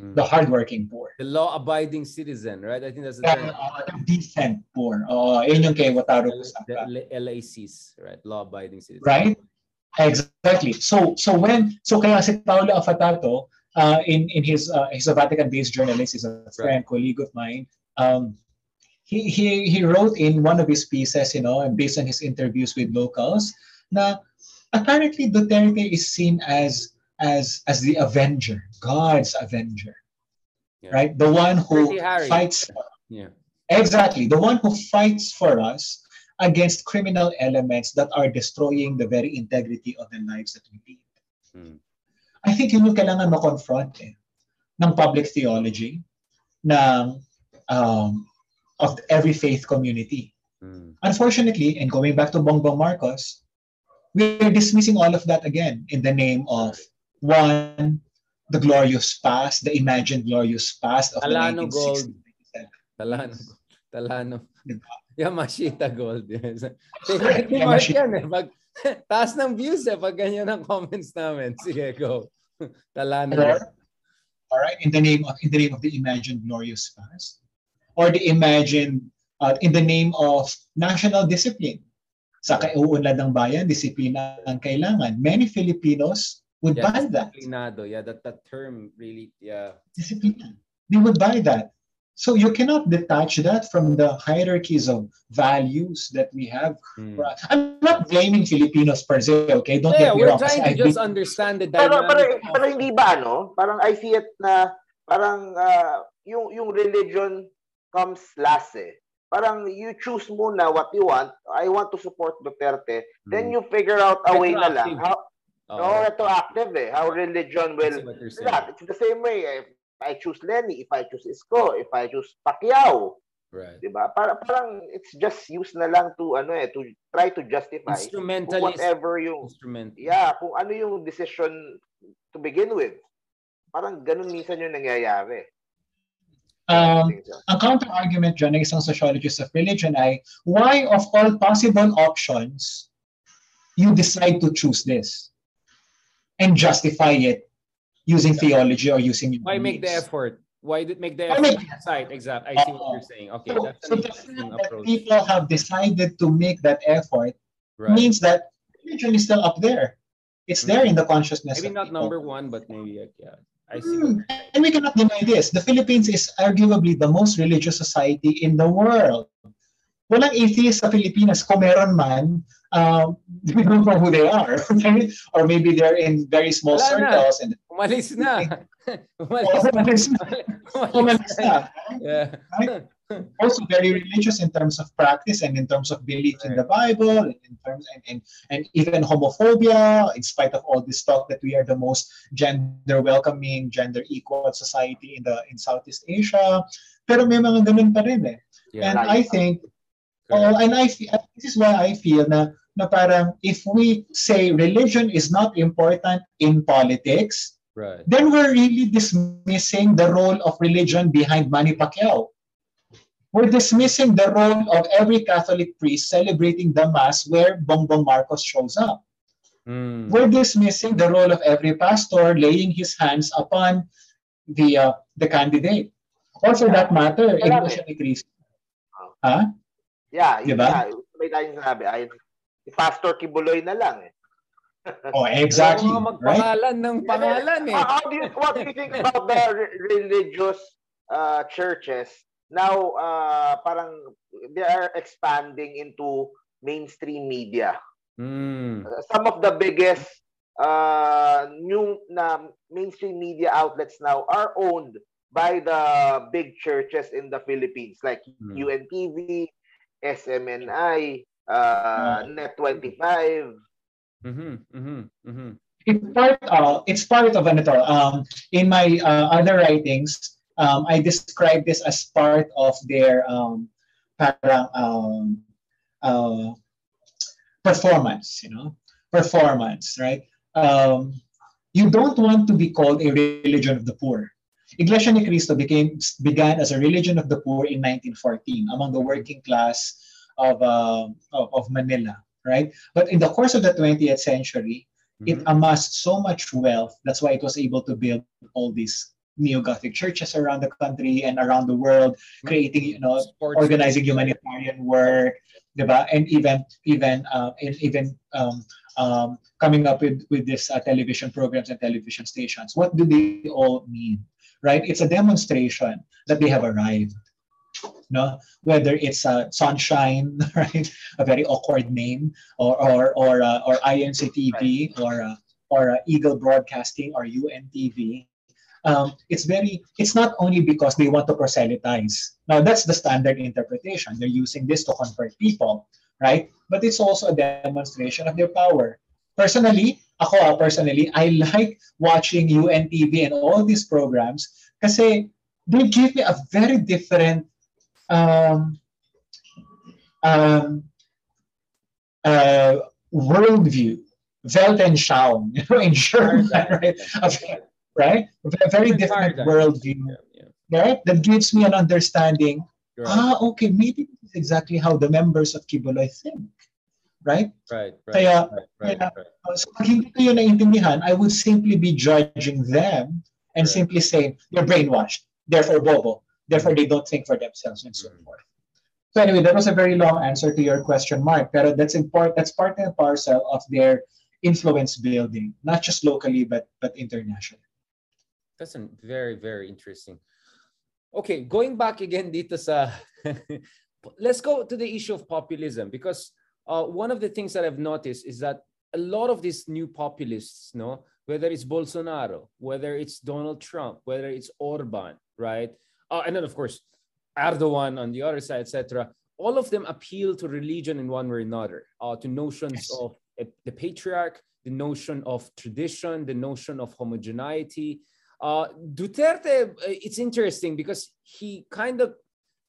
[SPEAKER 4] Mm. The hardworking poor.
[SPEAKER 1] The law-abiding citizen, right? I think that's the
[SPEAKER 4] yeah, uh, the decent poor. Oh, yun yung kay Wataru
[SPEAKER 1] The LACs, right? Law-abiding citizen.
[SPEAKER 4] Right? Exactly. So so when so kaya si Paolo Affatato uh, in in his uh, he's a Vatican-based journalist, he's a friend, right. colleague of mine. Um, he he he wrote in one of his pieces, you know, and based on his interviews with locals, na apparently Duterte is seen as as as the avenger, God's avenger, yeah. right? The one who fights.
[SPEAKER 1] Yeah.
[SPEAKER 4] Exactly, the one who fights for us against criminal elements that are destroying the very integrity of the lives that we lead. Hmm. I think yun yung kailangan ma-confront eh, ng public theology, ng, um, of every faith community. Hmm. Unfortunately, and going back to Bongbong Marcos, we're dismissing all of that again in the name of one, the glorious past, the imagined glorious past of
[SPEAKER 1] Talano the 1960s. Gold. Talano. Talano. Diba? Yamashita Gold. Yes. (laughs) Mark yan eh. Pag, (laughs) taas ng views eh pag ganyan ang comments namin. Sige, go. (laughs) Talano.
[SPEAKER 4] All right, in the name of in the name of the imagined glorious past, or the imagined uh, in the name of national discipline. Sa kauunlad ng bayan, disiplina ang kailangan. Many Filipinos would
[SPEAKER 1] yeah,
[SPEAKER 4] buy that.
[SPEAKER 1] Disciplinado. Yeah, that, that term really, yeah.
[SPEAKER 4] Discipline. They would buy that. So you cannot detach that from the hierarchies of values that we have. Mm. I'm not blaming Filipinos per se, okay? Don't
[SPEAKER 1] yeah,
[SPEAKER 4] get
[SPEAKER 1] me wrong. We're trying to just been... understand the dynamic.
[SPEAKER 2] Pero, pero, pero hindi ba, no? Parang I see it na parang uh, yung, yung religion comes last eh. Parang you choose muna what you want. I want to support Duterte. Mm. Then hmm. you figure out a way na lang. How, oh. No, retroactive eh. How religion will... That. It's the same way. Eh I choose Lenny, if I choose Isko, if I choose Pacquiao.
[SPEAKER 1] Right.
[SPEAKER 2] 'Di ba? Para parang it's just use na lang to ano eh to try to justify whatever yung
[SPEAKER 1] instrument.
[SPEAKER 2] Yeah, kung ano yung decision to begin with. Parang ganun minsan yung nangyayari.
[SPEAKER 4] Um, ang counter-argument dyan ng isang sociologist of religion ay, why of all possible options, you decide to choose this and justify it using theology or using
[SPEAKER 1] why make the effort? Why did make the effort make, side exact i see uh, what you're saying. Okay so, that's so the fact
[SPEAKER 4] that people have decided to make that effort right. means that religion is still up there. It's there in the consciousness
[SPEAKER 1] maybe not
[SPEAKER 4] people.
[SPEAKER 1] number one but maybe like, yeah I see
[SPEAKER 4] mm. and we cannot deny this the philippines is arguably the most religious society in the world walang atheist sa Pilipinas. Kung meron man, um, (laughs) we don't know who they are. (laughs) or maybe they're in very small Wala circles.
[SPEAKER 1] Na. And, Umalis na. (laughs)
[SPEAKER 4] Umalis, Umalis na. Umalis na. Yeah. Right? Also very religious in terms of practice and in terms of belief right. in the Bible, in terms and, and and even homophobia, in spite of all this talk that we are the most gender welcoming, gender equal society in the in Southeast Asia. Pero may mga ganun pa rin eh. Yeah, and I think Oh, and I feel, this is why I feel na, na parang if we say religion is not important in politics,
[SPEAKER 1] right.
[SPEAKER 4] then we're really dismissing the role of religion behind Manny Pacquiao. We're dismissing the role of every Catholic priest celebrating the Mass where Bongbong Marcos shows up.
[SPEAKER 1] Mm.
[SPEAKER 4] We're dismissing the role of every pastor laying his hands upon the uh, the candidate. Or for that matter, in Mission ni Cristo.
[SPEAKER 2] Huh? Yeah, diba? nga. May tayong sinabi. Ay, Pastor Kibuloy na lang eh. (laughs)
[SPEAKER 4] oh, exactly.
[SPEAKER 1] Oo, magpangalan right? ng pangalan eh. (laughs)
[SPEAKER 2] How do you, what do you think about the religious uh, churches? Now, uh, parang they are expanding into mainstream media.
[SPEAKER 1] Mm.
[SPEAKER 2] some of the biggest uh, new na mainstream media outlets now are owned by the big churches in the Philippines like mm. UNTV, SMNI, uh, Net25.
[SPEAKER 1] Mm-hmm, mm-hmm, mm-hmm.
[SPEAKER 4] It's part, uh, it's part of an um, in my uh, other writings, um, I describe this as part of their um, parang, um, uh, performance, you know, performance, right? Um, you don't want to be called a religion of the poor. Iglesia ni Cristo became began as a religion of the poor in 1914 among the working class of, uh, of, of Manila, right? But in the course of the 20th century, mm-hmm. it amassed so much wealth. That's why it was able to build all these neo-Gothic churches around the country and around the world, creating, you know, Sports organizing humanitarian work, diba? and even even uh, and even um, um, coming up with with this uh, television programs and television stations. What do they all mean? right? It's a demonstration that they have arrived. no? Whether it's uh, Sonshine, (laughs) right? A very awkward name, or or or uh, or INC TV, right. or uh, or uh, Eagle Broadcasting, or UNTV. Um, it's very. It's not only because they want to proselytize. Now that's the standard interpretation. They're using this to convert people, right? But it's also a demonstration of their power. Personally, ako ah, personally, I (laughs) like watching UNTV and all these programs kasi they give me a very different um, um, uh, worldview, Weltanschauung, (laughs) you know, in German, (laughs) right? Right? A very different worldview, yeah, yeah. right? That gives me an understanding. Right. Ah, okay, maybe this is exactly how the members of Quiboloy think. Right?
[SPEAKER 1] Right, right.
[SPEAKER 4] Kaya,
[SPEAKER 1] right, right,
[SPEAKER 4] kaya right. Uh, so pag hindi ko yun naintindihan, I would simply be judging them and right. simply saying, they're brainwashed, therefore bobo. Therefore, they don't think for themselves and so mm-hmm. forth. So anyway, that was a very long answer to your question, Mark. But that's important. That's part and parcel of their influence building, not just locally but but internationally.
[SPEAKER 1] That's a very very interesting. Okay, going back again dito sa (laughs) let's go to the issue of populism because uh, one of the things that I've noticed is that a lot of these new populists, no, whether it's Bolsonaro, whether it's Donald Trump, whether it's Orban, right? uh, and then of course Erdogan on the other side, etc. All of them appeal to religion in one way or another, uh, to notions yes. of the patriarch, the notion of tradition, the notion of homogeneity. Uh, Duterte, uh, it's interesting because he kind of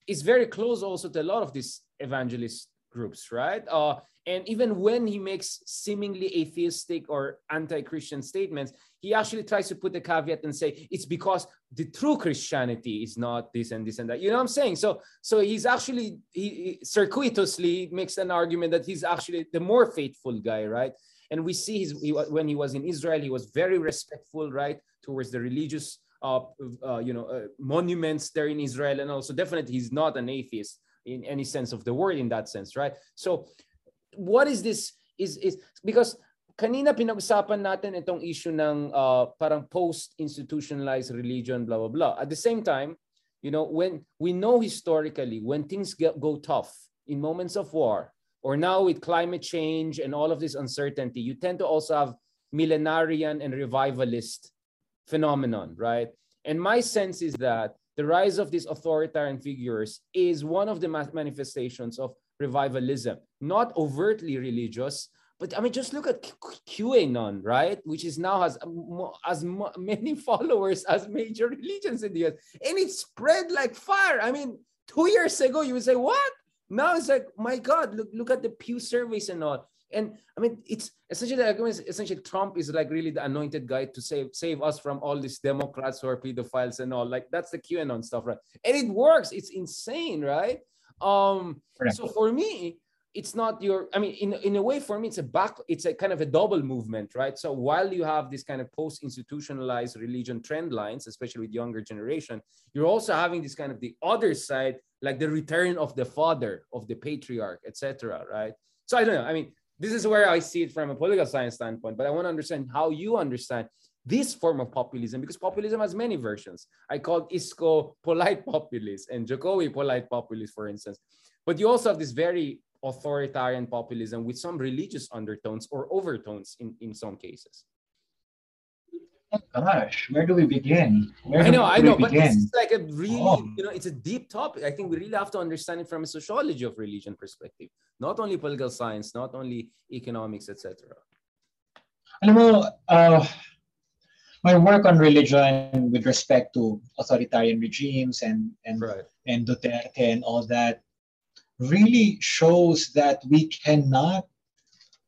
[SPEAKER 1] is very close also to a lot of these evangelist groups, right? Uh, and even when he makes seemingly atheistic or anti-Christian statements, he actually tries to put a caveat and say it's because the true Christianity is not this and this and that. You know what I'm saying? So, so he's actually he, he circuitously makes an argument that he's actually the more faithful guy, right? And we see his he, when he was in Israel, he was very respectful, right, towards the religious, uh, uh you know, uh, monuments there in Israel, and also definitely he's not an atheist in any sense of the word in that sense, right? So what is this is is because kanina pinag-usapan natin itong issue ng uh, parang post-institutionalized religion, blah, blah, blah. At the same time, you know, when we know historically, when things get, go tough in moments of war, or now with climate change and all of this uncertainty, you tend to also have millenarian and revivalist phenomenon, right? And my sense is that the rise of these authoritarian figures is one of the manifestations of revivalism, not overtly religious, but I mean, just look at QAnon, right? Which is now has um, as (laughs) many followers as major religions in the US, and it spread like fire. I mean, two years ago, you would say, "What?" Now it's like, my God, look look at the Pew surveys and all. And I mean, it's essentially the argument is essentially Trump is like really the anointed guy to save save us from all these Democrats who are pedophiles and all. Like that's the QAnon stuff, right? And it works. It's insane, right? Um, so for me, it's not your i mean in, in a way for me it's a back it's a kind of a double movement right so while you have this kind of post-institutionalized religion trend lines especially with younger generation you're also having this kind of the other side like the return of the father of the patriarch etc right so i don't know i mean this is where i see it from a political science standpoint but i want to understand how you understand this form of populism because populism has many versions. I called Isko polite populist and Jokowi polite populist, for instance. But you also have this very authoritarian populism with some religious undertones or overtones in, in some cases.
[SPEAKER 4] Gosh, where do we begin? Where
[SPEAKER 1] I know, I know, but it's like a really, oh. you know, it's a deep topic. I think we really have to understand it from a sociology of religion perspective, not only political science, not only economics, etc.
[SPEAKER 4] Alam mo, uh, my work on religion with respect to authoritarian regimes and and right. and Duterte and all that really shows that we cannot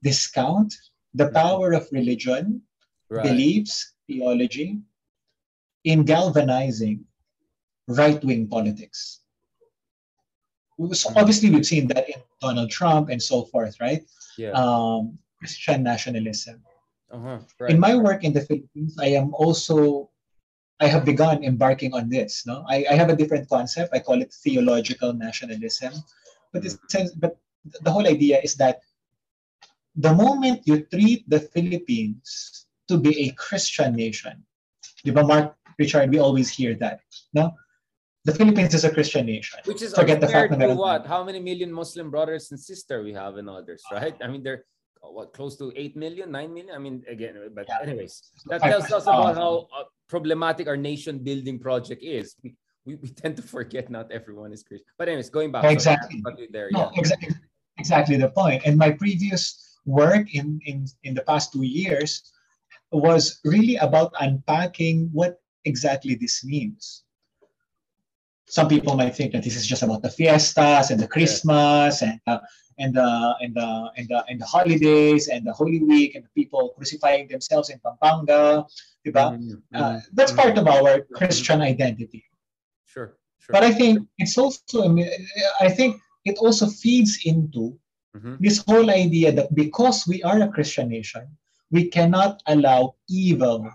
[SPEAKER 4] discount the power of religion, right. beliefs, theology in galvanizing right-wing politics. So mm-hmm. obviously, we've seen that in Donald Trump and so forth, right?
[SPEAKER 1] Yeah.
[SPEAKER 4] Um, Christian nationalism.
[SPEAKER 1] Uh-huh, right.
[SPEAKER 4] In my work in the Philippines, I am also I have begun embarking on this. No, I, I have a different concept. I call it theological nationalism. But it's, but the whole idea is that the moment you treat the Philippines to be a Christian nation, di ba, Mark Richard, we always hear that. No, the Philippines is a Christian nation.
[SPEAKER 1] Which is forget the fact that what? How many million Muslim brothers and sisters we have and others, right? I mean, they're what close to 8 million 9 million i mean again but yeah. anyways that tells us about how uh, problematic our nation building project is we, we, we, (laughs) tend to forget not everyone is christian but anyways going back
[SPEAKER 4] exactly so there no, yeah. exactly exactly the point. point and my previous work in in in the past two years was really about unpacking what exactly this means some people might think that this is just about the fiestas and the christmas and uh, and the and the and the and the holidays and the Holy Week and the people crucifying themselves in Pampanga, diba? Mm-hmm. Uh, that's mm-hmm. part of our Christian identity.
[SPEAKER 1] Sure, sure.
[SPEAKER 4] But I think it's also I think it also feeds into mm-hmm. this whole idea that because we are a Christian nation, we cannot allow evil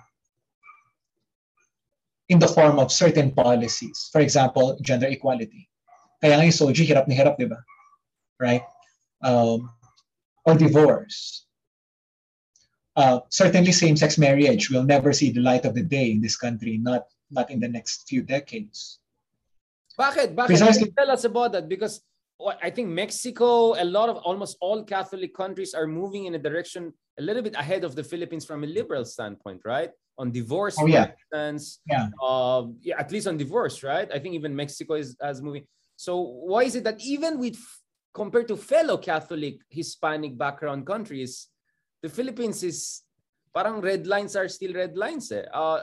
[SPEAKER 4] in the form of certain policies. For example, gender equality. Kaya nga yung SOGIE, hirap na hirap, di ba? Right? um, or divorce. Uh, certainly, same-sex marriage will never see the light of the day in this country, not not in the next few decades.
[SPEAKER 1] Bakit? Bakit? Precisely. Tell us about that because I think Mexico, a lot of almost all Catholic countries are moving in a direction a little bit ahead of the Philippines from a liberal standpoint, right? On divorce,
[SPEAKER 4] oh, yeah.
[SPEAKER 1] instance, yeah. Uh, yeah, at least on divorce, right? I think even Mexico is as moving. So why is it that even with compared to fellow Catholic Hispanic background countries, the Philippines is parang red lines are still red lines. Eh. Uh,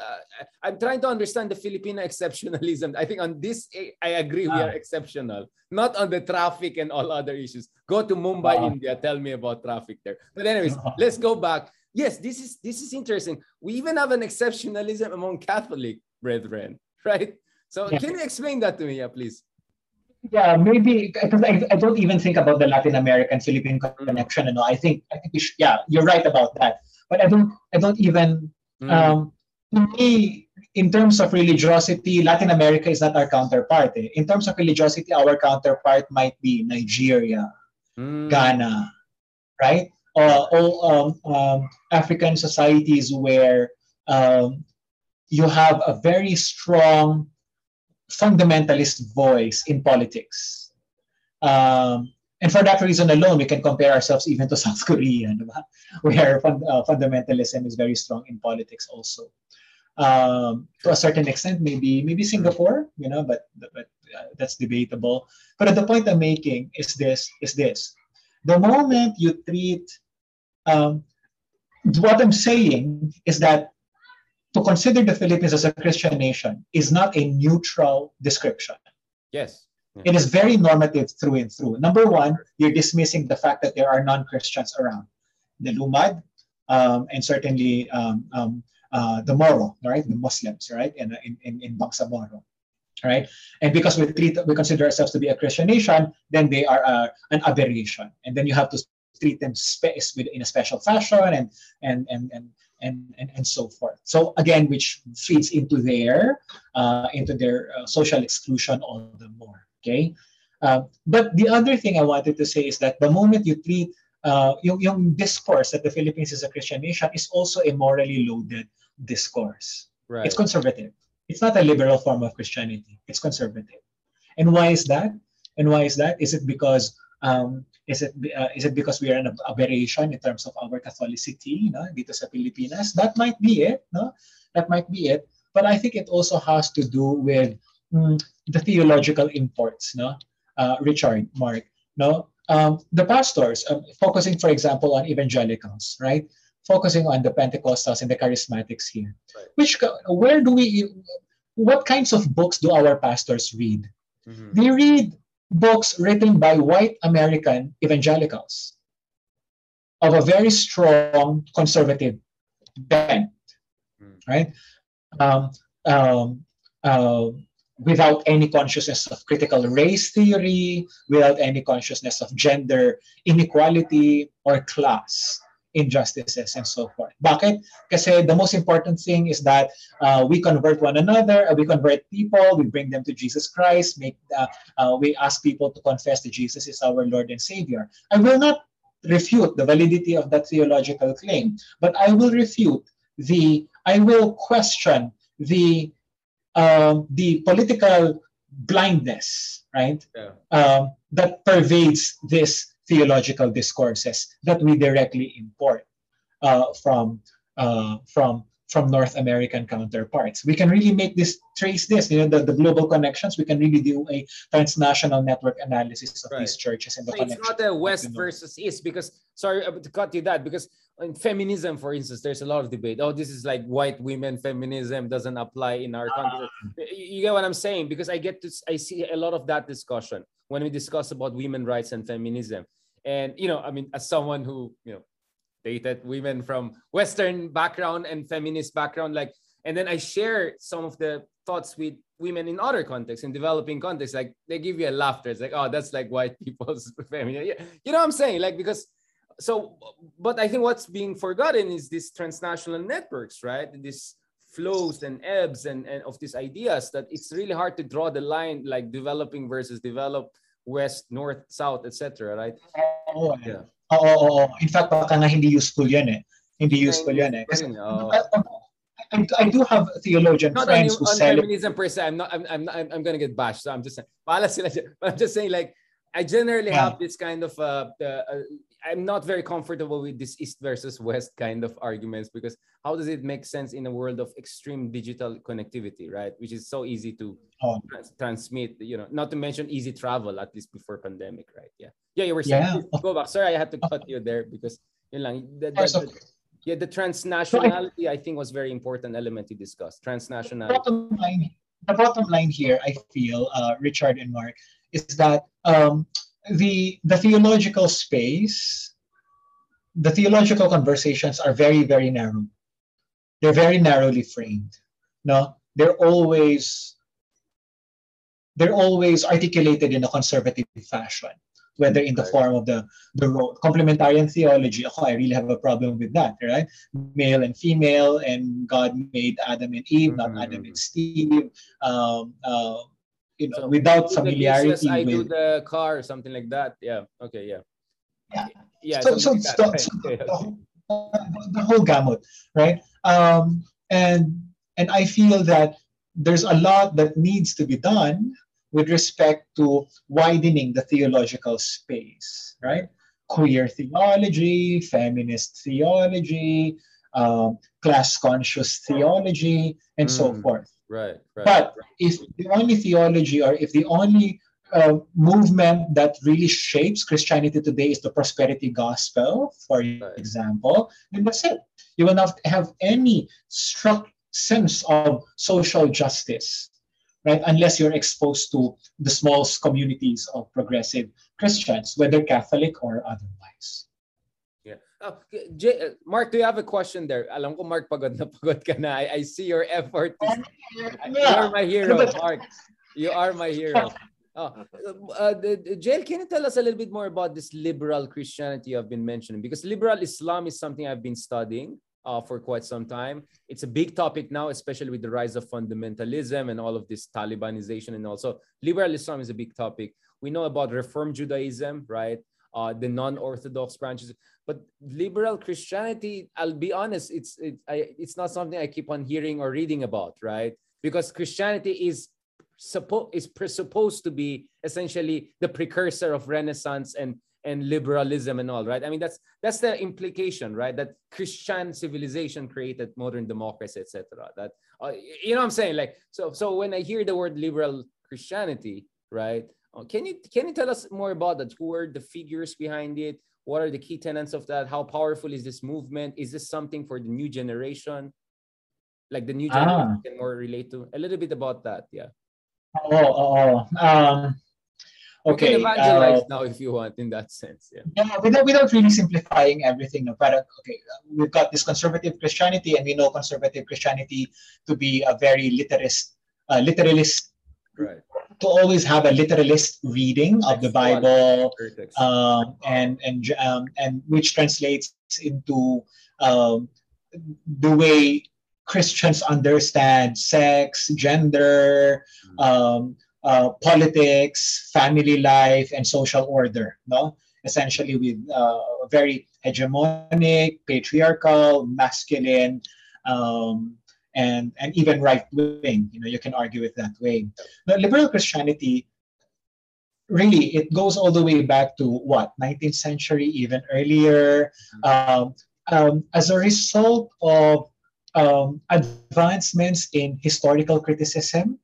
[SPEAKER 1] I'm trying to understand the Filipino (laughs) exceptionalism. I think on this, I agree we are ah. exceptional. Not on the traffic and all other issues. Go to Mumbai, uh, India. Tell me about traffic there. But anyways, uh, let's go back. Yes, this is this is interesting. We even have an exceptionalism among Catholic brethren, (laughs) right? So yeah. can you explain that to me, yeah, please?
[SPEAKER 4] yeah, maybe because I, I don't even think about the Latin American Philippine mm. connection. You know, I think I think should, yeah, you're right about that. But I don't I don't even mm. um, to me in terms of religiosity, Latin America is not our counterpart. Eh. In terms of religiosity, our counterpart might be Nigeria, mm. Ghana, right? Or all um, um, African societies where um, you have a very strong fundamentalist voice in politics. Um, and for that reason alone, we can compare ourselves even to (laughs) South Korea, where fund, uh, fundamentalism is very strong in politics also. Um, to a certain extent, maybe maybe Singapore, you know, but but uh, that's debatable. But the point I'm making is this: is this the moment you treat um, what I'm saying is that to consider the Philippines as a Christian nation is not a neutral description.
[SPEAKER 1] Yes.
[SPEAKER 4] It is very normative through and through. Number one, you're dismissing the fact that there are non-Christians around. The Lumad, um, and certainly um, um, uh, the Moro, right? The Muslims, right? In, in, in, in Bangsamoro, right? And because we treat, we consider ourselves to be a Christian nation, then they are uh, an aberration. And then you have to treat them space in a special fashion and, and, and, and and, and, and so forth. So again, which feeds into their uh, into their uh, social exclusion all the more. Okay, uh, but the other thing I wanted to say is that the moment you treat uh, yung, yung discourse that the Philippines is a Christian nation is also a morally loaded discourse. Right. It's conservative. It's not a liberal form of Christianity. It's conservative. And why is that? And why is that? Is it because um, is it uh, is it because we are an aberration in terms of our Catholicity, no, dito sa Pilipinas? That might be it, no? That might be it. But I think it also has to do with mm, the theological imports, no? Uh, Richard, Mark, no? Um, the pastors um, focusing, for example, on evangelicals, right? Focusing on the Pentecostals and the charismatics here. Right. Which where do we? What kinds of books do our pastors read? Mm-hmm. They read books written by white American evangelicals of a very strong conservative bent, mm. right? Um, um, uh, without any consciousness of critical race theory, without any consciousness of gender inequality or class injustices and so forth. Bakit? Kasi the most important thing is that uh, we convert one another, uh, we convert people, we bring them to Jesus Christ, make uh, uh, we ask people to confess that Jesus is our Lord and Savior. I will not refute the validity of that theological claim, but I will refute the, I will question the um, the political blindness, right? Yeah. Um, that pervades these theological discourses that we directly import uh, from uh, from from North American counterparts. We can really make this trace this, you know, the, the global connections. We can really do a transnational network analysis of right. these churches and the so
[SPEAKER 1] It's not a West versus East because sorry uh, to cut you that because in feminism, for instance, there's a lot of debate. Oh, this is like white women feminism doesn't apply in our country. Uh, you get what I'm saying? Because I get to I see a lot of that discussion when we discuss about women rights and feminism. And you know, I mean, as someone who you know dated women from Western background and feminist background, like, and then I share some of the thoughts with women in other contexts, in developing contexts, like they give you a laughter. It's like, oh, that's like white people's (laughs) feminine. Yeah. You know what I'm saying? Like, because so, but I think what's being forgotten is these transnational networks, right? these flows and ebbs and, and of these ideas that it's really hard to draw the line like developing versus developed west north south etc right
[SPEAKER 4] oh, yeah Oo, oo, oo. In fact, baka nga hindi useful yan eh. Hindi useful yan eh. Kasi, oh. I, I do have theologian not friends who
[SPEAKER 1] sell feminism per se. I'm not. I'm. I'm. I'm, I'm gonna get bashed. So I'm just saying. I'm just saying. Like, I generally yeah. have this kind of. Uh, uh, I'm not very comfortable with this East versus West kind of arguments because how does it make sense in a world of extreme digital connectivity, right? Which is so easy to oh. trans- transmit. You know, not to mention easy travel at least before pandemic, right? Yeah. Yeah, you were saying. Yeah. (laughs) Go back. Sorry, I had to cut you there because yun lang. The, the, the, yeah, the transnationality I think was very important element to discuss. Transnationality. The
[SPEAKER 4] bottom line, the bottom line here, I feel, uh, Richard and Mark, is that um, the the theological space, the theological conversations are very very narrow. They're very narrowly framed. No, they're always they're always articulated in a conservative fashion whether in the form of the the role. complementarian theology. Oh, I really have a problem with that, right? Male and female, and God made Adam and Eve, mm-hmm. not Adam and Steve. Um, uh, you know, so without familiarity.
[SPEAKER 1] Jesus, I do the car, or something like that. Yeah. Okay. Yeah.
[SPEAKER 4] Yeah. Yeah. So, so, like so, so (laughs) the, the whole gamut, right? Um, and and I feel that there's a lot that needs to be done with respect to widening the theological space, right? Queer theology, feminist theology, um, class conscious theology, and mm, so forth.
[SPEAKER 1] Right, right.
[SPEAKER 4] But if the only theology or if the only uh, movement that really shapes Christianity today is the prosperity gospel, for right. example, then that's it. You will not have any struck sense of social justice right? Unless you're exposed to the small communities of progressive Christians, whether Catholic or otherwise.
[SPEAKER 1] Oh, J- uh, Mark, do you have a question there? Alam ko, Mark, pagod na pagod ka na. I, I see your effort. (laughs) You are my hero, (laughs) Mark. You are my hero. Oh, uh, Jayeel, can you tell us a little bit more about this liberal Christianity you have been mentioning? Because liberal Islam is something I've been studying uh, for quite some time. It's a big topic now, especially with the rise of fundamentalism and all of this Talibanization. And also, liberal Islam is a big topic. We know about Reform Judaism, right? Uh, the non-Orthodox branches. But liberal Christianity, I'll be honest, it's it, I, it's not something I keep on hearing or reading about, right? Because Christianity is supposed is supposed to be essentially the precursor of Renaissance and and liberalism and all right? I mean that's that's the implication right? That christian civilization created modern democracy etc that uh, you know what i'm saying? Like so so when i hear the word liberal christianity right uh, can you can you tell us more about that? Who are the figures behind it what are the key tenets of that how powerful is this movement is this something for the new generation like the new generation ah. can more relate to a little bit about that yeah
[SPEAKER 4] oh, oh, oh. um okay.
[SPEAKER 1] You can evangelize uh, now if you want in that sense. Yeah.
[SPEAKER 4] Yeah, without, without really simplifying everything. No, but okay, we've got this conservative Christianity, and we know conservative Christianity to be a very literalist, uh, literalist.
[SPEAKER 1] Right.
[SPEAKER 4] To always have a literalist reading of the Bible, um, and and um, and which translates into um, the way Christians understand sex, gender, mm-hmm. um, uh, politics, family life, and social order. No, essentially with uh, very hegemonic, patriarchal, masculine, um, and and even right wing. You know, you can argue it that way. But liberal Christianity really it goes all the way back to what 19th century even earlier um, um, as a result of um, advancements in historical criticism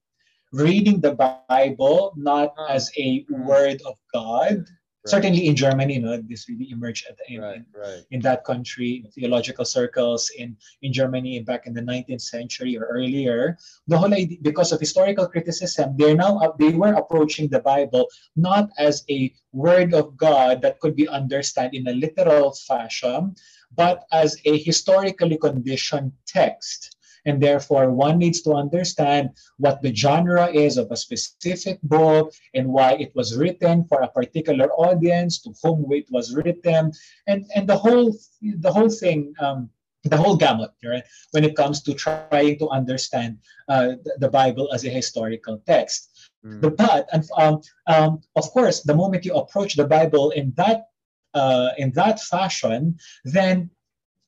[SPEAKER 4] reading the bible not as a word of god Certainly in Germany, you know, this really emerged at the, in, right, right. in that country, theological circles in, in Germany back in the 19th century or earlier. The whole idea, because of historical criticism, they're now uh, they were approaching the Bible not as a word of God that could be understood in a literal fashion, but as a historically conditioned text and therefore, one needs to understand what the genre is of a specific book and why it was written for a particular audience, to whom it was written, and, and the whole the whole thing. Um, the whole gamut right when it comes to trying to understand uh, the, bible as a historical text mm. but and um, um, of course the moment you approach the bible in that uh, in that fashion then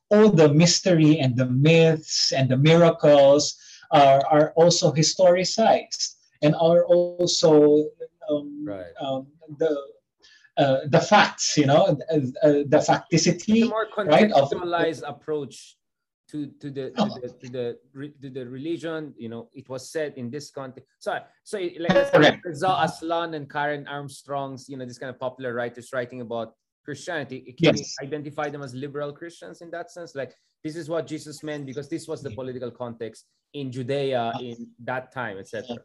[SPEAKER 4] all the mystery and the myths and the miracles are, are also historicized and are also um, right. um, the uh, the facts, you know, uh, uh, the facticity,
[SPEAKER 1] the more contextualized right, approach to to the, to the to the to the religion. You know, it was said in this context. So so like okay. Aslan and Karen Armstrong's, you know, this kind of popular writers writing about Christianity, can yes. identify them as liberal Christians in that sense? Like this is what Jesus meant because this was the political context in Judea in that time, etc.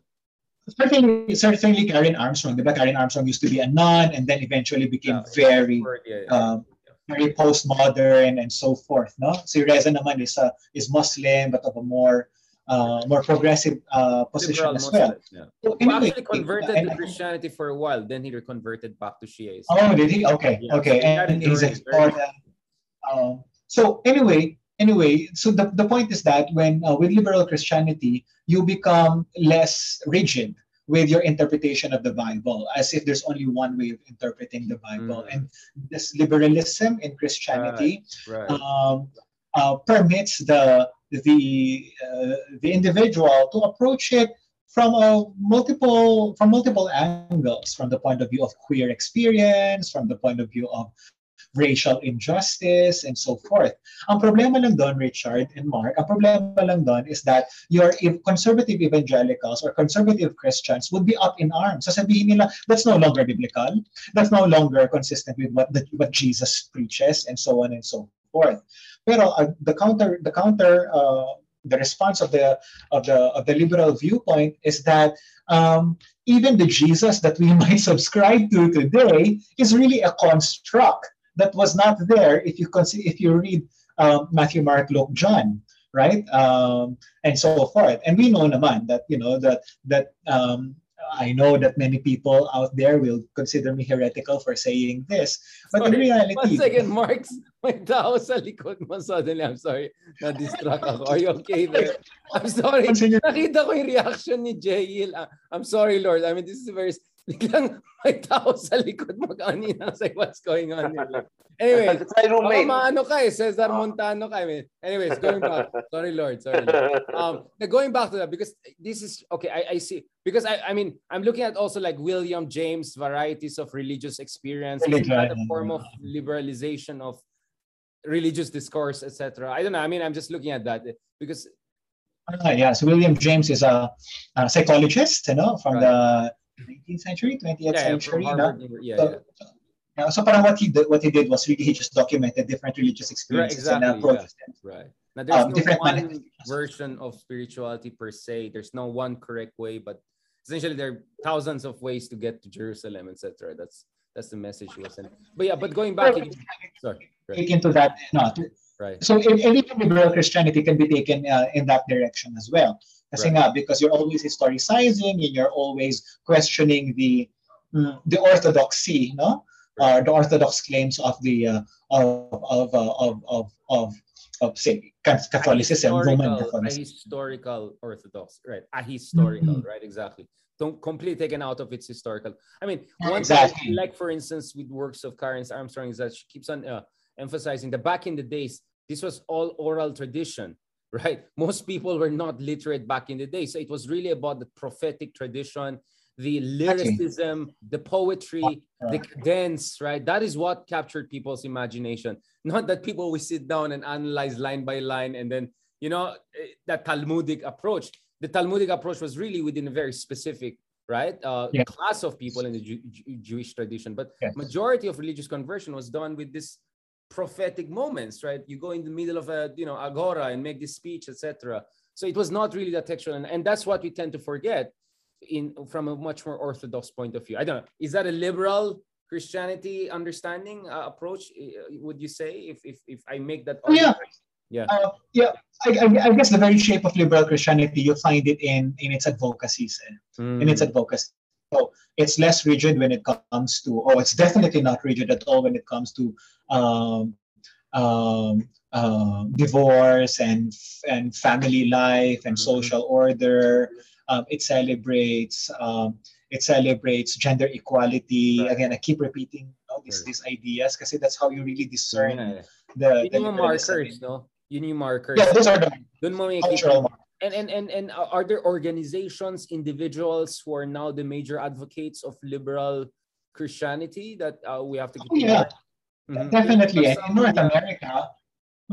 [SPEAKER 4] Certainly, certainly Karen Armstrong. The Karen Armstrong used to be a nun and then eventually became yeah, very, yeah, yeah, um, very postmodern and so forth. No, si Reza naman is a, is Muslim but of a more uh, more progressive uh, position Liberal as well.
[SPEAKER 1] Yeah. So anyway, actually converted to Christianity for a while, then he reconverted back to Shiaism.
[SPEAKER 4] Oh, did he? Okay, yeah. okay. So and he's explored. Um, so anyway, anyway, so the, the point is that when uh, with liberal Christianity, you become less rigid with your interpretation of the Bible, as if there's only one way of interpreting the Bible. Mm. And this liberalism in Christianity right. Right. Um, uh, permits the the uh, the individual to approach it from a multiple from multiple angles from the point of view of queer experience from the point of view of racial injustice and so forth. Ang problema lang doon, Richard and Mark, ang problema lang doon is that your conservative evangelicals or conservative Christians would be up in arms. Sasabihin nila, that's no longer biblical. That's no longer consistent with what, the, what Jesus preaches and so on and so forth. Pero uh, the counter, the counter, uh, the response of the of the of the liberal viewpoint is that um, even the Jesus that we (laughs) might subscribe to today is really a construct that was not there if you consider if you read um, Matthew, Mark, Luke, John, right, um, and so forth. And we know naman that you know that that um, I know that many people out there will consider me heretical for saying this. But sorry, in reality...
[SPEAKER 1] One second, Marks. (laughs) May tao sa likod mo suddenly. I'm sorry. Na-distract ako. Are you okay there? (laughs) I'm sorry. Nakita ko yung reaction ni Jail. Ah, I'm sorry, Lord. I mean, this is very biglang (laughs) may tao sa likod mo kanina say what's going on here. Anyway, my roommate. Oh, maano ka eh, Cesar oh. Montano ka. I mean, anyways, going back. sorry, Lord. Sorry. Lord. Um, going back to that because this is okay. I, I see because I, I mean I'm looking at also like William James varieties of religious experience, really a form of liberalization of religious discourse, etc. I don't know. I mean, I'm just looking at that because.
[SPEAKER 4] Uh, yeah, so William James is a, a psychologist, you know, from right. the 19th century, 20th yeah, century. Harvard, no? yeah, so, yeah. so parang what he did, what he did was really he just documented different religious experiences right, exactly, and approaches.
[SPEAKER 1] Yeah. Right. Now there's um, no different one version of spirituality per se. There's no one correct way, but essentially there are thousands of ways to get to Jerusalem, etc. That's that's the message he was sending. But yeah, but going back, again, sorry,
[SPEAKER 4] right. into that, no, right. So even liberal Christianity can be taken uh, in that direction as well. Kasi right. nga, because you're always historicizing and you're always questioning the mm, the orthodoxy, no? Uh, the orthodox claims of the uh, of of, uh, of of of of say Catholicism, Roman
[SPEAKER 1] Catholicism. A historical Orthodox, right? A historical, mm-hmm. right? Exactly. Don't completely taken out of its historical. I mean, one exactly. thing, like for instance, with works of Karen Armstrong, is that she keeps on uh, emphasizing that back in the days, this was all oral tradition (laughs) right? Most people were not literate back in the day. So it was really about the prophetic tradition, the lyricism, the poetry, the cadence, right? That is what captured people's imagination. Not that people will sit down and analyze line by line and then, you know, eh, that Talmudic approach. The Talmudic approach was really within a very specific right uh, yeah. class of people in the Jew- Jewish tradition. But yes. majority of religious conversion was done with this prophetic moments, right? You go in the middle of a you know agora and make this speech, etc. So it was not really that textual, and, and that's what we tend to forget in from a much more orthodox point of view. I don't know. Is that a liberal Christianity understanding uh, approach? Would you say if if if I make that?
[SPEAKER 4] Oh, yeah. Yeah. Uh, yeah. I, I, I, guess the very shape of liberal Christianity, you find it in in its advocacies, mm. in its advocacy. So it's less rigid when it comes to, or it's definitely not rigid at all when it comes to um, um, uh, divorce and and family life and mm-hmm. social order. Um, it celebrates um, it celebrates gender equality. Right. Again, I keep repeating you know, these, right. these ideas because that's how you really discern yeah. the,
[SPEAKER 1] the markers, no? Yun yung markers.
[SPEAKER 4] Yeah, those are the
[SPEAKER 1] Doon mo cultural markers and and and and are there organizations individuals who are now the major advocates of liberal christianity that uh, we have to
[SPEAKER 4] oh, yeah mm-hmm. definitely in north america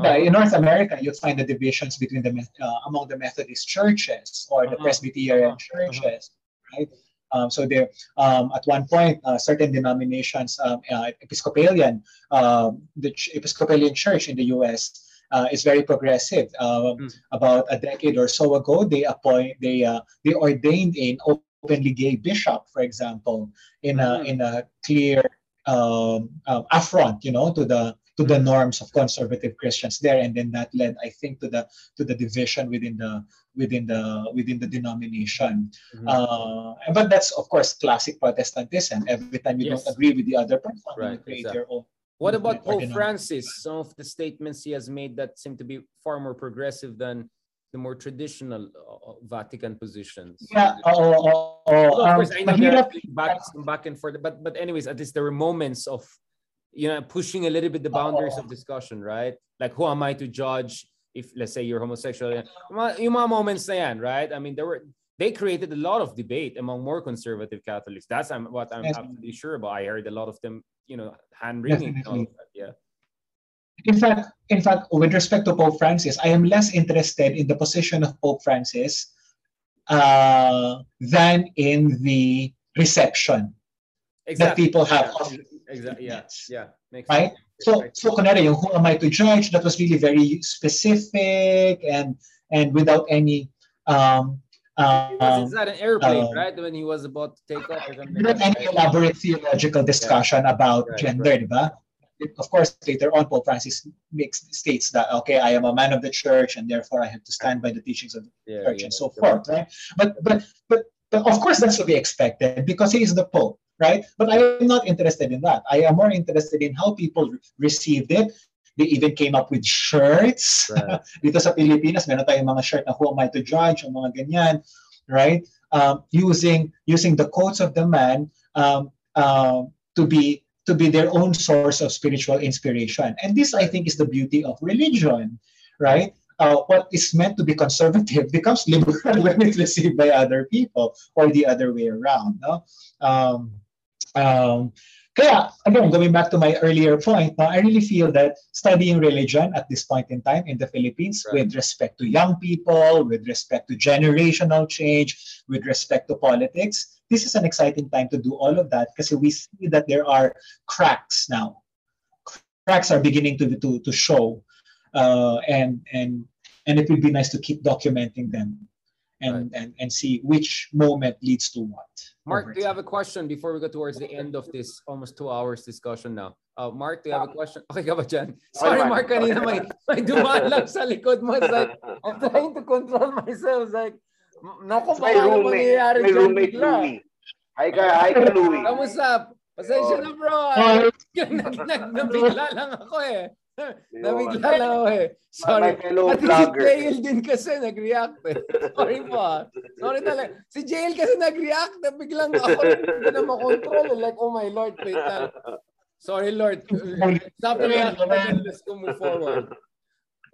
[SPEAKER 4] uh, in North America, you'll find the divisions between the uh, among the Methodist churches or the uh-huh. Presbyterian uh-huh. churches, uh-huh. right? Um, so there, um, at one point, uh, certain denominations, um, uh, Episcopalian, um, the Episcopalian Church in the U.S uh, is very progressive. Um, mm. About a decade or so ago, they appoint they uh, they ordained an openly gay bishop, for example, in a mm. in a clear um, um, affront, you know, to the to the norms of conservative Christians there, and then that led, I think, to the to the division within the within the within the denomination. Mm-hmm. Uh, but that's of course classic Protestantism. Every time you yes. don't agree with the other person, right, you create exactly. your own
[SPEAKER 1] what about Pope Francis? Some of the statements he has made that seem to be far more progressive than the more traditional uh, uh Vatican positions.
[SPEAKER 4] Yeah. Oh, oh, oh,
[SPEAKER 1] of course, um, I know there back, back and forth, but but anyways, at least there were moments of you know pushing a little bit the boundaries of discussion, right? Like who am I to judge if let's say you're homosexual? Yung mga moments na yan, right? I mean, there were they created a lot of debate among more conservative Catholics. That's what I'm yes. absolutely sure about. I heard a lot of them, you know, hand wringing. Yeah.
[SPEAKER 4] In fact, in fact, with respect to Pope Francis, I am less interested in the position of Pope Francis uh, than in the reception exactly. that people have
[SPEAKER 1] yeah. of exactly. Yeah. Yeah.
[SPEAKER 4] Makes right. Sense. So, so kunwari, yung who am I to judge? That was really very specific and and without any um,
[SPEAKER 1] um, inside an airplane, um, right? When he was about to take off or something.
[SPEAKER 4] Not any elaborate theological discussion yeah. about right, gender, right. diba? Of course, later on, Pope Francis makes states that okay, I am a man of the church, and therefore I have to stand by the teachings of the yeah, church, yeah, and so forth, right? But but but but of course, that's to be expected because he is the Pope, right? But I am not interested in that. I am more interested in how people received it, They even came up with shirts. Right. (laughs) Dito sa Pilipinas, meron tayong mga shirt na who am I to judge, o mga ganyan, right? Um, using using the quotes of the man um, uh, to be to be their own source of spiritual inspiration. And this, I think, is the beauty of religion, right? Uh, what is meant to be conservative (laughs) becomes liberal (laughs) when it's received by other people or the other way around. No? Um, um, Kaya, again, going back to my earlier point, no, I really feel that studying religion at this point in time in the Philippines, right. with respect to young people, with respect to generational change, with respect to politics, this is an exciting time to do all of that because we see that there are cracks now. Cracks are beginning to, to, to show. Uh, and, and, and it would be nice to keep documenting them and, right. and, and see which moment leads to what.
[SPEAKER 1] Mark, do you have a question before we go towards the end of this almost two hours discussion now? Uh, Mark, do you have a question? Okay ka ba dyan? Sorry, Mark, kanina may, may dumaan lang sa likod mo. It's like, I'm trying to control myself. It's like, naku, baka ano mangyayari dyan bigla.
[SPEAKER 2] Hi ka, hi ka, Louie.
[SPEAKER 1] Kamusta? Pasensya na, bro. (laughs) Nag, nag, nabigla lang ako eh. Nabigla lang ako eh. Sorry. My fellow Pati vlogger. si Jayeel din kasi nag-react eh. Sorry po ah. Sorry talaga. Si Jayeel kasi nag-react na biglang ako (laughs) hindi na makontrol. Like, oh my Lord, wait lang. Sorry Lord. Stop the reaction. Let's go move forward.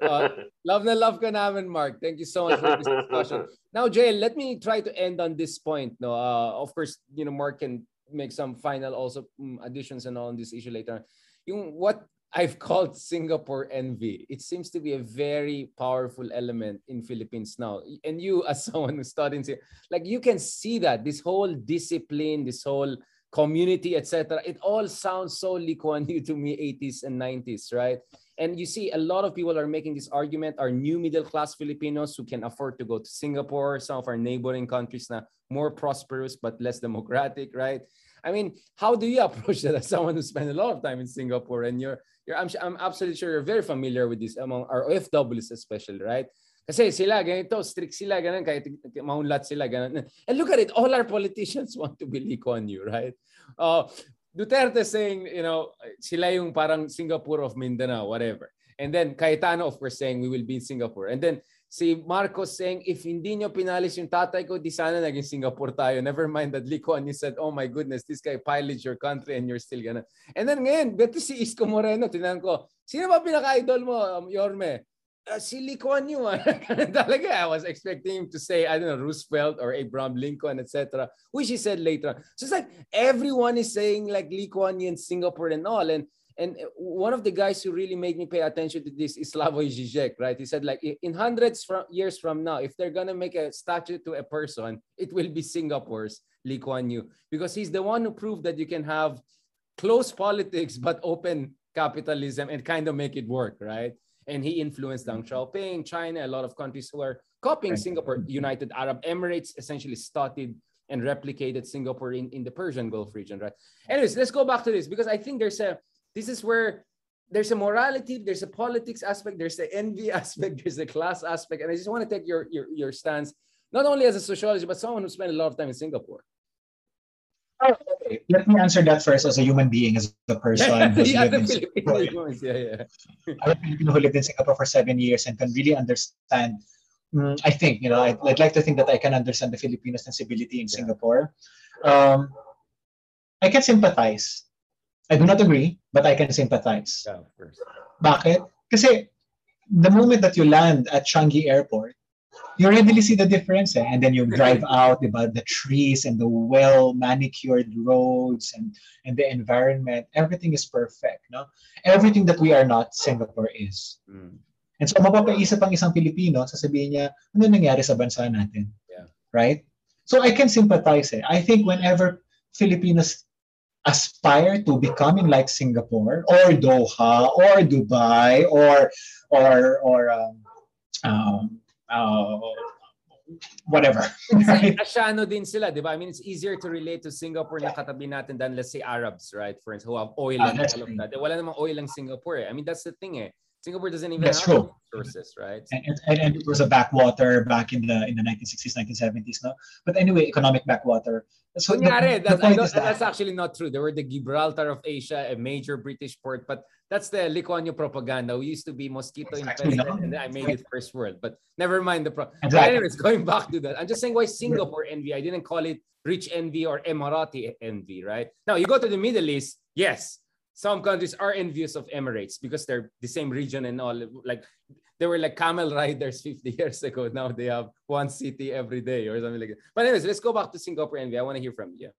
[SPEAKER 1] uh, love na love ka namin, Mark. Thank you so much for this discussion. Now, Jayeel, let me try to end on this point. No, uh, of course, you know, Mark can make some final also um, additions and all on this issue later. Yung what I've called Singapore envy. It seems to be a very powerful element in Philippines now. And you, as (laughs) someone who who's studying, like you can see that this whole discipline, this whole community, etc. It all sounds so Lee Kuan Yew to me, 80s and 90s, right? And you see a lot of people are making this argument, are new middle class Filipinos who can afford to go to Singapore, some of our neighboring countries now more prosperous but less democratic, right? I mean, how do you (laughs) approach that as someone who spent a lot of time in Singapore and you're, you're I'm, I'm absolutely sure you're very familiar with this among our OFWs especially, right? Kasi sila, ganito, strict sila, ganun, kahit maunlat sila, ganun. And look at it, all our politicians (laughs) want to be Lee Kuan Yew, right? Uh, Duterte saying, you know, sila yung parang Singapore of Mindanao, whatever. And then Cayetano, of course, saying we will be in Singapore. And then si Marcos saying, if hindi nyo pinalis yung tatay ko, di sana naging Singapore tayo. Never mind that Lee Kuan Yew said, oh my goodness, this guy pilots your country and you're still gonna. And then ngayon, beto si Isko Moreno, tinan ko, sino ba pinaka-idol mo, um, Yorme? uh, si Lee Kuan Yew. Ah. (laughs) Talaga, I was expecting him to say, I don't know, Roosevelt or Abraham Lincoln, etc., which he said later. So it's like everyone is saying like Lee Kuan Yew in Singapore and all. And and uh, one of the guys who really made me pay attention to this is Slavoj Žižek, right? He said like in hundreds from years from now, if they're gonna make a statue to a person, it will be Singapore's Lee Kuan Yew because he's the one who proved that you can have close politics but open capitalism and kind of make it work, right? and he influenced Deng Xiaoping, China, a lot of countries who are copying Singapore. United Arab Emirates essentially started and replicated Singapore in, in the Persian Gulf region, right? Anyways, let's go back to this because I think there's a this is where there's a morality, there's a politics aspect, there's the envy (laughs) aspect, there's the class aspect, and I just want to take your your your stance not only as a sociologist but someone who spent a lot of time in Singapore.
[SPEAKER 4] Okay, let me answer that first as a human being, as a person (laughs) who's
[SPEAKER 1] yeah,
[SPEAKER 4] lived in
[SPEAKER 1] Yeah, yeah.
[SPEAKER 4] I'm a Filipino who lived in Singapore for seven years and can really understand. Mm, I think you know I'd, I'd, like to think that I can understand the Filipino sensibility in Singapore. Um, I can sympathize. I do not agree, but I can sympathize.
[SPEAKER 1] Yeah, of course.
[SPEAKER 4] Bakit? Kasi the moment that you land at Changi Airport, you readily see the difference. Eh? And then you drive out about the trees and the well manicured roads and, and the environment. Everything is perfect. No? Everything that we are not, Singapore is. Mm. And so mapapaisip ang isang Pilipino, sasabihin niya, ano nangyari sa bansa natin?
[SPEAKER 1] Yeah.
[SPEAKER 4] Right? So I can sympathize. Eh. I think whenever Filipinos aspire to becoming like Singapore or Doha or Dubai or or or um, um, uh, whatever.
[SPEAKER 1] right? Asiano din sila, di ba? I mean, it's easier to relate to Singapore na katabi natin than let's say Arabs, right? For instance, who have oil ah, and all of that. Wala namang oil ang Singapore eh. I mean, that's the thing eh. Singapore doesn't even
[SPEAKER 4] that's
[SPEAKER 1] have
[SPEAKER 4] true.
[SPEAKER 1] resources, right?
[SPEAKER 4] And, and, and, it was a backwater back in the in the 1960s, 1970s, no? But anyway, economic backwater.
[SPEAKER 1] So the, that's, the that. that's actually not true. There were the Gibraltar of Asia, a major British port, but that's the Yew propaganda. We used to be mosquito infested, and then I made it first world. But never mind the pro. Exactly. But anyways, going back to that, I'm just saying why Singapore envy. I didn't call it rich envy or Emirati envy, right? Now you go to the Middle East, yes, some countries are envious of Emirates because they're the same region and all. Like they were like camel (laughs) riders 50 years ago. Now they have one city every day or something like that. But anyways, let's go back to Singapore envy. I want to hear from you.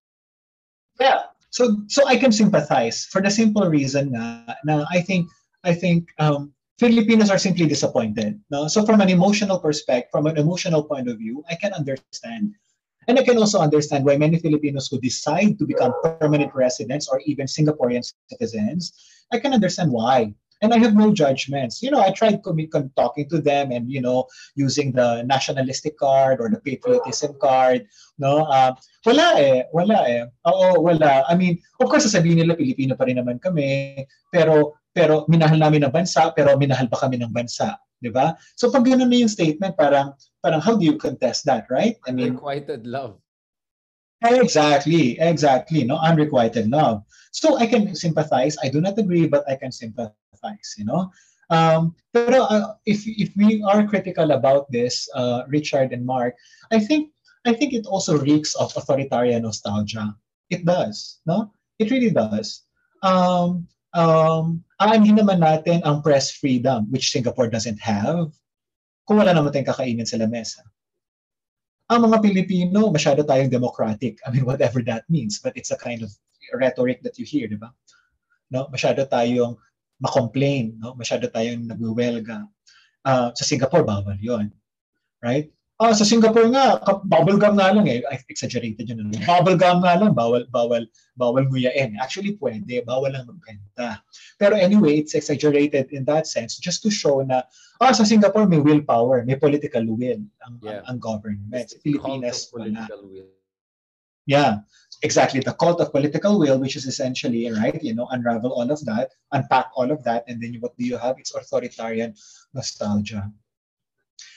[SPEAKER 4] Yeah. So so I can sympathize for the simple reason na, na I think I think um, Filipinos are simply disappointed. No? So from an emotional perspective, from an emotional point of view, I can understand. And I can also understand why many Filipinos who decide to become permanent residents or even Singaporean citizens, I can understand why and I have no judgments. You know, I tried talking to them and you know using the nationalistic card or the patriotism card. No, uh, wala eh, wala eh. Oo, wala. I mean, of course, sasabihin nila Pilipino pa rin naman kami, pero pero minahal namin ang bansa, pero minahal pa kami ng bansa. Di ba? So pag ganun na yung statement, parang, parang how do you contest that, right?
[SPEAKER 1] I mean, Unrequited love.
[SPEAKER 4] Exactly, exactly. No, unrequited love. So I can sympathize. I do not agree, but I can sympathize you know. Um, pero uh, if if we are critical about this, uh, Richard and Mark, I think I think it also reeks of authoritarian nostalgia. It does, no? It really does. Um, um, aanhin naman natin ang press freedom, which Singapore doesn't have, kung wala naman tayong kakainin sa lamesa. Ang mga Pilipino, masyado tayong democratic. I mean, whatever that means, but it's a kind of rhetoric that you hear, di ba? No? Masyado tayong ma-complain, no? masyado tayong nagwewelga. Uh, sa Singapore, bawal yon Right? Ah, sa Singapore nga, bubble gum nga lang eh. Exaggerated yun. Bubble gum nga lang, bawal, bawal, bawal nguyain. Actually, pwede. Bawal lang magbenta. Pero anyway, it's exaggerated in that sense just to show na, ah, sa Singapore may willpower, may political will ang, yeah. ang, ang government. Sa Pilipinas, wala. Will. Yeah, exactly. The cult of political will, which is essentially, right, you know, unravel all of that, unpack all of that, and then what do you have? It's authoritarian nostalgia.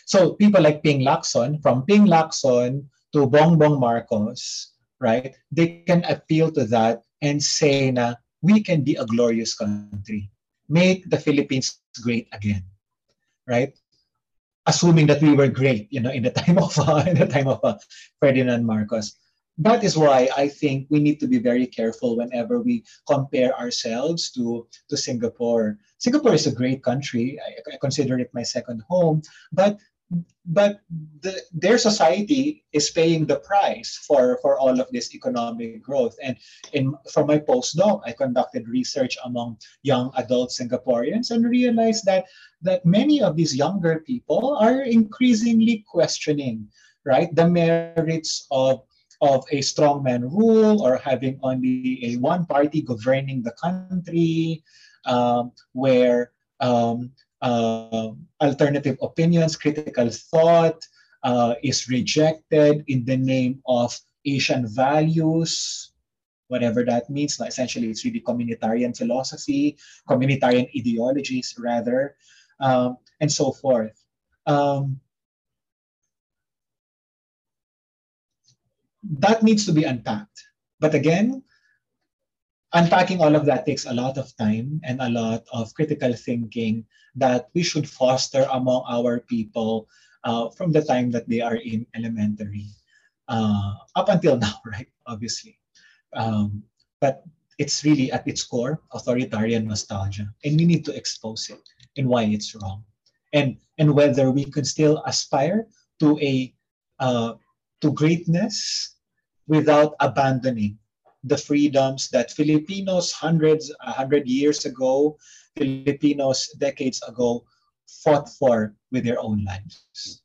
[SPEAKER 4] So people like Ping Lacson, from Ping Lacson to Bongbong Marcos, right? They can appeal to that and say na we can be a glorious country. Make the Philippines great again, right? Assuming that we were great, you know, in the (laughs) time of uh, in the time of uh, Ferdinand Marcos. That is why I think we need to be very careful whenever we compare ourselves to to Singapore. Singapore is a great country. I, I consider it my second home, but but the, their society is paying the price for, for all of this economic growth. And in for my postdoc, I conducted research among young adult Singaporeans and realized that that many of these younger people are increasingly questioning, right, the merits of of a strongman rule or having only a one party governing the country, um, where um, uh, alternative opinions, critical thought uh, is rejected in the name of Asian values, whatever that means. Essentially, it's really communitarian philosophy, communitarian ideologies, rather, um, and so forth. Um, that needs to be unpacked. But again, unpacking all of that takes a lot of time and a lot of critical thinking that we should foster among our people uh, from the time that they are in elementary uh, up until (laughs) now, right? Obviously. Um, but it's really at its core authoritarian nostalgia, and we need to expose it and why it's wrong, and and whether we can still aspire to a uh, to greatness without abandoning the freedoms that Filipinos hundreds, a hundred years ago, Filipinos decades ago fought for with their own lives.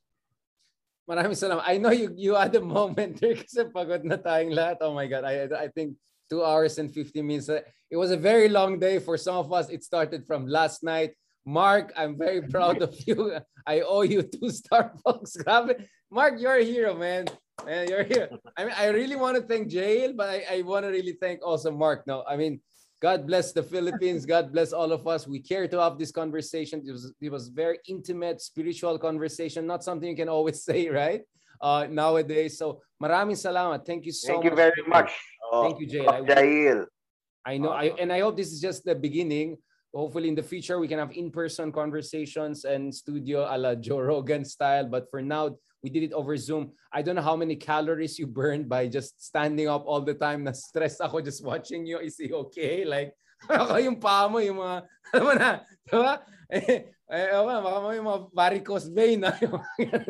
[SPEAKER 1] Maraming salamat. I know you you had a moment there (laughs) kasi pagod na tayong lahat. Oh my God. I, I think two hours and 50 minutes. It was a very long day for some of us. It started from last night. Mark, I'm very proud of you. (laughs) I owe you two Starbucks. (laughs) Mark, you're a hero, man. Man, you're here. I mean, I really want to thank Jayeel, but I, I want to really thank also Mark. No, I mean, God bless the Philippines. God bless all of us. We care to have this conversation. It was it was very intimate, spiritual conversation. Not something you can always (laughs) say, right? Uh, nowadays. So, maraming salamat. Thank you so
[SPEAKER 2] Thank much. Thank you very much.
[SPEAKER 1] Thank you, Jayeel.
[SPEAKER 2] I,
[SPEAKER 1] I know, I, and I hope this is just the beginning. Hopefully, in the future, we can have in-person conversations and studio a la Joe Rogan style. But for now, we did it over Zoom. I don't know how many calories you burned by just standing up all the time. Na stress ako just watching you. Is he okay? Like, (laughs) ako yung paa mo, yung mga, (laughs) alam mo na, di ba? Eh, eh, baka mo yung mga varicose vein (laughs) na.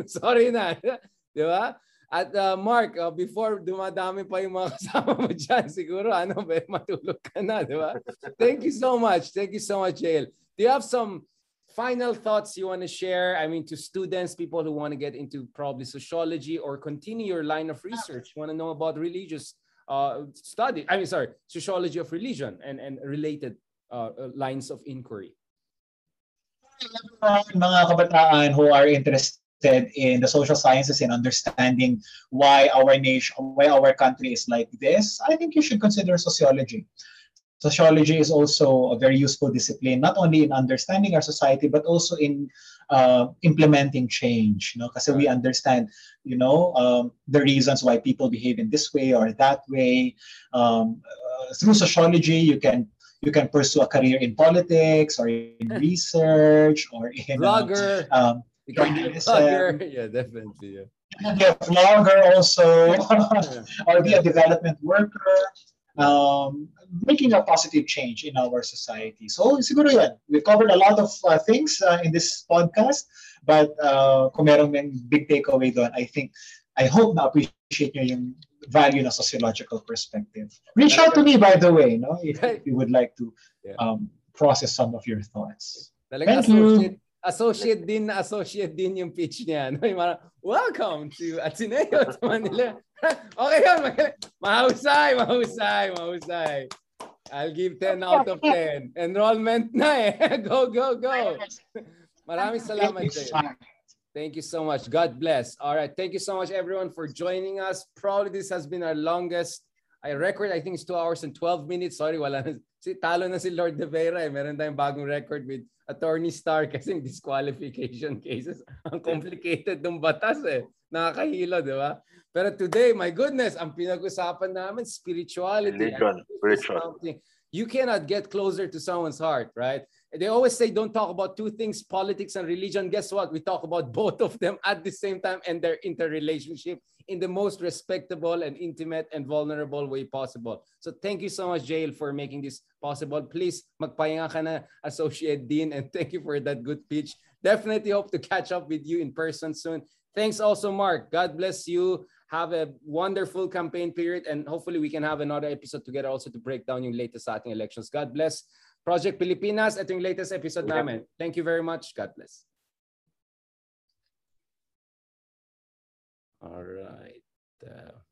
[SPEAKER 1] Sorry na. Di ba? At uh, Mark, uh, before dumadami pa yung mga (laughs) kasama mo dyan, siguro ano ba, matulog ka na, di ba? Thank you so much. Thank you so much, Jayeel. Do you have some final thoughts you want to share? I mean, to students, people who want to get into probably sociology or continue your line of research, want to know about religious uh, study. I mean, sorry, sociology of religion and, and related uh, uh lines of inquiry.
[SPEAKER 4] Mga kabataan who are interested in the social sciences and understanding why our nation, why our country is like this, I think you should consider sociology sociology is also a very useful discipline, not only in understanding our society, but also in uh, implementing change. You know, because we understand, you know, um, the reasons why people behave in this way or that way. Um, uh, through sociology, you can you can pursue a career in politics or in (laughs) research or in
[SPEAKER 1] blogger.
[SPEAKER 4] Um,
[SPEAKER 1] be a. Yeah, definitely. Yeah.
[SPEAKER 4] Be a vlogger also, or be a development worker. Um, making a positive change in our society. So siguro yan. We've covered a lot of uh, things uh, in this podcast, but uh, kung merong big takeaway doon, I think, I hope na appreciate nyo yung value na sociological perspective. Reach out to me, by the way, no? if you would like to um, process some of your thoughts. Thank you.
[SPEAKER 1] Associate din associate din yung pitch niya. (laughs) No? Yung mga, welcome to Ateneo sa Manila. (laughs) okay yun. Mahusay, mahusay, mahusay. I'll give 10 out of 10. Enrollment na eh. (laughs) go, go, go. Maraming salamat sa'yo. Thank you so much. God bless. All right. Thank you so much, everyone, for joining us. Probably this has been our longest I record, I think it's 2 hours and 12 minutes. Sorry, wala na. Si, talo na si Lord De Vera. Eh. Meron tayong bagong record with Attorney Star (laughs) kasi disqualification cases. Ang complicated ng batas eh. Nakakahilo, di ba? Pero today, my goodness, ang pinag-usapan namin, spirituality.
[SPEAKER 2] Religion, spiritual.
[SPEAKER 1] You cannot get closer to someone's heart, right? They always say don't talk about two things, politics and religion. Guess what? We talk about both of them at the same time and their interrelationship in the most respectable and intimate and vulnerable way possible. So thank you so much, Jail, for making this possible. Please, magpahinga ka na, Associate Dean, and thank you for that good pitch. Definitely hope to catch up with you in person soon. Thanks also, Mark. God bless you. Have a wonderful campaign period, and hopefully we can have another episode together also to break down your latest ating elections. God bless. Project Pilipinas, ito yung latest episode namin. Thank you very much. God bless. All right. Uh,